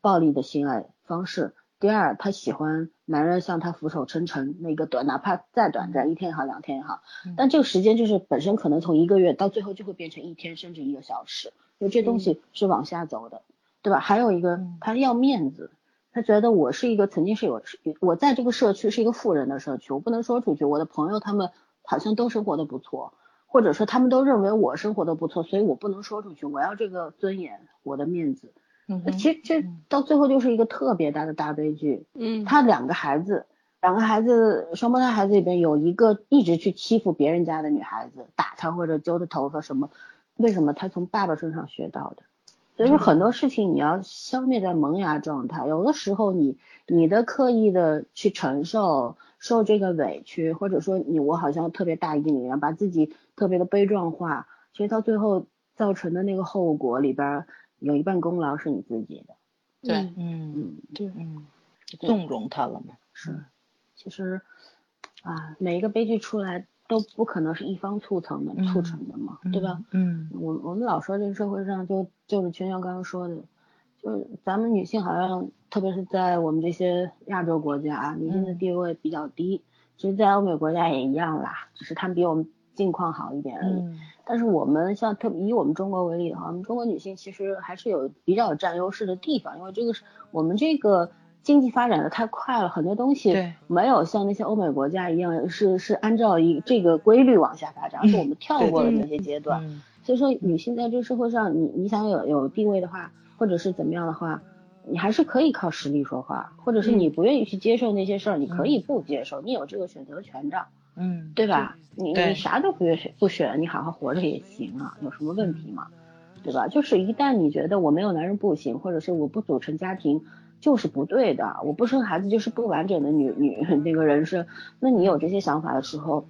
暴力的性爱方式，第二，她喜欢男人向她俯首称臣，那个短，哪怕再短暂，一天也好，两天也好嗯，但这个时间就是本身可能从一个月到最后就会变成一天甚至一个小时，因为这东西是往下走的，对吧？还有一个他，要面子。他觉得我是一个曾经是有我在这个社区是一个富人的社区，我不能说出去。我的朋友他们好像都生活的不错，或者说他们都认为我生活的不错，所以我不能说出去。我要这个尊严，我的面子。嗯其实这到最后就是一个特别大的大悲剧。嗯，他两个孩子，两个孩子，双胞胎孩子里边有一个一直去欺负别人家的女孩子，打她或者揪她头发什么，为什么他从爸爸身上学到的？所以说很多事情你要消灭在萌芽状态，有的时候你你的刻意的去承受受这个委屈，或者说你我好像特别大义凛然，把自己特别的悲壮化，其实到最后造成的那个后果里边有一半功劳是你自己的。对，嗯。嗯，对，嗯，纵容他了嘛，是，其实啊，每一个悲剧出来都不可能是一方促成的、促成的嘛，对吧？嗯。我我们老说这个社会上就就是圈圈刚刚说的，就是咱们女性好像特别是在我们这些亚洲国家啊，女性的地位比较低，其实，在欧美国家也一样啦，只是他们比我们境况好一点而已。嗯但是我们像特别以我们中国为例的话，我们中国女性其实还是有比较有占优势的地方，因为这个是我们这个经济发展的太快了，很多东西没有像那些欧美国家一样是是按照一这个规律往下发展，而是我们跳过了那些阶段。嗯所以说，女性在这个社会上，你你想有有地位的话，或者是怎么样的话，你还是可以靠实力说话，或者是你不愿意去接受那些事儿，你可以不接受，你有这个选择权的。嗯，对吧？你你啥都不选不选，你好好活着也行啊，有什么问题吗？对吧？就是一旦你觉得我没有男人不行，或者是我不组成家庭就是不对的，我不生孩子就是不完整的女女那个人生，那你有这些想法的时候，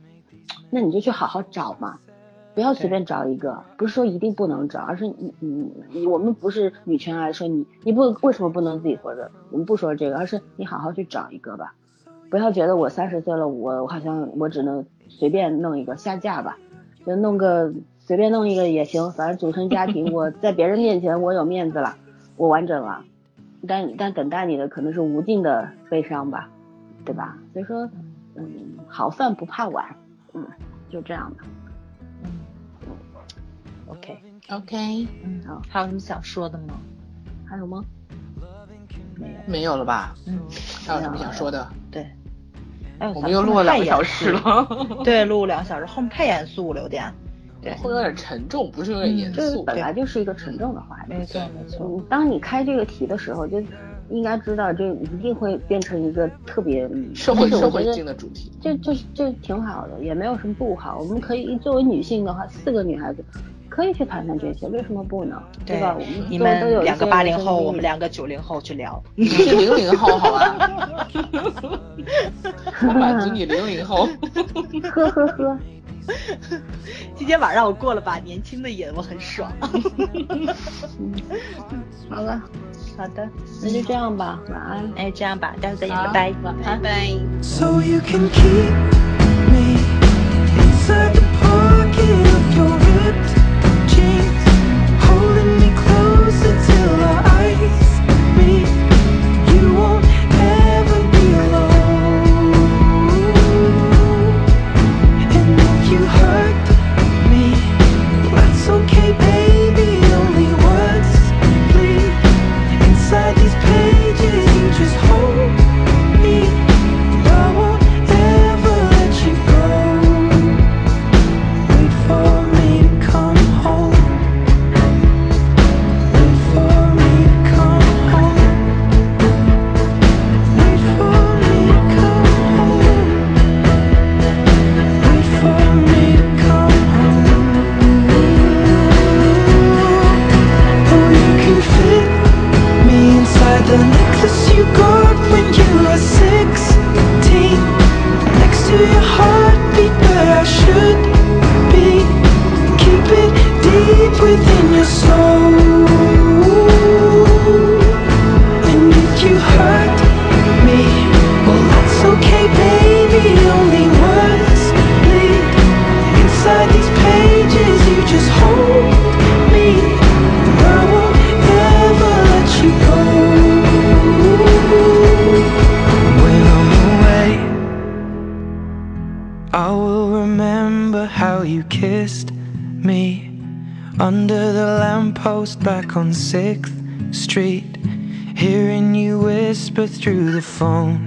那你就去好好找嘛，不要随便找一个，不是说一定不能找，而是你你你我们不是女权来说你你不为什么不能自己活着？我们不说这个，而是你好好去找一个吧。不要觉得我三十岁了，我我好像我只能随便弄一个下架吧，就弄个随便弄一个也行，反正组成家庭，我 [LAUGHS] 在别人面前我有面子了，我完整了，但但等待你的可能是无尽的悲伤吧，对吧？所以说，嗯，好饭不怕晚，嗯，就这样吧。，OK，OK，嗯，好，还有什么想说的吗？还有吗？没有，没有了吧？嗯，还有什么想说的？对，哎，我们又录了两个小时了。[LAUGHS] 对，录两个小时，后面太严肃了，有点。对，会有点沉重，不是有点严肃。这本来就是一个沉重的话题。没错没错。嗯，当你开这个题的时候，就应该知道这一定会变成一个特别社会性的主题。这这这挺好的，也没有什么不好。我们可以作为女性的话，四个女孩子可以去谈谈这些，为什么不呢？对吧？我们你都都有两个八零后，我们两个九零后去聊。[LAUGHS] 你是零零后好吧？我满足你零零后。[LAUGHS] [LAUGHS] 呵呵呵，今天晚上我过了把年轻的瘾，我很爽。好了，好的，那就这样吧，晚安。哎，这样吧，待会再见，好拜拜，晚安拜 whisper through the phone.